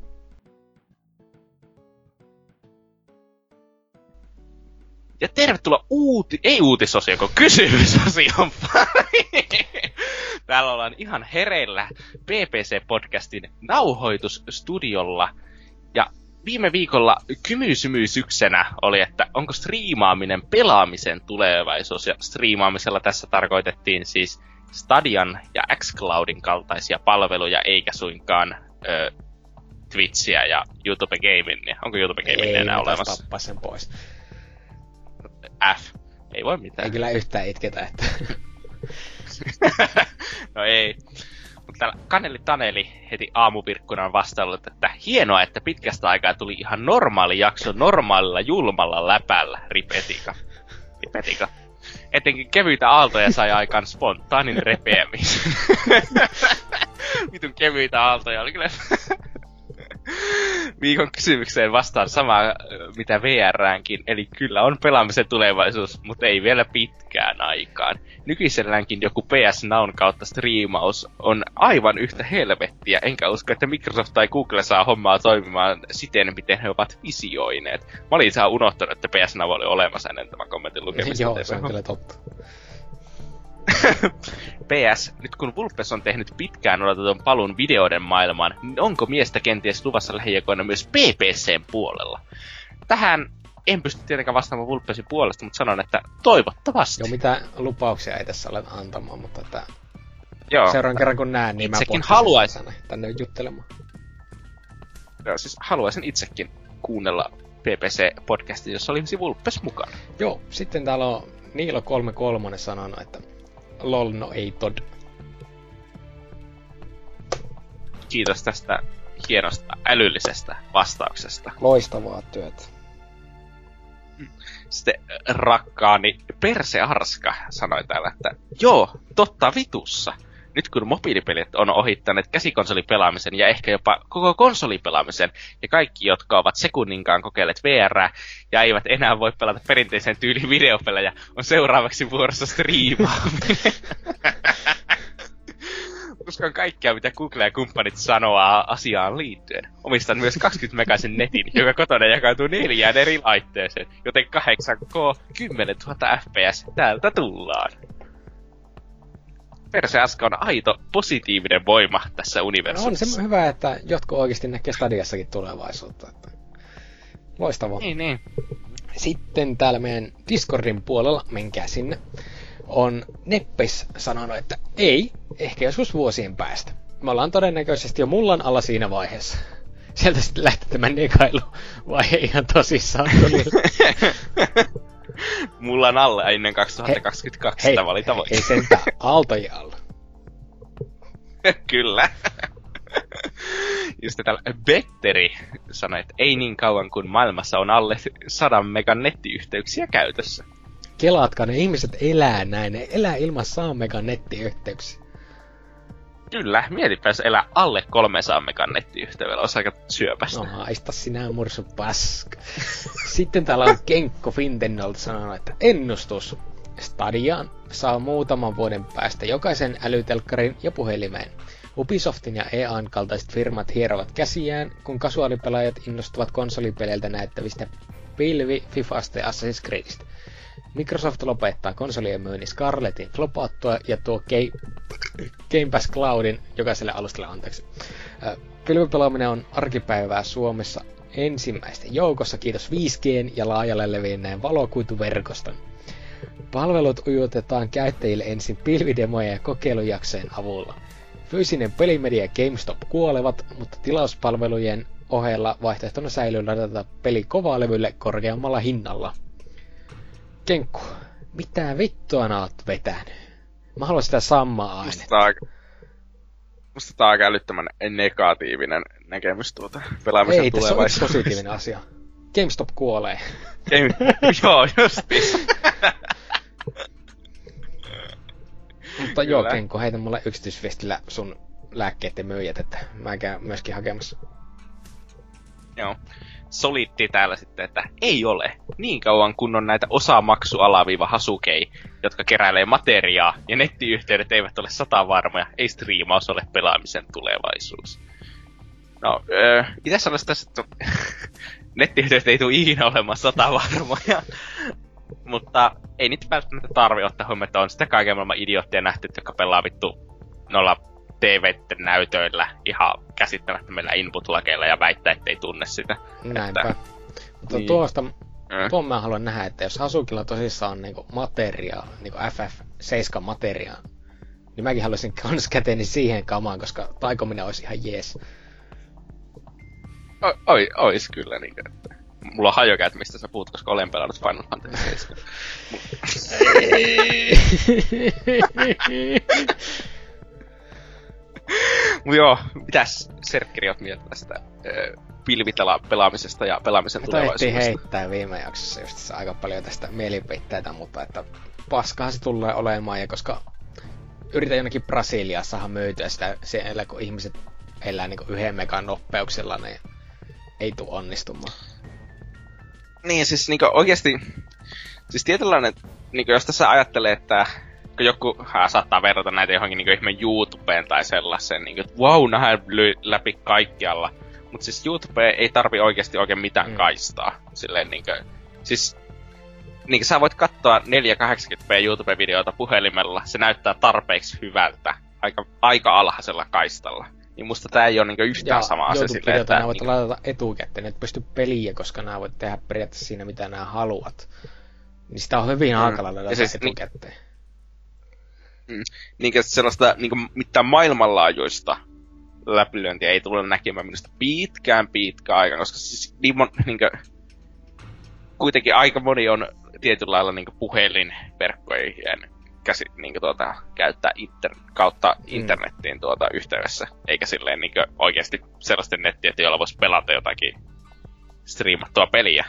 Ja tervetuloa uuti, ei uutisosio, kun kysymysosion. Täällä ollaan ihan hereillä PPC-podcastin nauhoitusstudiolla. Ja viime viikolla kymysymysyksenä oli, että onko striimaaminen pelaamisen tulevaisuus. Ja striimaamisella tässä tarkoitettiin siis Stadian ja xCloudin kaltaisia palveluja, eikä suinkaan ö, Twitchiä ja YouTube Gaming. Onko YouTube Gaming Ei, enää taas olemassa? tappaa sen pois. F. Ei voi mitään. Ei kyllä yhtään itketä, että... no ei. Täällä Kaneli Taneli heti aamupirkkunan vastailut, että hienoa, että pitkästä aikaa tuli ihan normaali jakso normaalilla julmalla läpällä, ripetika. Ripetika. Etenkin kevyitä aaltoja sai aikaan spontaanin repeämisen. Vitun kevyitä aaltoja oli kyllä. Viikon kysymykseen vastaan samaa mitä VRäänkin, eli kyllä on pelaamisen tulevaisuus, mutta ei vielä pitkään aikaan. Nykyiselläänkin joku PS Nown kautta striimaus on aivan yhtä helvettiä, enkä usko, että Microsoft tai Google saa hommaa toimimaan siten, miten he ovat visioineet. Mä olin ihan unohtanut, että PS Now oli olemassa ennen tämän kommentin lukemista. Joo, se on kyllä totta. PS, nyt kun Vulpes on tehnyt pitkään odotetun palun videoiden maailmaan, niin onko miestä kenties luvassa lähiaikoina myös PPCn puolella? Tähän en pysty tietenkään vastaamaan Vulpesin puolesta, mutta sanon, että toivottavasti. Joo, mitä lupauksia ei tässä ole antamaan, mutta että Joo. seuraavan kerran kun näen, niin Itsekin mä haluaisin. tänne, tänne juttelemaan. Joo, siis haluaisin itsekin kuunnella PPC-podcastin, jossa olisi Vulpes mukana. Joo, sitten täällä on Niilo 33 sanonut, että lol no ei tod. Kiitos tästä hienosta, älyllisestä vastauksesta. Loistavaa työtä. Sitten rakkaani Perse Arska sanoi täällä, että joo, totta vitussa. Nyt kun mobiilipelit on ohittaneet käsikonsolipelaamisen ja ehkä jopa koko konsolipelaamisen, ja kaikki, jotka ovat sekunninkaan kokeilleet VR ja eivät enää voi pelata perinteisen tyyliin videopelejä, on seuraavaksi vuorossa striimaaminen. Uskan kaikkea, mitä Google ja kumppanit sanoo asiaan liittyen. Omistan myös 20 megaisen netin, joka kotona jakautuu neljään eri laitteeseen, joten 8K 10 000 FPS täältä tullaan. Perse Aska on aito positiivinen voima tässä No on universumissa. se hyvä, että jotkut oikeasti näkee Stadiassakin tulevaisuutta. Että... Loistavaa. Niin, niin. Sitten täällä meidän Discordin puolella, menkää sinne, on Neppis sanonut, että ei, ehkä joskus vuosien päästä. Me ollaan todennäköisesti jo mullan alla siinä vaiheessa. Sieltä sitten lähti tämä negailu vaihe ihan tosissaan. tuli. Mulla on alle ennen 2022 hei, tämä oli tavoite. ei sentään aaltojen alla. Kyllä. Sitten täällä Betteri sanoi, että ei niin kauan kuin maailmassa on alle 100 megan nettiyhteyksiä käytössä. Kelaatkaa, ne ihmiset elää näin, ne elää ilman 100 megan nettiyhteyksiä. Kyllä, mietipä jos elää alle 300 megan nettiyhteydellä, olisi aika syöpästä. No haista sinä mursu paska. Sitten täällä on Kenkko Fintennolta sanonut, että ennustus. Stadiaan saa muutaman vuoden päästä jokaisen älytelkkarin ja puhelimeen. Ubisoftin ja EAN kaltaiset firmat hierovat käsiään, kun kasuaalipelaajat innostuvat konsolipeleiltä näyttävistä pilvi, Fifasta ja Assassin's Creedistä. Microsoft lopettaa konsolien myynnin Scarletin flopattua ja tuo Ga- Game Pass Cloudin jokaiselle alustalle anteeksi. Pilvipelaaminen on arkipäivää Suomessa ensimmäisten joukossa kiitos 5G ja laajalle levinneen valokuituverkoston. Palvelut ujutetaan käyttäjille ensin pilvidemojen ja kokeilujaksojen avulla. Fyysinen pelimedia ja GameStop kuolevat, mutta tilauspalvelujen ohella vaihtoehtona säilyy ladata peli kovalevylle korkeammalla hinnalla. Kenkku, mitä vittua nää oot vetänyt? Mä haluan sitä samaa Musta ainetta. tää musta tää on aika älyttömän negatiivinen näkemys tuota pelaamisen Ei, tässä on yksi positiivinen asia. GameStop kuolee. Ei, joo, justiin. Mutta joo, Kyllä. Kenko, heitä mulle yksityisviestillä sun lääkkeiden myyjät, että mä käyn myöskin hakemassa. Joo. Solitti täällä sitten, että ei ole. Niin kauan kun on näitä osamaksu alaviiva hasukei, jotka keräilee materiaa, ja nettiyhteydet eivät ole sata varmoja, ei striimaus ole pelaamisen tulevaisuus. No, öö, itse sanoisin tässä, että nettiyhteydet ei tule ikinä olemaan sata varmoja. Mutta ei niitä välttämättä tarvi ottaa huomioon, että on sitä kaiken maailman idiootteja nähty, jotka pelaa vittu nolla tv näytöillä ihan käsittämättömillä input-lakeilla ja väittää, ettei tunne sitä. Näinpä. Että, Mutta niin. tuosta, mm. tuon mä haluan nähdä, että jos Hasukilla tosissaan on niinku materiaa, niinku FF7 materiaa, niin mäkin haluaisin kans käteeni siihen kamaan, koska taikominen olisi ihan jees. O- oi, ois kyllä niin että mulla on hajokä, että mistä sä puhut, koska olen pelannut Final Fantasy 7. Mut joo, mitäs Serkkeri oot mieltä tästä ö, pilvitela pelaamisesta ja pelaamisen taidettiin tulevaisuudesta? heittää viime jaksossa just aika paljon tästä mielipiteitä, mutta että paskahan se tulee olemaan, ja koska yritän jonnekin Brasiliassa saada myytyä sitä siellä, kun ihmiset elää niinku yhden megan nopeuksilla, niin ei tule onnistumaan. Niin, siis niinku oikeesti, siis tietynlainen, niinku jos tässä ajattelee, että joku hän saattaa verrata näitä johonkin niinku ihme YouTubeen tai sellaiseen, niinku, että wow, nähdään läpi kaikkialla. Mutta siis YouTube ei tarvi oikeasti oikein mitään Mm. kaistaa. Silleen niinku, siis niin sä voit katsoa 480p YouTube-videota puhelimella, se näyttää tarpeeksi hyvältä, aika, aika alhaisella kaistalla. Niin musta tää ei ole niinku yhtään sama asia silleen, että... voit niinku- ladata etukäteen, et pysty peliä, koska nämä voit tehdä periaatteessa siinä, mitä nämä haluat. Niin sitä on hyvin Mm. hankala ladata siis ni- etukäteen. niinkö sellaista niinkö mitään maailmanlaajuista läpilyöntiä ei tule näkemään minusta pitkään pitkään aikaan, koska siis niin mon, niinkö, kuitenkin aika moni on tietyllä lailla niinkö puhelinverkkojen käsi, niinkö tuota, käyttää inter, kautta internettiin tuota yhteydessä, eikä silleen niinkö oikeasti sellaisten nettiä, joilla voisi pelata jotakin striimattua peliä.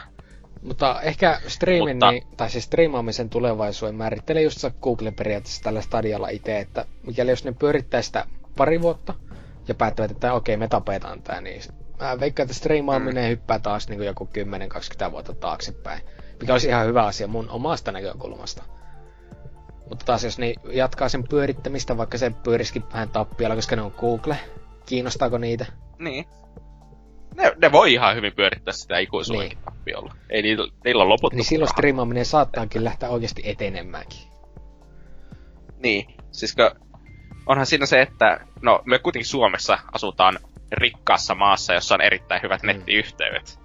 Mutta ehkä streamin, Mutta- niin, tai siis striimaamisen tulevaisuuden määrittelee just se Google periaatteessa tällä stadialla itse, että mikäli jos ne pyörittää sitä pari vuotta ja päättävät, että okei, me tapetaan tää, niin mä veikkaan, että striimaaminen mm. hyppää taas niin joku 10-20 vuotta taaksepäin, mikä olisi ihan hyvä asia mun omasta näkökulmasta. Mutta taas jos ne jatkaa sen pyörittämistä, vaikka se pyörisikin vähän tappialla, koska ne on Google, kiinnostaako niitä? Niin. Ne, ne voi ihan hyvin pyörittää sitä ikuisuudenkin Niin. niin. tappiolla. Ei niillä, niillä on Niin silloin striimaaminen saattaakin lähteä oikeasti etenemäänkin. Niin, siis onhan siinä se, että no me kuitenkin Suomessa asutaan rikkaassa maassa, jossa on erittäin hyvät Mm. nettiyhteydet.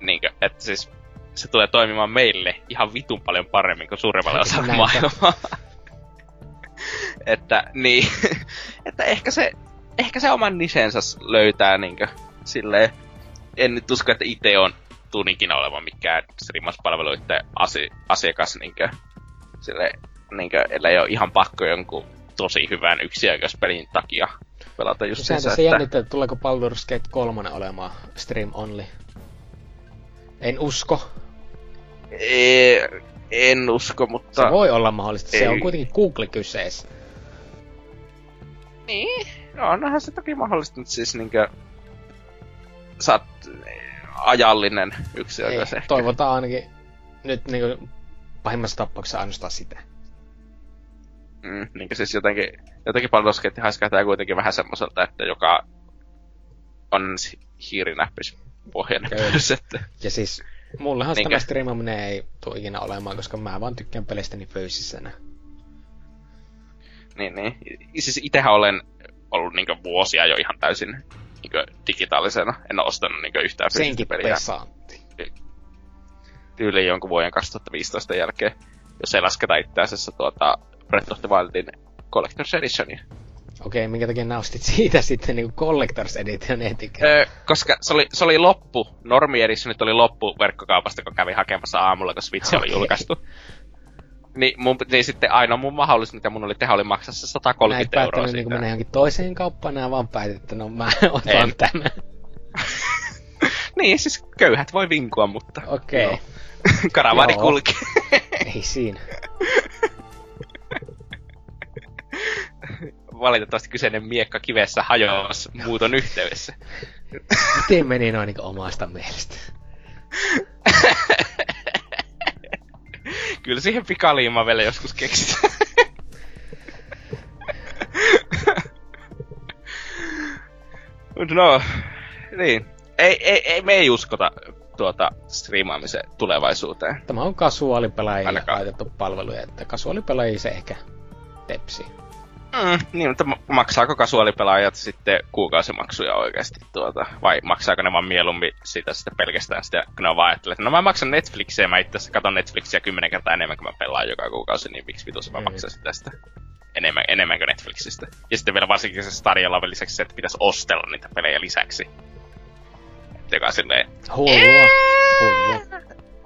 Niinkö, että siis se tulee toimimaan meille ihan vitun paljon paremmin kuin suurimmalle osalle maailmaa. että niin, että ehkä se, ehkä se oman nisensä löytää niinkö silleen, en nyt usko, että itse on tuun olevan mikään streamauspalveluiden asi- asiakas niinkö, sille, niinkö, ellei ole ihan pakko jonkun tosi hyvän yksiaikaispelin takia pelata just Sehän se, että... jännittää, että tuleeko Baldur's Gate 3 olemaan stream only. En usko. Ee, en usko, mutta... Se voi olla mahdollista. Se Ei. on kuitenkin Google kyseessä. Niin, no onhan se toki mahdollista, mutta siis niinkö... Sä oot ajallinen Ei, yksioikais ehkä. toivotaan ainakin nyt niin pahimmassa tapauksessa ainoastaan sitä. Mm, niinkö siis jotenkin, jotenkin Baldur's Gate haiskahtaa kuitenkin vähän semmoiselta, että joka on hiirinäppis myös, että... Ja siis mullehan Niinkö? tämä streamaaminen ei tule ikinä olemaan, koska mä vaan tykkään pelistäni. Niin, niin. I- Siis itähän olen ollut niinkö vuosia jo ihan täysin niinkö digitaalisena. En ole ostanut niinkö yhtään fyysistä peliä pesantti. tyyliin jonkun vuoden 2015 jälkeen. Jos ei lasketa itse asiassa tuota Breath of the Wildin Collector's Editionia. Okei, minkä takia nää ostit siitä sitten niin Collectors Edition etikään? Öö, koska se oli, se oli loppu, normi editionit oli loppu verkkokaupasta, kun kävin hakemassa aamulla, kun Switch oli Okei. julkaistu. Niin, mun, niin sitten ainoa mun mahdollisuus, mitä mun oli tehdä, oli maksaa se Nää ei 130 euroa päättänyt siitä. niin mennä johonkin toiseen kauppaan, nää vaan päätit, että no mä otan En. tämän. niin, siis köyhät voi vinkua, mutta Okei, Joo. karavaani kulki. ei siinä. Valitettavasti kyseinen miekka kivessä hajosi muuton yhteydessä. Miten meni noin niin omasta mielestä? Kyllä siihen pikaliima vielä joskus keksitään. No, niin. Ei, ei, ei, me ei uskota tuota striimaamisen tulevaisuuteen. Tämä on kasuaalipelaajille Ainakaan. laitettu palvelu, että kasuaalipelaajia se ehkä tepsi. Mm, niin, mutta maksaako kasuaalipelaajat sitten kuukausimaksuja oikeasti tuota? Vai maksaako ne vaan mieluummin sitä sitten pelkästään sitä, kun ne on vaan ajattelee, että no mä maksan Netflixiä, mä itse asiassa katon Netflixiä kymmenen kertaa enemmän kuin mä pelaan joka kuukausi, niin miksi vitus mä mm. maksaisin tästä enemmän, enemmän kuin Netflixistä. Ja sitten vielä varsinkin se Stadia lisäksi se, että pitäisi ostella niitä pelejä lisäksi. Joka silleen... Hullua. Hullua.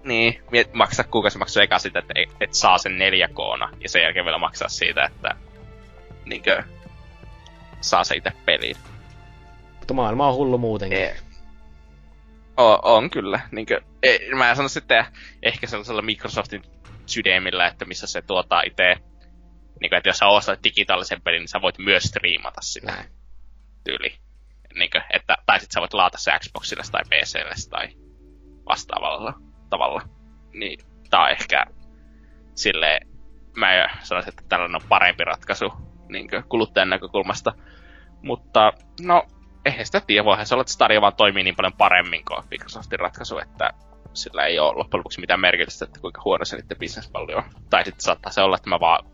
Niin, maksaa kuukausimaksu eka sitä, että et, et saa sen 4 k ja sen jälkeen vielä maksaa siitä, että niinkö, saa se itse peliin. Mutta maailma on hullu muutenkin. E- o, on kyllä. Niinkö, e, mä sanon sitten ehkä sellaisella Microsoftin sydämillä, että missä se tuottaa itse niin kuin, että jos sä ostat digitaalisen pelin, niin sä voit myös striimata sitä Näin. tyyli. Niin kuin, että, tai sit sä voit laata se Xboxille tai PClle tai vastaavalla tavalla. Niin tää on ehkä silleen, mä sanoisin, että tällainen on parempi ratkaisu niin kuluttajan näkökulmasta. Mutta no, eihän sitä tiedä, voihan se olla, että Stadia vaan toimii niin paljon paremmin kuin Microsoftin ratkaisu, että sillä ei ole loppujen lopuksi mitään merkitystä, että kuinka huono se niiden bisnesmalli on. Tai sitten saattaa se olla, että mä vaan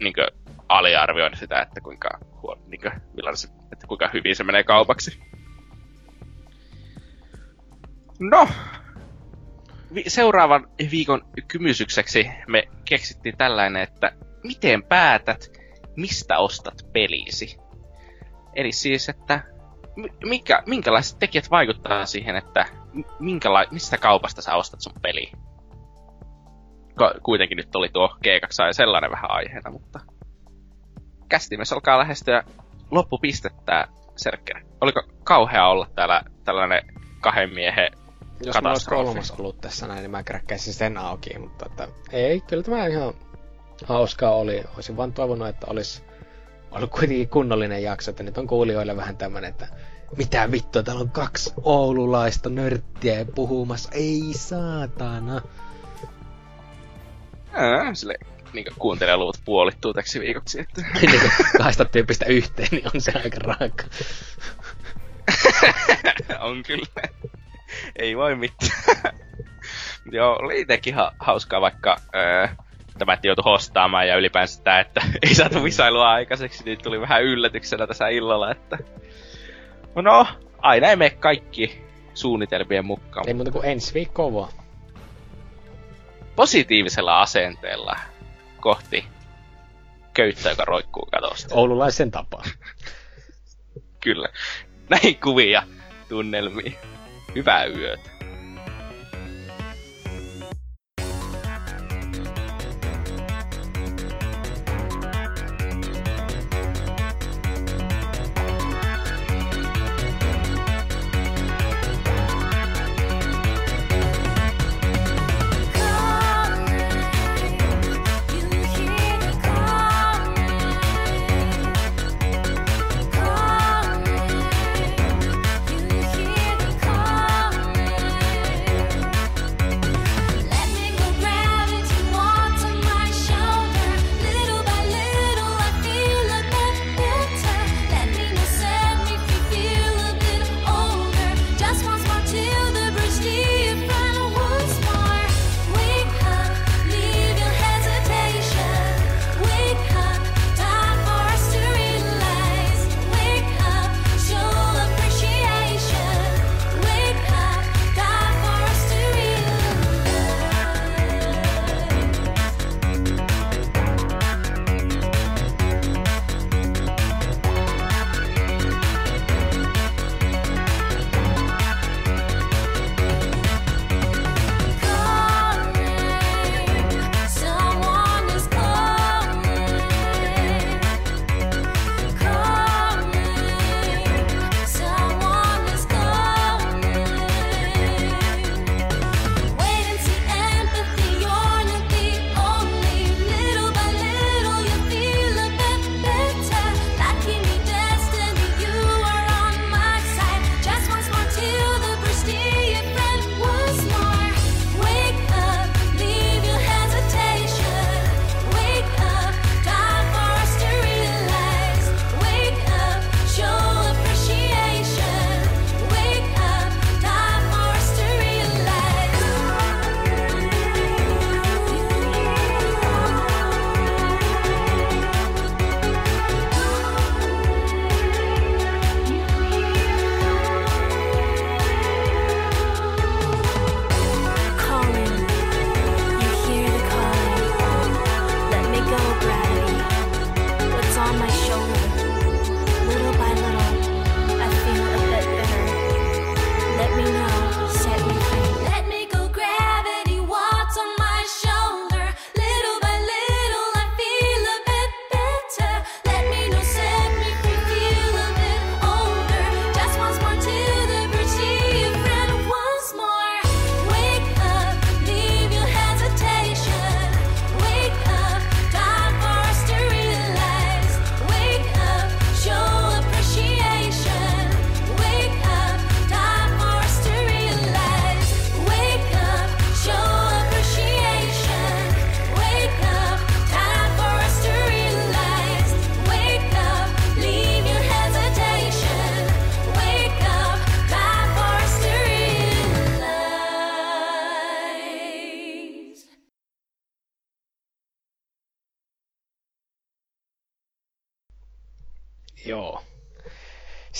niin kuin, aliarvioin sitä, että kuinka, huono, niin kuin, se, että kuinka hyvin se menee kaupaksi. No, seuraavan viikon kymysykseksi me keksittiin tällainen, että miten päätät, mistä ostat pelisi? Eli siis, että mikä, minkälaiset tekijät vaikuttaa siihen, että minkäla- mistä kaupasta sä ostat sun peli? Kuitenkin nyt oli tuo G2 ja sellainen vähän aiheena, mutta kästimessä alkaa lähestyä loppupistettä, Serkker. Oliko kauhea olla täällä tällainen kahden miehen Jos mulla olisi kolmas ollut tässä näin, niin mä kräkkäisin sen auki, mutta että, ei, kyllä tämä ihan hauskaa oli. Olisin vaan toivonut, että olisi ollut kuitenkin kunnollinen jakso, että nyt on kuulijoille vähän tämmönen, että mitä vittua, täällä on kaksi oululaista nörttiä puhumassa, ei saatana. Ää, sille niin kuuntelijaluvut puolittuu täksi viikoksi. Että... niin kahdesta tyypistä yhteen, niin on se aika raaka. on kyllä. Ei voi mitään. Joo, oli itsekin ha- hauskaa vaikka öö, tämä, että joutui hostaamaan ja ylipäänsä sitä, että ei saatu visailua aikaiseksi, niin tuli vähän yllätyksenä tässä illalla, että no, aina ei mene kaikki suunnitelmien mukaan. Ei muuta kuin ensi viikkoa vaan. Positiivisella asenteella kohti köyttä, joka roikkuu katosta. Oululaisen tapaa. Kyllä. Näin kuvia tunnelmiin. Hyvää yötä.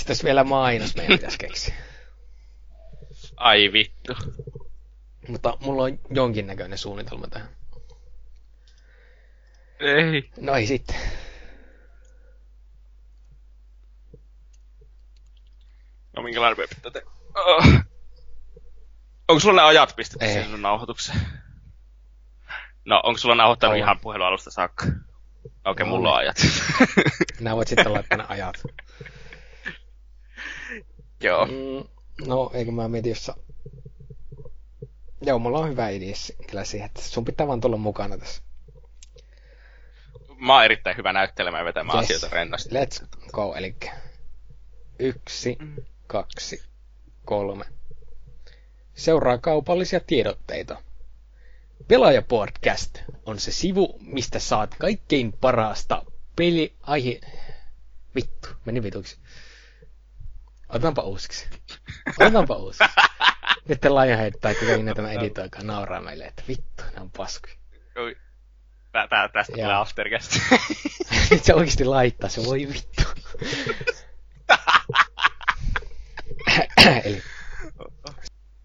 Jos vielä mainos meidän pitäisi keksiä. Ai vittu. Mutta mulla on jonkinnäköinen suunnitelma tähän. Ei. No ei sitten. No minkälainen me pitää tehdä? Oh. Onko sulla ne ajat pistetty siihen sun nauhoitukseen? No, onko sulla nauhoittanut On. ihan puhelualusta saakka? Okei, okay, No mulla on ajat. Nää voit sitten laittaa ne ajat. Joo. Mm, no, eikö mä mietin, jossa... Joo, mulla on hyvä idea kyllä siihen, että sun pitää vaan tulla mukana tässä. Mä oon erittäin hyvä näyttelemään ja vetämään Yes. asioita rennosti. Let's go, eli yksi, Mm. kaksi, kolme. Seuraa kaupallisia tiedotteita. Pelaajapodcast on se sivu, mistä saat kaikkein parasta peli... Aihe... Vittu, meni vituksi. Otetaanpa uusiksi. Otetaanpa uusiksi. Nyt Laija heittää, kun Iina tämä editoikaa nauraa meille, että vittu, ne on paskuja. Oi. Tää, tää, tästä Joo. tulee aftercast. Nyt se oikeasti laittaa, se voi vittu. Eli